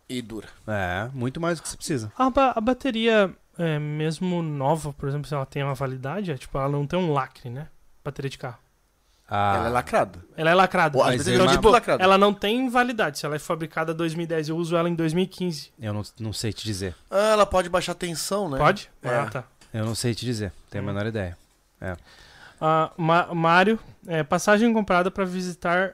E dura. É, muito mais do que você precisa. A, ba- a bateria, é, mesmo nova, por exemplo, se ela tem uma validade, é, tipo, ela não tem um lacre, né? Bateria de carro. Ah, Ela é lacrada. Ela é lacrada. Às Mas é é uma- tipo lacrada. Ela não tem validade. Se ela é fabricada em 2010, eu uso ela em 2015. eu não, não sei te dizer. Ah, ela pode baixar tensão, né? Pode? É. Ah, tá. Eu não sei te dizer. Tenho a Hum. menor ideia. Ah, Ma- Mário, é, passagem comprada para visitar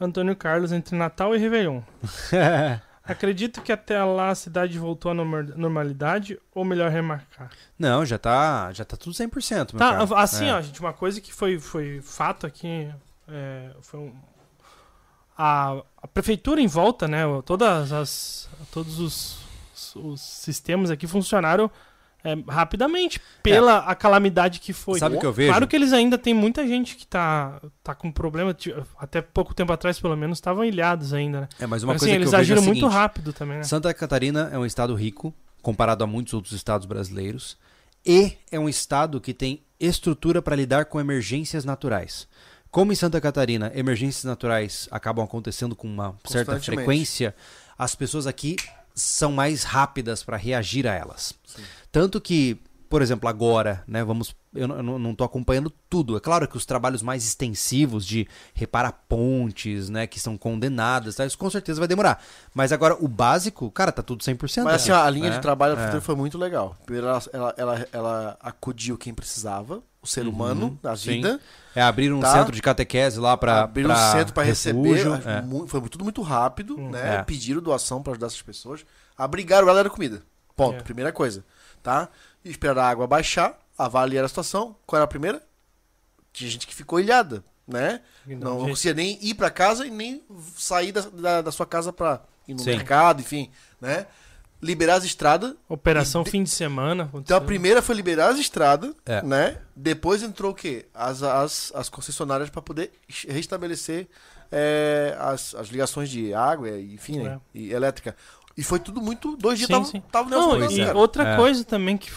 Antônio Carlos entre Natal e Réveillon. <laughs> Acredito que até lá a cidade voltou à norma- normalidade, ou melhor remarcar. não, já tá, já tá tudo 100%, meu Tá, assim, É. ó, gente, uma coisa que foi, foi fato aqui, é, foi um, a, a prefeitura em volta, né, todas as, todos os, os sistemas aqui funcionaram é, rapidamente pela a calamidade que foi. Sabe o que eu vejo? Claro que eles ainda tem muita gente que tá, tá com problema, até pouco tempo atrás pelo menos estavam ilhados ainda, né? É, mas uma Mas, coisa assim, que eles eu vejo é agiram o muito rápido também, né? Santa Catarina é um estado rico, comparado a muitos outros estados brasileiros, e é um estado que tem estrutura para lidar com emergências naturais. Como em Santa Catarina, emergências naturais acabam acontecendo com uma certa frequência, as pessoas aqui são mais rápidas para reagir a elas. Sim. Tanto que, por exemplo, agora, né, vamos, eu não- estou acompanhando tudo. É claro que os trabalhos mais extensivos de reparar pontes, né, que são condenadas, tá, isso com certeza vai demorar. Mas agora o básico, cara, tá tudo 100%. Mas assim, ó, a linha né? de trabalho da É. foi muito legal. Primeiro, ela, ela, ela, ela acudiu quem precisava, o ser Uhum, humano, da sim. vida. É abrir um Tá. centro de catequese lá para Abriram um centro para receber. é. Foi tudo muito rápido, Hum. né? É. Pediram doação para ajudar essas pessoas. Abrigaram ela era comida. Ponto. É. Primeira coisa. Tá? E esperar a água baixar, avaliar a situação. Qual era a primeira? Tinha gente que ficou ilhada, né? Não, gente, conseguia nem ir para casa e nem sair da, da, da sua casa para ir no Sim. mercado, enfim, né? Liberar as estradas. Operação de- fim de semana. Então a primeira foi liberar as estradas, É. né? Depois entrou o quê? As, as, as concessionárias para poder restabelecer é, as, as ligações de água, e, enfim, né? e elétrica. E foi tudo muito. Dois dias Sim, tava, sim. tava Não, e cara. outra É. coisa também que,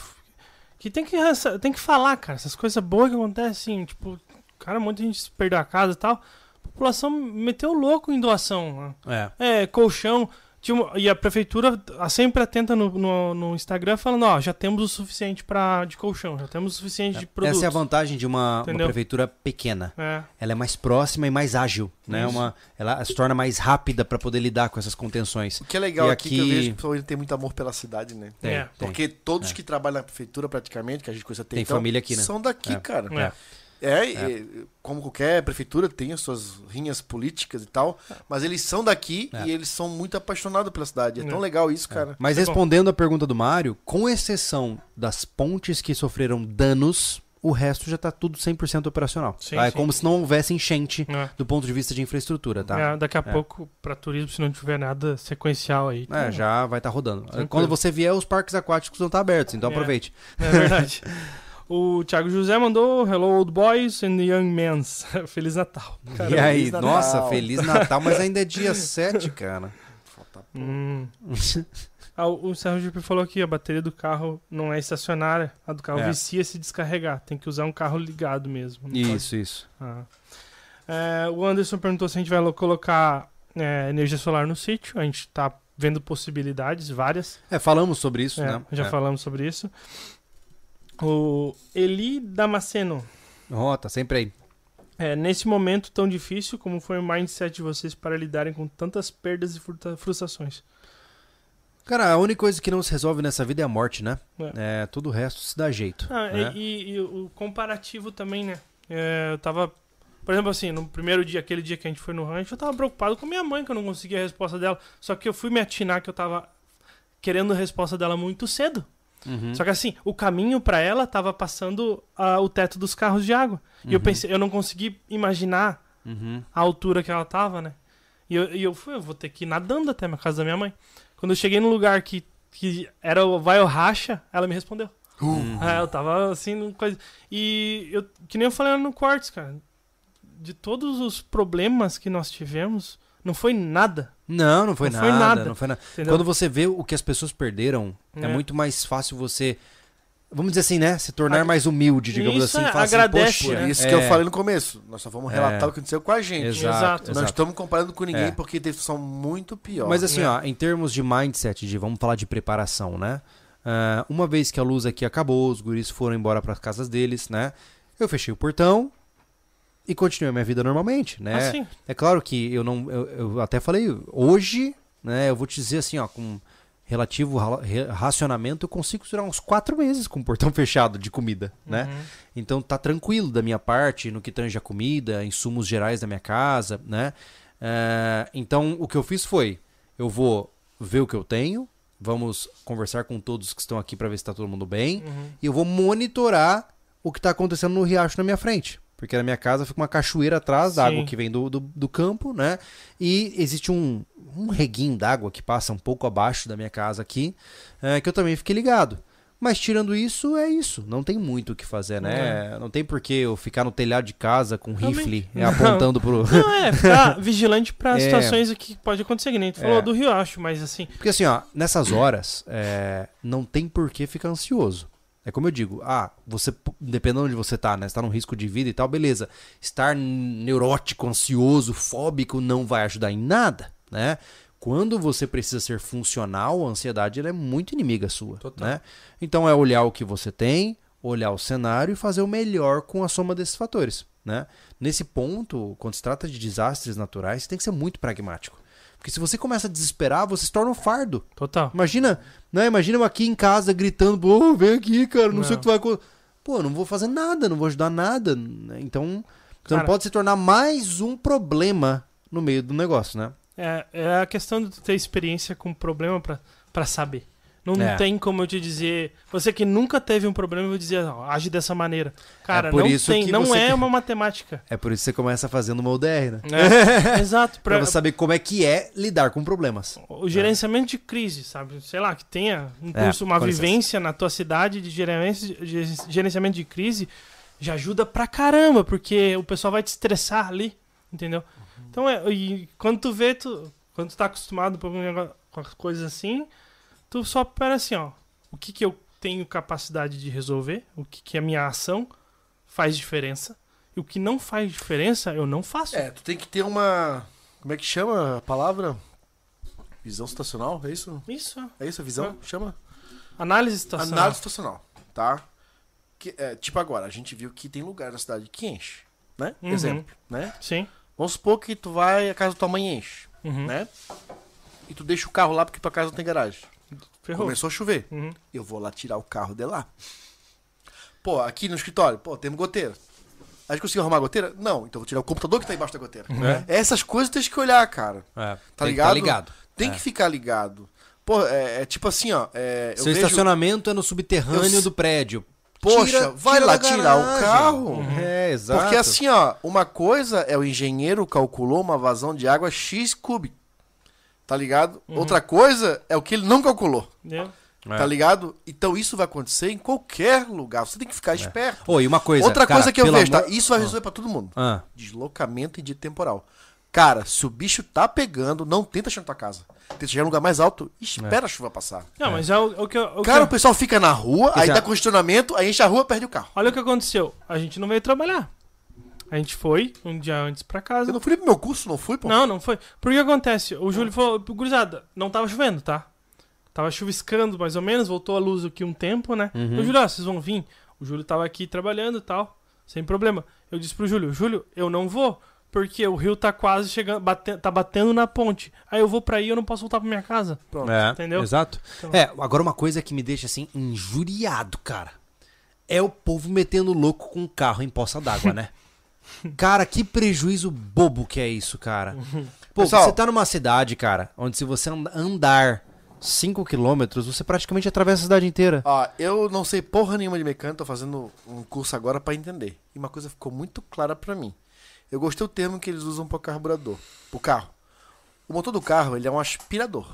que tem que tem que falar, cara. Essas coisas boas que acontecem, tipo, cara, muita gente perdeu a casa e tal. A população meteu louco em doação. né? É. É, colchão. Uma- e a prefeitura tá sempre atenta no, no, no Instagram falando, ó, já temos o suficiente pra, de colchão, já temos o suficiente de produtos. Essa é a vantagem de uma, uma prefeitura pequena. É, Ela é mais próxima e mais ágil, né? Uma, ela se torna mais rápida para poder lidar com essas contenções. O que é legal E aqui, que eu aqui- vejo que o pessoal ainda tem muito amor pela cidade, né? Tem, É, tem. Porque todos É. que trabalham na prefeitura, praticamente, que a gente conhece até Tem então, família aqui, né? são daqui, É. cara. É. É, e, como qualquer prefeitura tem as suas rinhas políticas e tal, mas eles são daqui É. e eles são muito apaixonados pela cidade. É tão É. legal isso, cara. Mas é bom. respondendo a pergunta do Mário, com exceção das pontes que sofreram danos, o resto já tá tudo 100% operacional. Sim, tá? É sim. como se não houvesse enchente É. do ponto de vista de infraestrutura, tá? É, daqui a pouco, pra turismo, se não tiver nada sequencial aí. É, tá- já vai estar rodando. Tranquilo. Quando você vier, os parques aquáticos vão estar abertos, então É. aproveite. É verdade. <laughs> o Thiago José mandou Hello Old Boys and Young Men. <laughs> Feliz Natal. Cara, e aí, Natal. nossa, Feliz Natal, mas ainda é dia 7, cara. Falta Hum. Ah, o Sérgio Jupi falou que a bateria do carro não é estacionária. A do carro É. vicia se descarregar. Tem que usar um carro ligado mesmo. não pode- Isso, isso. Ah. É, o Anderson perguntou se a gente vai lo- colocar é, energia solar no sítio. A gente tá vendo possibilidades, várias. É, falamos sobre isso, É, né? Já é. falamos sobre isso. O Eli Damasceno. Ó, tá sempre aí. É, nesse momento tão difícil, como foi o mindset de vocês para lidarem com tantas perdas e frustrações? Cara, a única coisa que não se resolve nessa vida é a morte, né? É, todo o resto se dá jeito. Ah, né? e, e- e o comparativo também, né? É, eu tava. Por exemplo, assim, no primeiro dia, aquele dia que a gente foi no rancho, eu tava preocupado com minha mãe, que eu não conseguia a resposta dela. Só que eu fui me atinar que eu tava querendo a resposta dela muito cedo. Uhum. Só que assim, o caminho pra ela tava passando ah, o teto dos carros de água. E eu Uhum. pensei, eu não consegui imaginar Uhum. a altura que ela tava, né? E eu, e eu fui, eu vou ter que ir nadando até a casa da minha mãe. Quando eu cheguei no lugar que, que era o vai ou racha, ela me respondeu. Uhum. É, eu tava assim, coisa. E eu, que nem eu falei no Quartz, cara. De todos os problemas que nós tivemos, não foi nada. Não, não foi Não nada. foi nada. Não foi nada. Entendeu? Quando você vê o que as pessoas perderam, é, É. muito mais fácil você, vamos dizer assim, né? Se tornar mais humilde, digamos Isso assim. é, falar assim, agradece, "Poxa, Por né? isso é, que eu falei no começo. Nós só vamos relatar É. o que aconteceu com a gente. Exato, Exato. Não exato. estamos comparando com ninguém É. porque teve situação muito pior. Mas assim, É. ó, em termos de mindset, de vamos falar de preparação, né? Ah, uma vez que a luz aqui acabou, os guris foram embora para as casas deles, né? Eu fechei o portão e continuei a minha vida normalmente, né? Assim. É claro que eu não. Eu, eu até falei, hoje, né? Eu vou te dizer assim, ó, com relativo ra- re- racionamento, eu consigo durar uns quatro meses com o portão <laughs> fechado de comida, né? Uhum. Então tá tranquilo da minha parte no que tange a comida, insumos gerais da minha casa, né? É, então o que eu fiz foi, eu vou ver o que eu tenho, vamos conversar com todos que estão aqui para ver se tá todo mundo bem, Uhum. e eu vou monitorar o que tá acontecendo no riacho na minha frente. Porque na minha casa fica uma cachoeira atrás, Sim. água que vem do, do, do campo, né? E existe um, um reguinho d'água que passa um pouco abaixo da minha casa aqui, é, que eu também fiquei ligado. Mas tirando isso, é isso. Não tem muito o que fazer, né? Não tem por que eu ficar no telhado de casa com um rifle é, Não. apontando pro. Não, é, <laughs> ficar vigilante pra É. situações que pode acontecer, que nem tu É. falou do Riacho, mas assim, Porque assim, ó, nessas horas, é, não tem por que ficar ansioso. É como eu digo, ah, você, dependendo de onde você tá, né? Você tá num risco de vida e tal, beleza. Estar neurótico, ansioso, fóbico não vai ajudar em nada, né? Quando você precisa ser funcional, a ansiedade é muito inimiga sua, Total. né? Então é olhar o que você tem, olhar o cenário e fazer o melhor com a soma desses fatores, né? Nesse ponto, quando se trata de desastres naturais, você tem que ser muito pragmático. Porque se você começa a desesperar, você se torna um fardo. total. Imagina, né? Imagina eu aqui em casa gritando, pô, vem aqui, cara, não, sei o Não. que tu vai acontecer. Pô, eu não vou fazer nada, não vou ajudar nada. né? Então, você não Cara- pode se tornar mais um problema no meio do negócio, né? É, é a questão de ter experiência com problema pra saber. Não É. tem como eu te dizer. Você que nunca teve um problema, eu vou dizer, ó, age dessa maneira. Cara, É não tem, não você- é uma matemática. É por isso que você começa fazendo uma UDR, né? É, <laughs> exato. Pra Pra, você saber como é que é lidar com problemas. o gerenciamento de crise, sabe? Sei lá, que tenha um É, curso, uma com licença. vivência na tua cidade de gerenciamento, de crise, já ajuda pra caramba, porque o pessoal vai te estressar ali, entendeu? Então, é, e quando tu vê, tu, quando tu tá acostumado com negócio- com as coisas assim, tu só pera assim, ó, o que que eu tenho capacidade de resolver, o que que a minha ação faz diferença, e o que não faz diferença, eu não faço. É, tu tem que ter uma. Como é que chama a palavra? Visão situacional? É isso? Isso. É isso a visão? Chama? análise situacional. Análise situacional, tá? Que, é, tipo agora, a gente viu que tem lugar na cidade que enche, né? Uhum. Exemplo, né? Sim. Vamos supor que tu vai, a casa da tua mãe enche, Uhum. né? E tu deixa o carro lá porque tua casa não tem garagem. Ferrou. Começou a chover. Uhum. Eu vou lá tirar o carro de lá. Pô, aqui no escritório, pô, temos goteira. A gente conseguiu arrumar a goteira? Não, então eu vou tirar o computador que tá embaixo da goteira. É. Essas coisas tem que olhar, cara. É, Tá tem que ligado? tá ligado. Tem É. que ficar ligado. Pô, é, é tipo assim, ó. é, eu Seu vejo- estacionamento é no subterrâneo Eu- do prédio. Poxa, vai lá da tirar o carro. É, exato. Porque assim, ó, uma coisa é o engenheiro calculou uma vazão de água X cúbico. Tá ligado? Uhum. Outra coisa é o que ele não calculou. Entendeu? É. Tá ligado? Então isso vai acontecer em qualquer lugar. Você tem que ficar esperto. Ô, e uma coisa. Outra cara, coisa que eu vejo, amor- tá? Isso vai resolver pra todo mundo. Ah, Deslocamento e dia temporal. Cara, se o bicho tá pegando, não tenta chegar na tua casa. Tenta chegar num lugar mais alto e espera a chuva passar. Não, mas é o, o que, o que Cara, eu- o pessoal fica na rua, aí Exato. dá congestionamento, aí enche a rua, perde o carro. Olha o que aconteceu. A gente não veio trabalhar. A gente foi um dia antes pra casa. Eu não fui pro meu curso, não fui, pô. Não, não foi. Por que acontece? O Júlio falou, gurizada, não tava chovendo, tá? Tava chuviscando mais ou menos, voltou a luz aqui um tempo, né? Uhum. Eu, Júlio, ó, vocês vão vir. O Júlio tava aqui trabalhando e tal, sem problema. Eu disse pro Júlio, Júlio, eu não vou, porque o rio tá quase chegando, bate- tá batendo na ponte. Aí eu vou pra aí, eu não posso voltar pra minha casa. Pronto. é, Entendeu? Exato. Então- É, agora uma coisa que me deixa assim injuriado, cara. É o povo metendo louco com o carro em poça d'água, né? <laughs> Cara, que prejuízo bobo que é isso, cara. Pô, Pessoal- você tá numa cidade, cara, onde se você and- andar 5 quilômetros, você praticamente atravessa a cidade inteira. Ó, eu não sei porra nenhuma de mecânica, tô fazendo um curso agora pra entender. E uma coisa ficou muito clara pra mim. Eu gostei do termo que eles usam pro carburador, pro carro. O motor do carro, ele é um aspirador.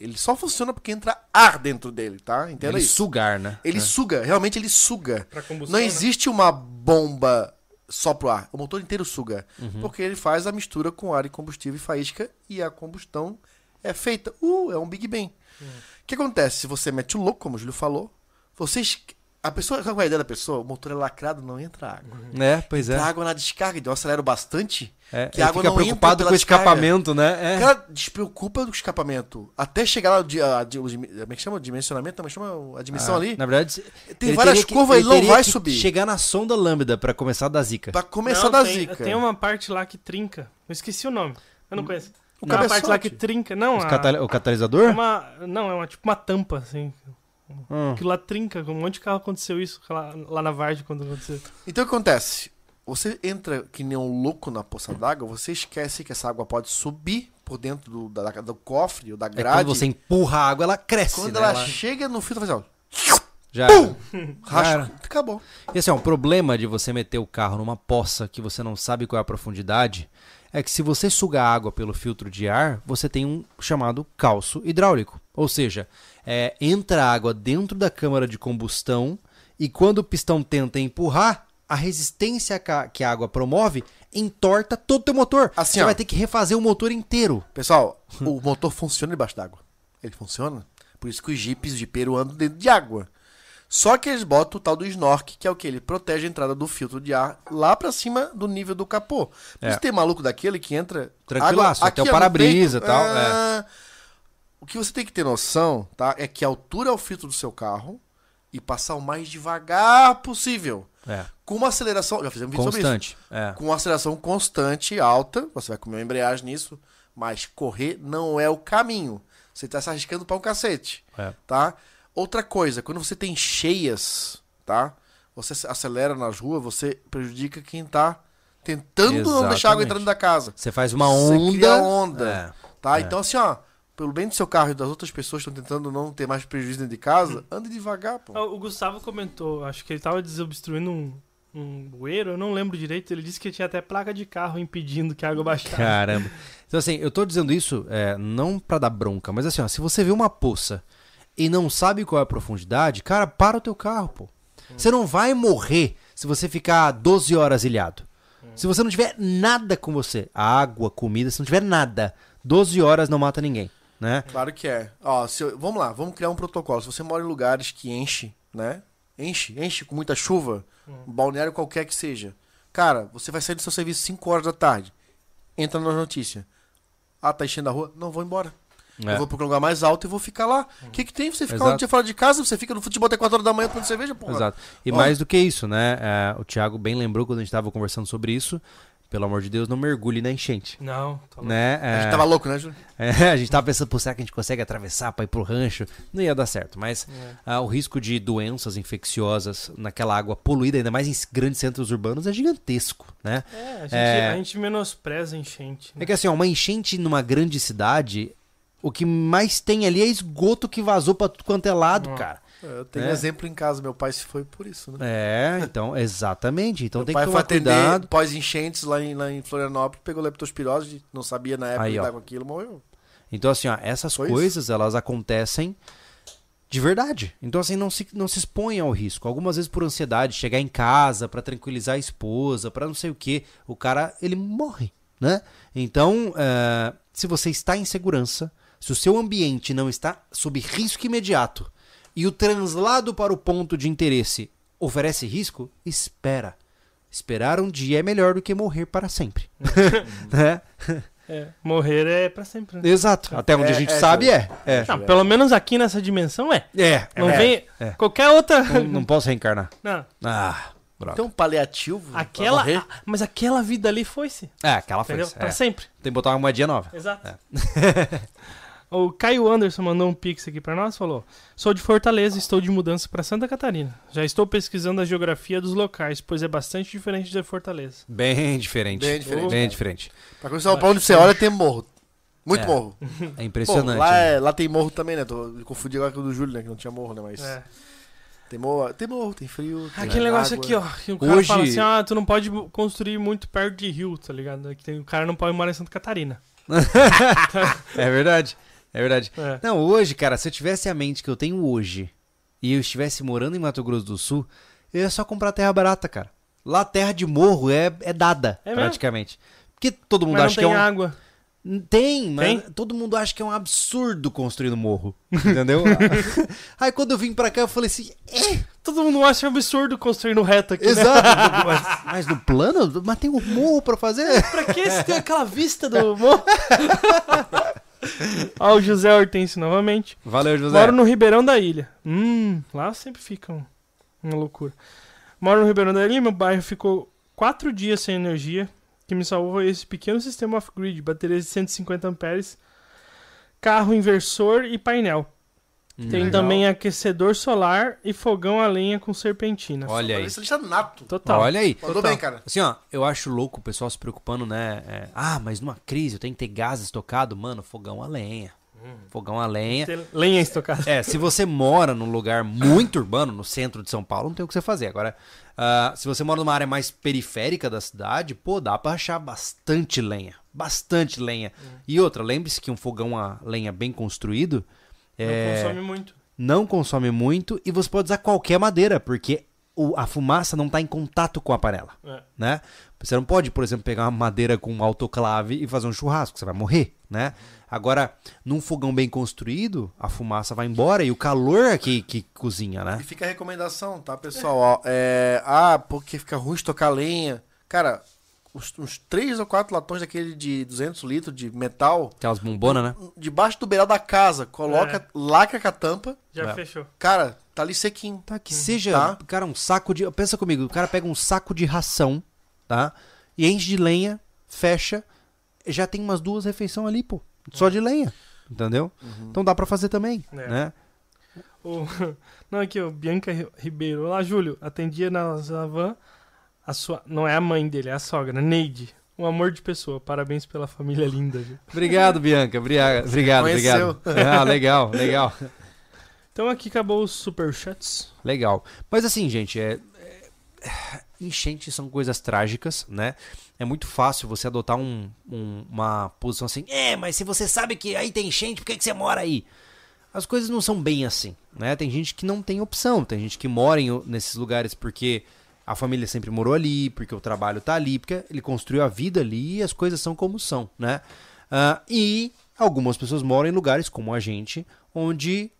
Ele só funciona porque entra ar dentro dele, tá? Entenda Ele isso. sugar, né? Ele É. suga, realmente ele suga. Pra combustão, Não né? existe uma bomba só pro ar. O motor inteiro suga. Uhum. Porque ele faz a mistura com ar e combustível e faísca e a combustão é feita. Uh, é um Big Bang. O Uhum. que acontece? Se você mete o louco, como o Júlio falou, você es- A pessoa, qual é a ideia da pessoa? O motor é lacrado, não entra água. É, pois é. Entra água na descarga, então eu acelero bastante. É. que Ele a água fica não preocupado com o escapamento, né? É. O cara despreocupa do escapamento. Até chegar lá, a, como é que chama? Dimensionamento? Como é que chama? A dimensão Ah, ali. Na verdade, Tem ele várias teria que- curvas, ele não teria vai que subir. Chegar na sonda lambda pra começar a dar zica. Pra começar Não, da tem, zica. Tem uma parte lá que trinca. Eu esqueci o nome. Eu não conheço. O Tem uma parte lá que trinca. Não, a- catali- o é catalisador? uma, não, é uma, tipo uma tampa, assim. Hum. Aquilo lá trinca. Um monte de carro aconteceu isso lá, lá na Vargem quando aconteceu. Então o que acontece? Você entra que nem um louco na poça d'água, você esquece que essa água pode subir por dentro do, da- do cofre ou da É grade. quando você empurra a água, ela cresce. Quando né? ela, Ela- chega no filtro, faz assim, ó. Já era. Cara. Acabou. E assim, ó, o problema de você meter o carro numa poça que você não sabe qual é a profundidade é que se você sugar água pelo filtro de ar, você tem um chamado calço hidráulico. Ou seja, é, entra água dentro da câmara de combustão e quando o pistão tenta empurrar, a resistência que a água promove entorta todo o teu motor. Assim, você ó. vai ter que refazer o motor inteiro. Pessoal, o motor funciona debaixo d'água. Ele funciona. Por isso que os jipes de peru andam dentro de água. Só que eles botam o tal do snork, que é o que? Ele protege a entrada do filtro de ar lá pra cima do nível do capô. Por É. isso tem maluco daquele que entra. Tranquilaço, água até o para-brisa e tal, Ah, O que você tem que ter noção, tá? É que a altura é o filtro do seu carro e passar o mais devagar possível. É. Com uma aceleração. Já fizemos um vídeo sobre isso Constante. É. com uma aceleração constante, alta, você vai comer uma embreagem nisso, mas correr não é o caminho. Você está se arriscando para um cacete, É. tá? Outra coisa, quando você tem cheias, tá? Você acelera nas ruas, você prejudica quem tá tentando não deixar a água Exatamente. dentro da casa. Você faz uma Você onda. cria onda, É. tá? é. Então assim, ó, pelo bem do seu carro e das outras pessoas que estão tentando não ter mais prejuízo dentro de casa, ande devagar, pô. Ah, O Gustavo comentou, acho que ele tava desobstruindo um, um bueiro, eu não lembro direito. Ele disse que tinha até placa de carro impedindo que a água baixasse. Caramba. Então, assim, eu tô dizendo isso é, não pra dar bronca, mas assim, ó, se você vê uma poça e não sabe qual é a profundidade, cara, para o teu carro, pô. Você não vai morrer se você ficar 12 horas ilhado. Se você não tiver nada com você, água, comida, se não tiver nada, 12 horas não mata ninguém, né? Claro que é. Ó, se eu- vamos lá, vamos criar um protocolo. Se você mora em lugares que enche, né? Enche, enche com muita chuva, um balneário qualquer que seja. Cara, você vai sair do seu serviço 5 horas da tarde. Entra na notícia. Ah, tá enchendo a rua? Não, vou embora. É. Eu vou pro lugar mais alto e vou ficar lá. O que, que tem? Você ficar Exato. um dia fora de casa, você fica no futebol até 4 horas da manhã tomando cerveja, porra. Exato. E Ó. mais do que isso, né? é, o Thiago bem lembrou quando a gente tava conversando sobre isso. Pelo amor de Deus, não mergulhe na enchente. Não, tá louco. Né? A É, gente tava louco, né, Júlio? É, <laughs> a gente tava pensando, pô, será que a gente consegue atravessar pra ir pro rancho? Não ia dar certo, mas É. ah, o risco de doenças infecciosas naquela água poluída, ainda mais em grandes centros urbanos, é gigantesco, né? É, a gente, É. a gente menospreza a enchente. né? É que assim, ó, uma enchente numa grande cidade, o que mais tem ali é esgoto que vazou pra tudo quanto é lado, Hum. cara. Eu tenho É. exemplo em casa, meu pai se foi por isso, né? É, então, exatamente. Então meu tem pai que foi tomar atender cuidado. pós-enchentes lá em, lá em Florianópolis, pegou leptospirose, não sabia na época Aí, ó. lidar com aquilo, morreu. Então, assim, ó, essas Foi isso. coisas, elas acontecem de verdade. Então, assim, não se, não se expõe ao risco. Algumas vezes por ansiedade, chegar em casa pra tranquilizar a esposa, pra não sei o que, o cara, ele morre, né? Então, eh, se você está em segurança, se o seu ambiente não está sob risco imediato e o translado para o ponto de interesse oferece risco, espera. Esperar um dia é melhor do que morrer para sempre. <laughs> né? É, morrer é pra sempre. Né? Exato. Até onde É, a gente é, sabe é. É. Não, pelo menos aqui nessa dimensão é. É. Não é. vem. é. Qualquer outra. Não, não posso reencarnar. Não. Ah, droga. Tem um paliativo Aquela. morrer? ah, Mas aquela vida ali foi-se. é, aquela foi. Entendeu? Pra É. sempre. Tem que botar uma moedinha nova. Exato. <laughs> o Caio Anderson mandou um pix aqui pra nós, falou: Sou de Fortaleza estou de mudança pra Santa Catarina. Já estou pesquisando a geografia dos locais, pois é bastante diferente de Fortaleza. Bem diferente. Bem diferente. Bem diferente. Pra começar, pra onde você olha tem morro. Muito É. morro. É impressionante. lá, né? é- lá tem morro também, né? Tô, confundi agora com o do Júlio, né? Que não tinha morro, né? Mas É. tem morro, tem morro, tem frio. tem Aquele negócio água. aqui, ó. Que o cara Hoje- fala assim: ah, tu não pode construir muito perto de rio, tá ligado? Que tem- o cara não pode morar em Santa Catarina. <laughs> É verdade. É verdade. É. Não, hoje, cara, se eu tivesse a mente que eu tenho hoje e eu estivesse morando em Mato Grosso do Sul, eu ia só comprar terra barata, cara. Lá, terra de morro é, é dada, É mesmo? praticamente. Porque todo mundo Mas não acha tem que é um. água. Tem, mas Tem? todo mundo acha que é um absurdo construir no morro. Entendeu? <laughs> <laughs> Aí quando eu vim pra cá, eu falei assim: é, Todo mundo acha um absurdo construir no reto aqui, né? exato. <laughs> mas, mas no plano? Mas tem um morro pra fazer? Pra que você tem aquela vista do morro? <laughs> Ó, o José Hortêncio novamente. Valeu, José. Moro no Ribeirão da Ilha. Hum, lá sempre fica um- uma loucura. Moro no Ribeirão da Ilha, meu bairro ficou quatro dias sem energia. que me salvou esse pequeno sistema off-grid, baterias de 150 amperes, carro inversor e painel. Tem Legal. também aquecedor solar e fogão a lenha com serpentina. Olha aí. Especialista nato. Total. Olha aí. Mandou bem, cara. Assim, ó, eu acho louco o pessoal se preocupando, né? é, ah, mas numa crise eu tenho que ter gás estocado. Mano, fogão a lenha. Fogão a lenha. Lenha estocada. É, se você mora num lugar muito urbano, no centro de São Paulo, não tem o que você fazer. Agora, ah, se você mora numa área mais periférica da cidade, pô, dá pra achar bastante lenha. Bastante lenha. E outra, lembre-se que um fogão a lenha bem construído é, Não consome muito. não consome muito e você pode usar qualquer madeira, porque o- a fumaça não está em contato com a panela, É. né? Você não pode, por exemplo, pegar uma madeira com um autoclave e fazer um churrasco, você vai morrer, né? Agora, num fogão bem construído, a fumaça vai embora e o calor é que, que cozinha, né? E fica a recomendação, tá, pessoal? Ó, é, ah, porque fica ruim estocar lenha. Cara, uns, uns 3 ou 4 latões daquele de 200 litros de metal, Aquelas bombonas, né? debaixo do beiral da casa, coloca, lacra com a tampa, Já É. fechou. cara, tá ali sequinho. Tá, que seja, Tá. cara, um saco de. Pensa comigo, o cara pega um saco de ração, tá? E enche de lenha, fecha, já tem umas duas refeições ali, pô. Só de lenha. Entendeu? Então dá pra fazer também, É. né? O... <laughs> Não, aqui, o Bianca Ri- Ribeiro. Olá, Júlio. Atendia na van. A sua... Não é a mãe dele, é a sogra, Neide. Um amor de pessoa. Parabéns pela família linda, viu? Obrigado, Bianca. Obrigado, obrigado. Conheceu. obrigado. Ah, legal, legal. Então aqui acabou os superchats. Legal. Mas assim, gente, é, é- enchentes são coisas trágicas, né? É muito fácil você adotar um- um- uma posição assim, é, mas se você sabe que aí tem enchente, por que, que você mora aí? As coisas não são bem assim, né? Tem gente que não tem opção, tem gente que mora em- nesses lugares porque a família sempre morou ali, porque o trabalho tá ali, porque ele construiu a vida ali e as coisas são como são, né? Ah, e algumas pessoas moram em lugares como a gente, onde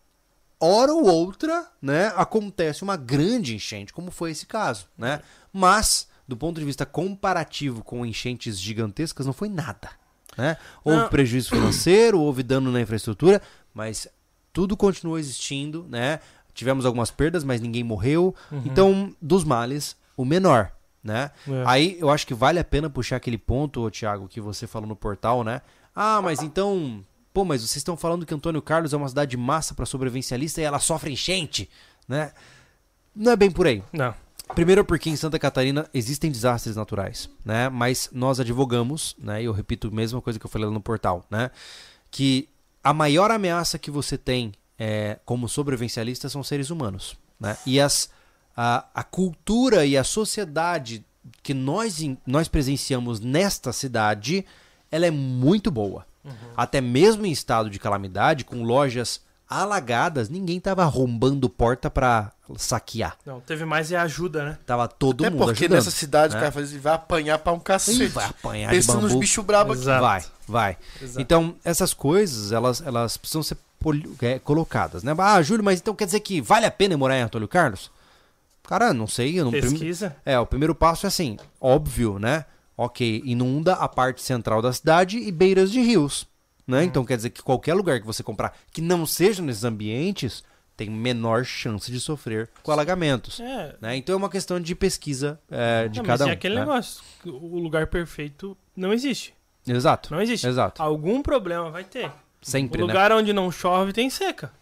hora ou outra, né, acontece uma grande enchente, como foi esse caso, né? Mas, do ponto de vista comparativo com enchentes gigantescas, não foi nada, né? Houve Não. prejuízo financeiro, houve dano na infraestrutura, mas tudo continuou existindo, né? Tivemos algumas perdas, mas ninguém morreu. Então, dos males, o menor, né? É. Aí eu acho que vale a pena puxar aquele ponto, Thiago, que você falou no portal, né? Ah, mas então. Pô, mas vocês estão falando que Antônio Carlos é uma cidade de massa para sobrevivencialista e ela sofre enchente, né? Não é bem por aí. Não. Primeiro porque em Santa Catarina existem desastres naturais, né? Mas nós advogamos, né? E eu repito a mesma coisa que eu falei lá no portal, né? Que a maior ameaça que você tem é, como sobrevivencialista são seres humanos, né? E as, a, a cultura e a sociedade que nós, nós presenciamos nesta cidade, ela é muito boa. Até mesmo em estado de calamidade, com lojas alagadas, ninguém tava arrombando porta pra saquear. Não, teve mais é ajuda, né? Tava todo Até mundo porque ajudando. nessa cidade né? o cara vai apanhar pra um cacete. Ih, vai apanhar de Pensa nos bambu. bichos brabos aqui. Exato. Vai, vai. Exato. Então, essas coisas, elas, elas precisam ser é, colocadas, né? Ah, Júlio, mas então quer dizer que vale a pena morar em Antônio Carlos? Cara, não sei. Eu não, prim- Pesquisa. É, o primeiro passo é assim, óbvio, né? Ok, inunda a parte central da cidade e beiras de rios, né? Então quer dizer que qualquer lugar que você comprar que não seja nesses ambientes tem menor chance de sofrer com alagamentos, É. né? Então é uma questão de pesquisa é, de Não, cada mas um. é aquele né? negócio. O lugar perfeito não existe. Exato. Não existe. Exato. Algum problema vai ter. Sempre, o né? lugar onde não chove tem seca.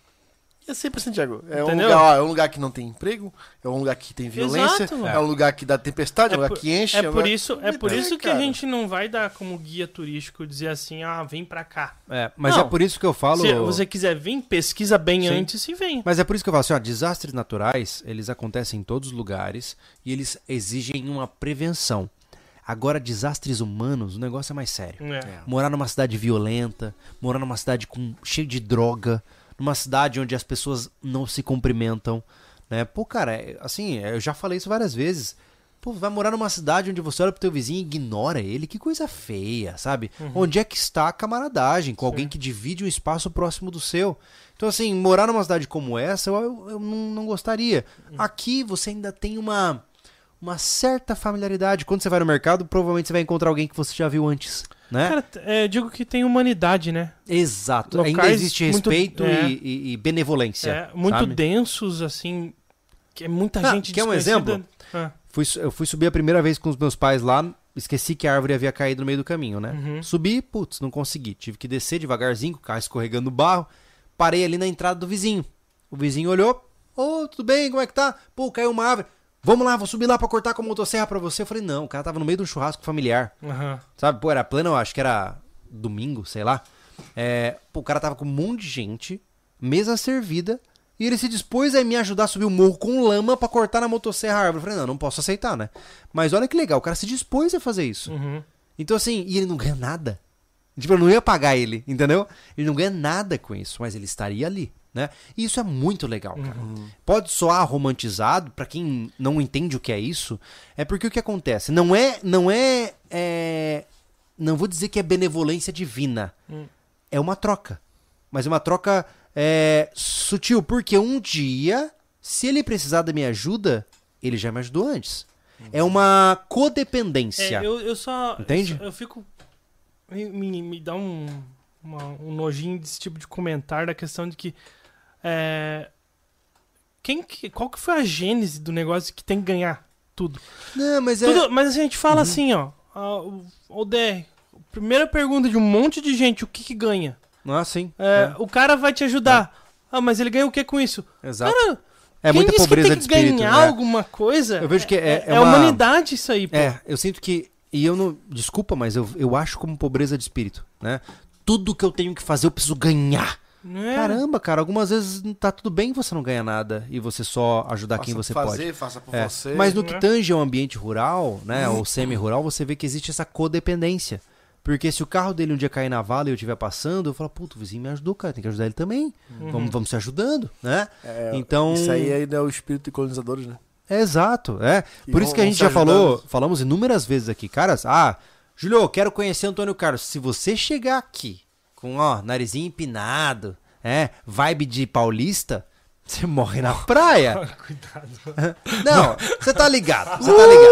E é sempre assim, Thiago. É um, lugar, é um lugar que não tem emprego, é um lugar que tem violência, Exato. é um lugar que dá tempestade, é um É lugar por- que enche. É um por lugar- isso, é por É, isso que a cara. gente não vai dar como guia turístico dizer assim, ah, vem pra cá. É, mas Não. é por isso que eu falo. Se você quiser vir, pesquisa bem Sim. antes e vem. Mas é por isso que eu falo assim, ó, desastres naturais, eles acontecem em todos os lugares e eles exigem uma prevenção. Agora, desastres humanos, o negócio é mais sério. É. Morar numa cidade violenta, morar numa cidade com cheio de droga, numa cidade onde as pessoas não se cumprimentam, né? Pô, cara, é- assim, eu já falei isso várias vezes. Pô, vai morar numa cidade onde você olha pro teu vizinho e ignora ele, que coisa feia, sabe? Onde é que está a camaradagem com alguém que divide um espaço próximo do seu? Então, assim, morar numa cidade como essa, eu, eu, eu não, não gostaria. Aqui você ainda tem uma, uma certa familiaridade. Quando você vai no mercado, provavelmente você vai encontrar alguém que você já viu antes, né? Cara, é, digo que tem humanidade, né? Exato. locais ainda existe muito- respeito é. e, e- e benevolência. É, muito sabe? densos, assim. Que é muita Ah, gente quer um exemplo? Ah, Fui, eu fui subir a primeira vez com os meus pais lá, esqueci que a árvore havia caído no meio do caminho, né? Uhum. Subi, putz, não consegui. Tive que descer devagarzinho, com o carro escorregando no barro. Parei ali na entrada do vizinho. O vizinho olhou, ô, tudo bem, como é que tá? Pô, caiu uma árvore. Vamos lá, vou subir lá pra cortar com a motosserra pra você. Eu falei, não, o cara tava no meio de um churrasco familiar. aham. Sabe, pô, era pleno, eu acho que era domingo, sei lá. É, pô, o cara tava com um monte de gente, mesa servida, e ele se dispôs a me ajudar a subir o morro com lama pra cortar na motosserra a árvore. Eu falei, não, não posso aceitar, né? Mas olha que legal, o cara se dispôs a fazer isso. Uhum. Então, assim, e ele não ganha nada. Tipo, eu não ia pagar ele, entendeu? Ele não ganha nada com isso, mas ele estaria ali, né? E isso é muito legal, cara. Pode soar romantizado, pra quem não entende o que é isso, é porque o que acontece? Não é. Não é. é não vou dizer que é benevolência divina. Hum. É uma troca. Mas é uma troca é, sutil, porque um dia, se ele precisar da minha ajuda, ele já me ajudou antes. É uma codependência. É, eu, eu só. Entende? Eu, eu fico. Me, me, me dá um, uma- um nojinho desse tipo de comentário da questão de que. É, quem que, qual que foi a gênese do negócio que tem que ganhar tudo? Não, mas é. Tudo- mas a gente fala assim, ó. o, DR, primeira pergunta de um monte de gente: o que, que ganha? Ah, sim. É, O cara vai te ajudar. Ah, mas ele ganha o que com isso? É, exato. Cara, É muita pobreza que de tem que espírito. ganhar né? alguma coisa? Eu vejo que é- é é, uma- humanidade isso aí, pô. É, eu sinto que. E eu não. Desculpa, mas eu, eu acho como pobreza de espírito, né? Tudo que eu tenho que fazer eu preciso ganhar. É? Caramba, cara, algumas vezes tá tudo bem você não ganha nada e você só ajudar quem Faça você por pode. fazer, faça por É, você. Mas no né? que tange ao ambiente rural, né, ou semi-rural, você vê que existe essa codependência. Porque se o carro dele um dia cair na vala e eu estiver passando, eu falo, puto, o vizinho me ajudou, cara, tem que ajudar ele também. Vamos, vamos se ajudando, né? É, então... Isso aí ainda é o espírito de colonizadores, né? É exato, é. E Por isso que a gente já falou, ajudando. falamos inúmeras vezes aqui, caras, ah, Julio, eu quero conhecer Antônio Carlos. Se você chegar aqui com, ó, narizinho empinado, é, vibe de paulista, <laughs> você morre na praia. <laughs> Cuidado. <laughs> Não, você tá ligado, você tá ligado.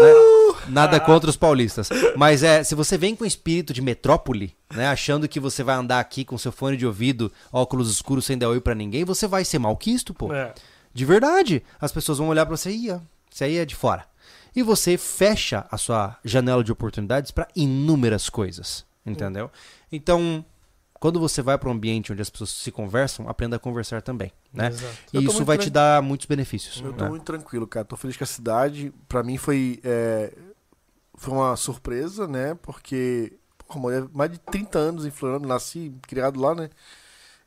né? Nada contra os paulistas. Mas é, se você vem com espírito de metrópole, né, achando que você vai andar aqui com seu fone de ouvido, óculos escuros sem dar oi pra ninguém, você vai ser malquisto, pô. É. De verdade. As pessoas vão olhar pra você e, isso aí é de fora. E você fecha a sua janela de oportunidades pra inúmeras coisas, entendeu? Então, quando você vai pra um ambiente onde as pessoas se conversam, aprenda a conversar também, né? Exato. E isso vai tran- te dar muitos benefícios. Eu tô né? muito tranquilo, cara. Tô feliz com a cidade. Pra mim foi, é, foi uma surpresa, né? Porque, porra, mais de 30 anos em Floriano, nasci, criado lá, né?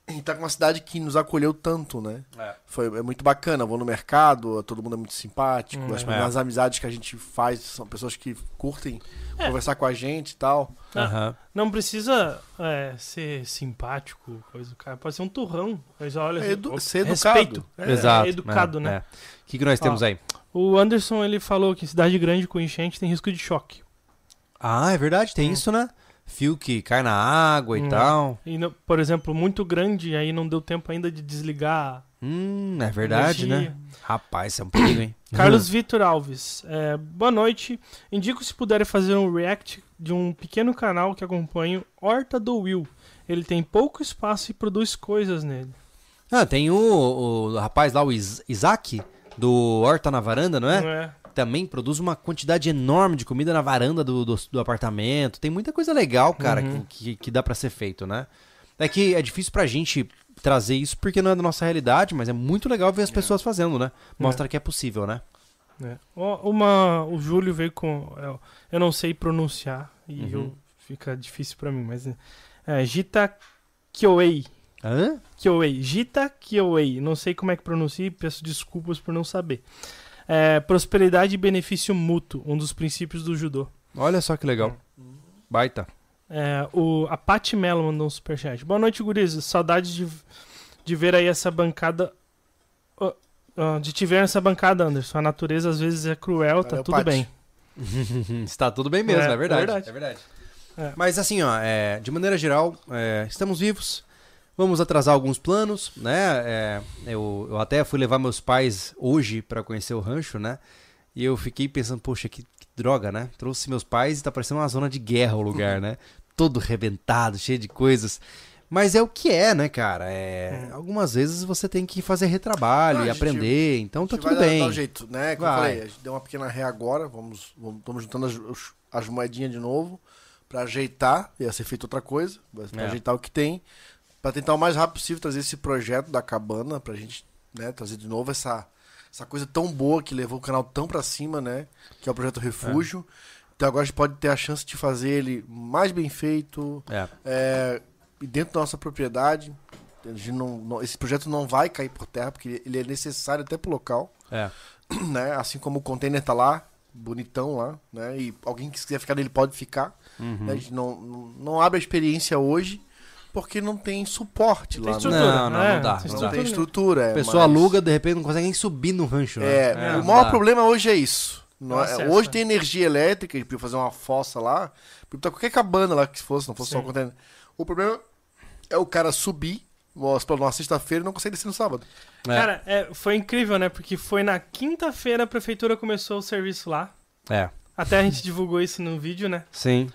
E tá com uma cidade que nos acolheu tanto, né? É. Foi, é muito bacana. Vou no mercado, todo mundo é muito simpático. Hum, as, é. as amizades que a gente faz são pessoas que curtem É. conversar com a gente e tal. Aham. Não precisa é, ser simpático, coisa do cara. Pode ser um turrão. Mas olha, É edu- ser respeito. educado. É, Exato. é educado, é, né? é. O que, que nós temos Ó. aí? O Anderson ele falou que cidade grande com enchente tem risco de choque. Ah, é verdade, tem isso, né? Fio que cai na água e Hum. tal. E, por exemplo, muito grande, aí não deu tempo ainda de desligar. Hum, é verdade, energia. né? Rapaz, é um perigo, hein? <coughs> Carlos Vitor Alves, é, boa noite. Indico se puderem fazer um react de um pequeno canal que acompanho, Horta do Will. Ele tem pouco espaço e produz coisas nele. Ah, tem o, o rapaz lá, o Is- Isaac, do Horta na Varanda, não é? Não é? Também produz uma quantidade enorme de comida na varanda do, do, do apartamento. Tem muita coisa legal, cara, Uhum. que, que, que dá pra ser feito, né? É que é difícil pra gente trazer isso porque não é da nossa realidade, mas é muito legal ver as pessoas fazendo, né? Mostra que é possível, né? É. Uma, o Júlio veio com. é, Eu não sei pronunciar e Uhum. eu, fica difícil pra mim, mas. É, Gita Kyoei. Hã? Kyoei. Gita Kyoei. Não sei como é que pronuncia e peço desculpas por não saber. É, prosperidade e benefício mútuo, um dos princípios do judô. Olha só que legal. Baita. É, o, a Paty Mello mandou um superchat. Boa noite, gurizes. Saudades de, de ver aí essa bancada. De te ver nessa bancada, Anderson. A natureza às vezes é cruel, tá Valeu, tudo Paty. bem. <laughs> Está tudo bem mesmo, é, É, verdade. é verdade. É verdade. É. Mas assim, ó, é, de maneira geral, é, estamos vivos. Vamos atrasar alguns planos, né? É, eu, eu até fui levar meus pais hoje para conhecer o rancho, né? E eu fiquei pensando, poxa, que, que droga, né? Trouxe meus pais e tá parecendo uma zona de guerra o lugar, né? <laughs> Todo rebentado, cheio de coisas. Mas é o que é, né, cara? É, Algumas vezes você tem que fazer retrabalho Não, e gente- aprender, então tá tudo vai dar- bem. dar um jeito, né? Como eu Vai. falei, a gente deu uma pequena ré agora, vamos, vamos estamos juntando as, as moedinhas de novo pra ajeitar, ia ser feito outra coisa, pra É. ajeitar o que tem, pra tentar o mais rápido possível trazer esse projeto da cabana pra gente, né, trazer de novo essa essa coisa tão boa que levou o canal tão pra cima, né, que é o projeto Refúgio. Então agora a gente pode ter a chance de fazer ele mais bem feito, É. é, e dentro da nossa propriedade. A gente não- não- esse projeto não vai cair por terra, porque ele é necessário até pro local É. <clears throat> né? Assim como o container tá lá, bonitão lá, né? E alguém que quiser ficar nele pode ficar. Uhum. né? A gente não, não, não abre a experiência hoje porque não tem suporte Tem lá. estrutura, Não, não, né? não dá, Tem não Não dá. tem estrutura. estrutura. é, A pessoa mas- aluga, de repente não consegue nem subir no rancho, né? É, É, o não maior dá. problema hoje é isso. Não é- acesso, hoje tem energia elétrica, a podia fazer uma fossa lá, botar qualquer cabana lá que fosse, não fosse só o Sim. container. O problema é o cara subir uma- numa sexta-feira e não consegue descer no sábado. É. Cara, é, foi incrível, né? Porque foi na quinta-feira a prefeitura começou o serviço lá. É, Até a gente divulgou isso no vídeo, né? sim,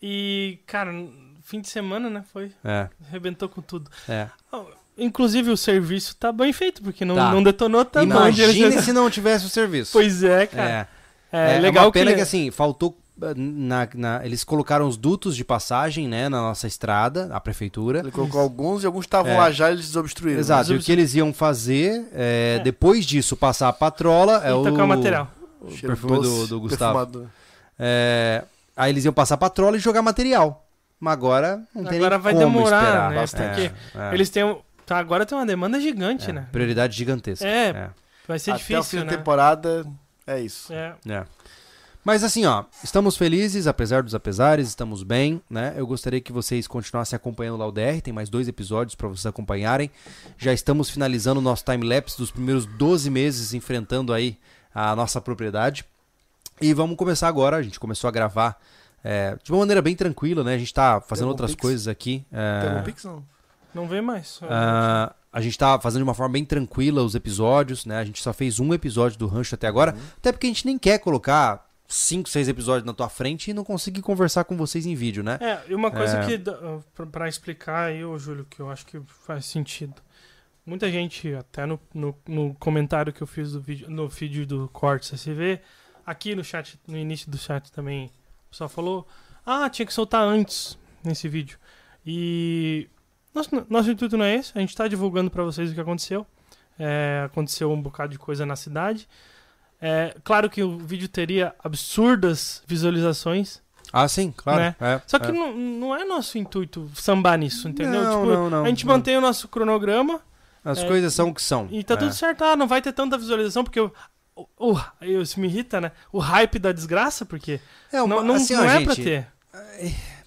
E, cara, fim de semana, né? Foi. é, Arrebentou com tudo. é. Inclusive o serviço tá bem feito, porque não, Tá. não detonou Imagine eles- se não tivesse o serviço. Pois é, cara. É, É, é, legal uma pena que, que assim, faltou... uh, Na, na- eles colocaram os dutos de passagem, né, na nossa estrada, a prefeitura. Ele colocou alguns e alguns estavam É. lá já e eles desobstruíram. Exato, e o que eles iam fazer, é, É. depois disso, passar a patrola, é e o, tocar o material. o perfume do, doce, do Gustavo. É, aí eles iam passar a patrola e jogar material. Mas agora não tem Agora nem vai como demorar, esperar. né? bastante. É, é, Eles têm. um- Tá, agora tem uma demanda gigante, é, né? Prioridade gigantesca. É. Vai ser Até o fim difícil, da né? temporada, é isso. É. É. Mas assim, ó, estamos felizes, apesar dos apesares, estamos bem, né? Eu gostaria que vocês continuassem acompanhando lá o DR, tem mais dois episódios para vocês acompanharem. Já estamos finalizando o nosso time-lapse dos primeiros 12 meses enfrentando aí a nossa propriedade. E vamos começar agora, a gente começou a gravar é, de uma maneira bem tranquila, né? A gente tá fazendo outras pix? coisas aqui. é, pix, não? Não vem mais. ah, a gente tá fazendo de uma forma bem tranquila os episódios, né? A gente só fez um episódio do Rancho até agora. Até porque a gente nem quer colocar cinco, seis episódios na tua frente e não conseguir conversar com vocês em vídeo, né? É, e uma coisa É. que, pra, pra explicar aí, ô Júlio, que eu acho que faz sentido. Muita gente, até no, no, no comentário que eu fiz do vídeo, no vídeo do Cortes SV, aqui no chat, no início do chat também, pessoal falou, ah, tinha que soltar antes nesse vídeo. E nosso, nosso intuito não é esse, a gente tá divulgando pra vocês o que aconteceu. É, aconteceu um bocado de coisa na cidade. É, claro que o vídeo teria absurdas visualizações, Ah, sim, claro. Né? É, só que é. não, não é nosso intuito sambar nisso, entendeu? Não, tipo, não, não, a gente mantém o nosso cronograma As é, coisas são o que são. e tá É. tudo certo. Ah, não vai ter tanta visualização, porque o, isso me irrita, né? O hype da desgraça, porque É, não, uma- não, assim, não ó, é gente, pra ter.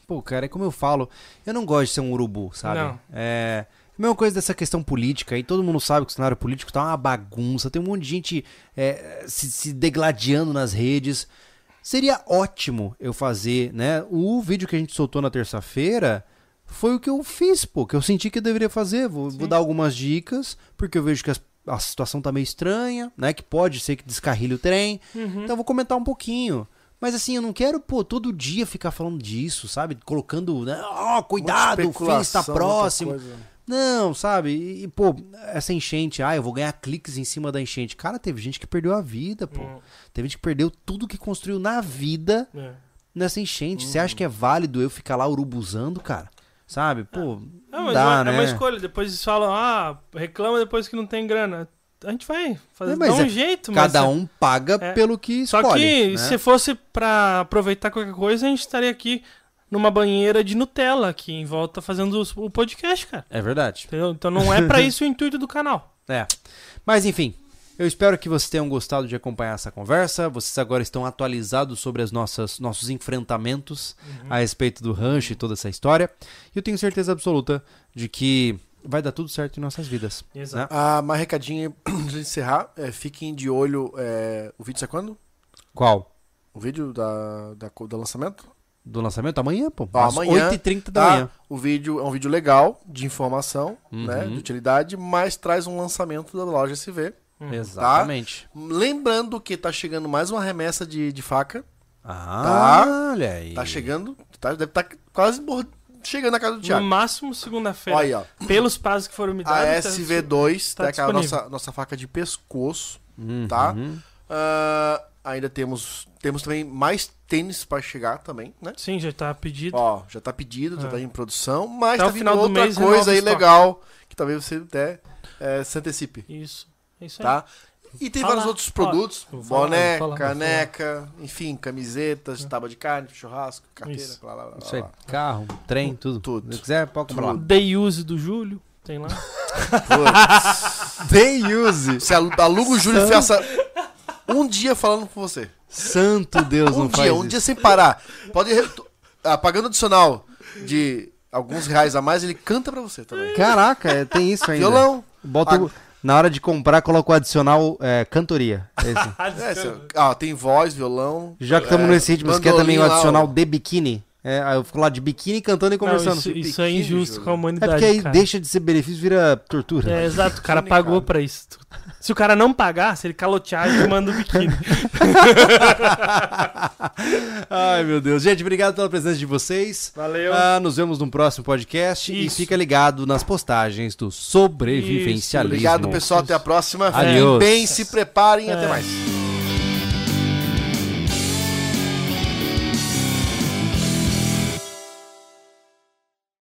Pô, cara, é como eu falo, eu não gosto de ser um urubu, sabe? Não. É. a Mesma coisa dessa questão política aí, todo mundo sabe que o cenário político tá uma bagunça, tem um monte de gente é, se, se degladiando nas redes. Seria ótimo eu fazer, né? O vídeo que a gente soltou na terça-feira foi o que eu fiz, pô, que eu senti que eu deveria fazer. Vou, vou dar algumas dicas, porque eu vejo que as- a situação tá meio estranha, né? Que pode ser que descarrilhe o trem. Uhum. Então eu vou comentar um pouquinho. Mas assim, eu não quero, pô, todo dia ficar falando disso, sabe? Colocando, né? Ó, cuidado, o fim está próximo. Não, sabe? E, e, pô, essa enchente, ah, eu vou ganhar cliques em cima da enchente. Cara, teve gente que perdeu a vida, pô. Hum, Teve gente que perdeu tudo que construiu na vida é. nessa enchente. Você Uhum. acha que é válido eu ficar lá urubuzando, cara? Sabe? Pô, É, não mas dá, é, uma, né? é uma escolha. Depois eles falam, ah, reclama depois que não tem grana. A gente vai fazer É, mas dá um é- jeito, mas Cada um paga É. pelo que Só escolhe. que né? se fosse pra aproveitar qualquer coisa, a gente estaria aqui numa banheira de Nutella aqui em volta fazendo o podcast, cara. É verdade. Entendeu? Então não é pra <laughs> isso o intuito do canal. É. Mas enfim, eu espero que vocês tenham gostado de acompanhar essa conversa. Vocês agora estão atualizados sobre as nossas nossos enfrentamentos a respeito do rancho e toda essa história. E eu tenho certeza absoluta de que vai dar tudo certo em nossas vidas. Exato. Ah, mais recadinho <clears throat> antes de encerrar. É, fiquem de olho. é, o vídeo sai quando? Qual? O vídeo da, da, do lançamento? Do lançamento? Amanhã, pô. Às amanhã, 8h30 da Tá? manhã. O vídeo é um vídeo legal, de informação, Uhum. né? De utilidade, mas traz um lançamento da loja SV. Uhum. Exatamente. Lembrando que tá chegando mais uma remessa de, de faca. Ah, olha aí. Tá chegando. Tá, deve estar quase bor- chegando na casa do No Thiago. máximo segunda-feira. Olha aí, ó. Pelos prazos que foram me A dados. tá- SV2, tá tá aquela disponível. nossa, nossa faca de pescoço. Uhum. tá? Ah, ainda temos. Temos também mais tênis pra chegar também, né? Sim, já tá pedido. Ó, já tá pedido, já É. tá em produção, mas Até tá vindo final do outra mês renova coisa aí legal, que talvez você até é, se antecipe, Isso. É isso aí. tá? E tem Fala. vários outros Ó, produtos, falar, boné, caneca, enfim, camisetas, tábua de carne, churrasco, carteira, Isso. blá, blá, blá, Isso aí. blá. Carro, trem, tudo. Tudo. Se quiser, pode comprar lá. Day use do Júlio. Tem lá. <laughs> Day use. Você alu- aluga o Júlio e faça um dia falando com você. Santo Deus, Um não dia, faz um isso. dia sem parar. Pode. re- ah, pagando adicional de alguns reais a mais, ele canta pra você também. Caraca, é, tem isso ainda. Violão. Bota o- na hora de comprar, coloca o adicional é, cantoria. Esse. É, <laughs> cê- ah, tem voz, violão. Já que estamos é, nesse ritmo, você quer também o bandolim lá, adicional de biquíni? É, aí eu fico lá de biquíni cantando e Não, conversando. isso, isso é Biquíni, injusto Júlio. com a é humanidade. porque aí cara. deixa de ser benefício, vira tortura. É, exato, o cara pagou cara. pra isso. Se o cara não pagar, se ele calotear, ele manda o biquíni. <laughs> Ai, meu Deus. Gente, obrigado pela presença de vocês. Valeu. Ah, nos vemos no próximo podcast. Isso. E fica ligado nas postagens do sobrevivencialismo. Obrigado, pessoal. Até a próxima. Adiós. Fiquem bem, se preparem. Até É. mais.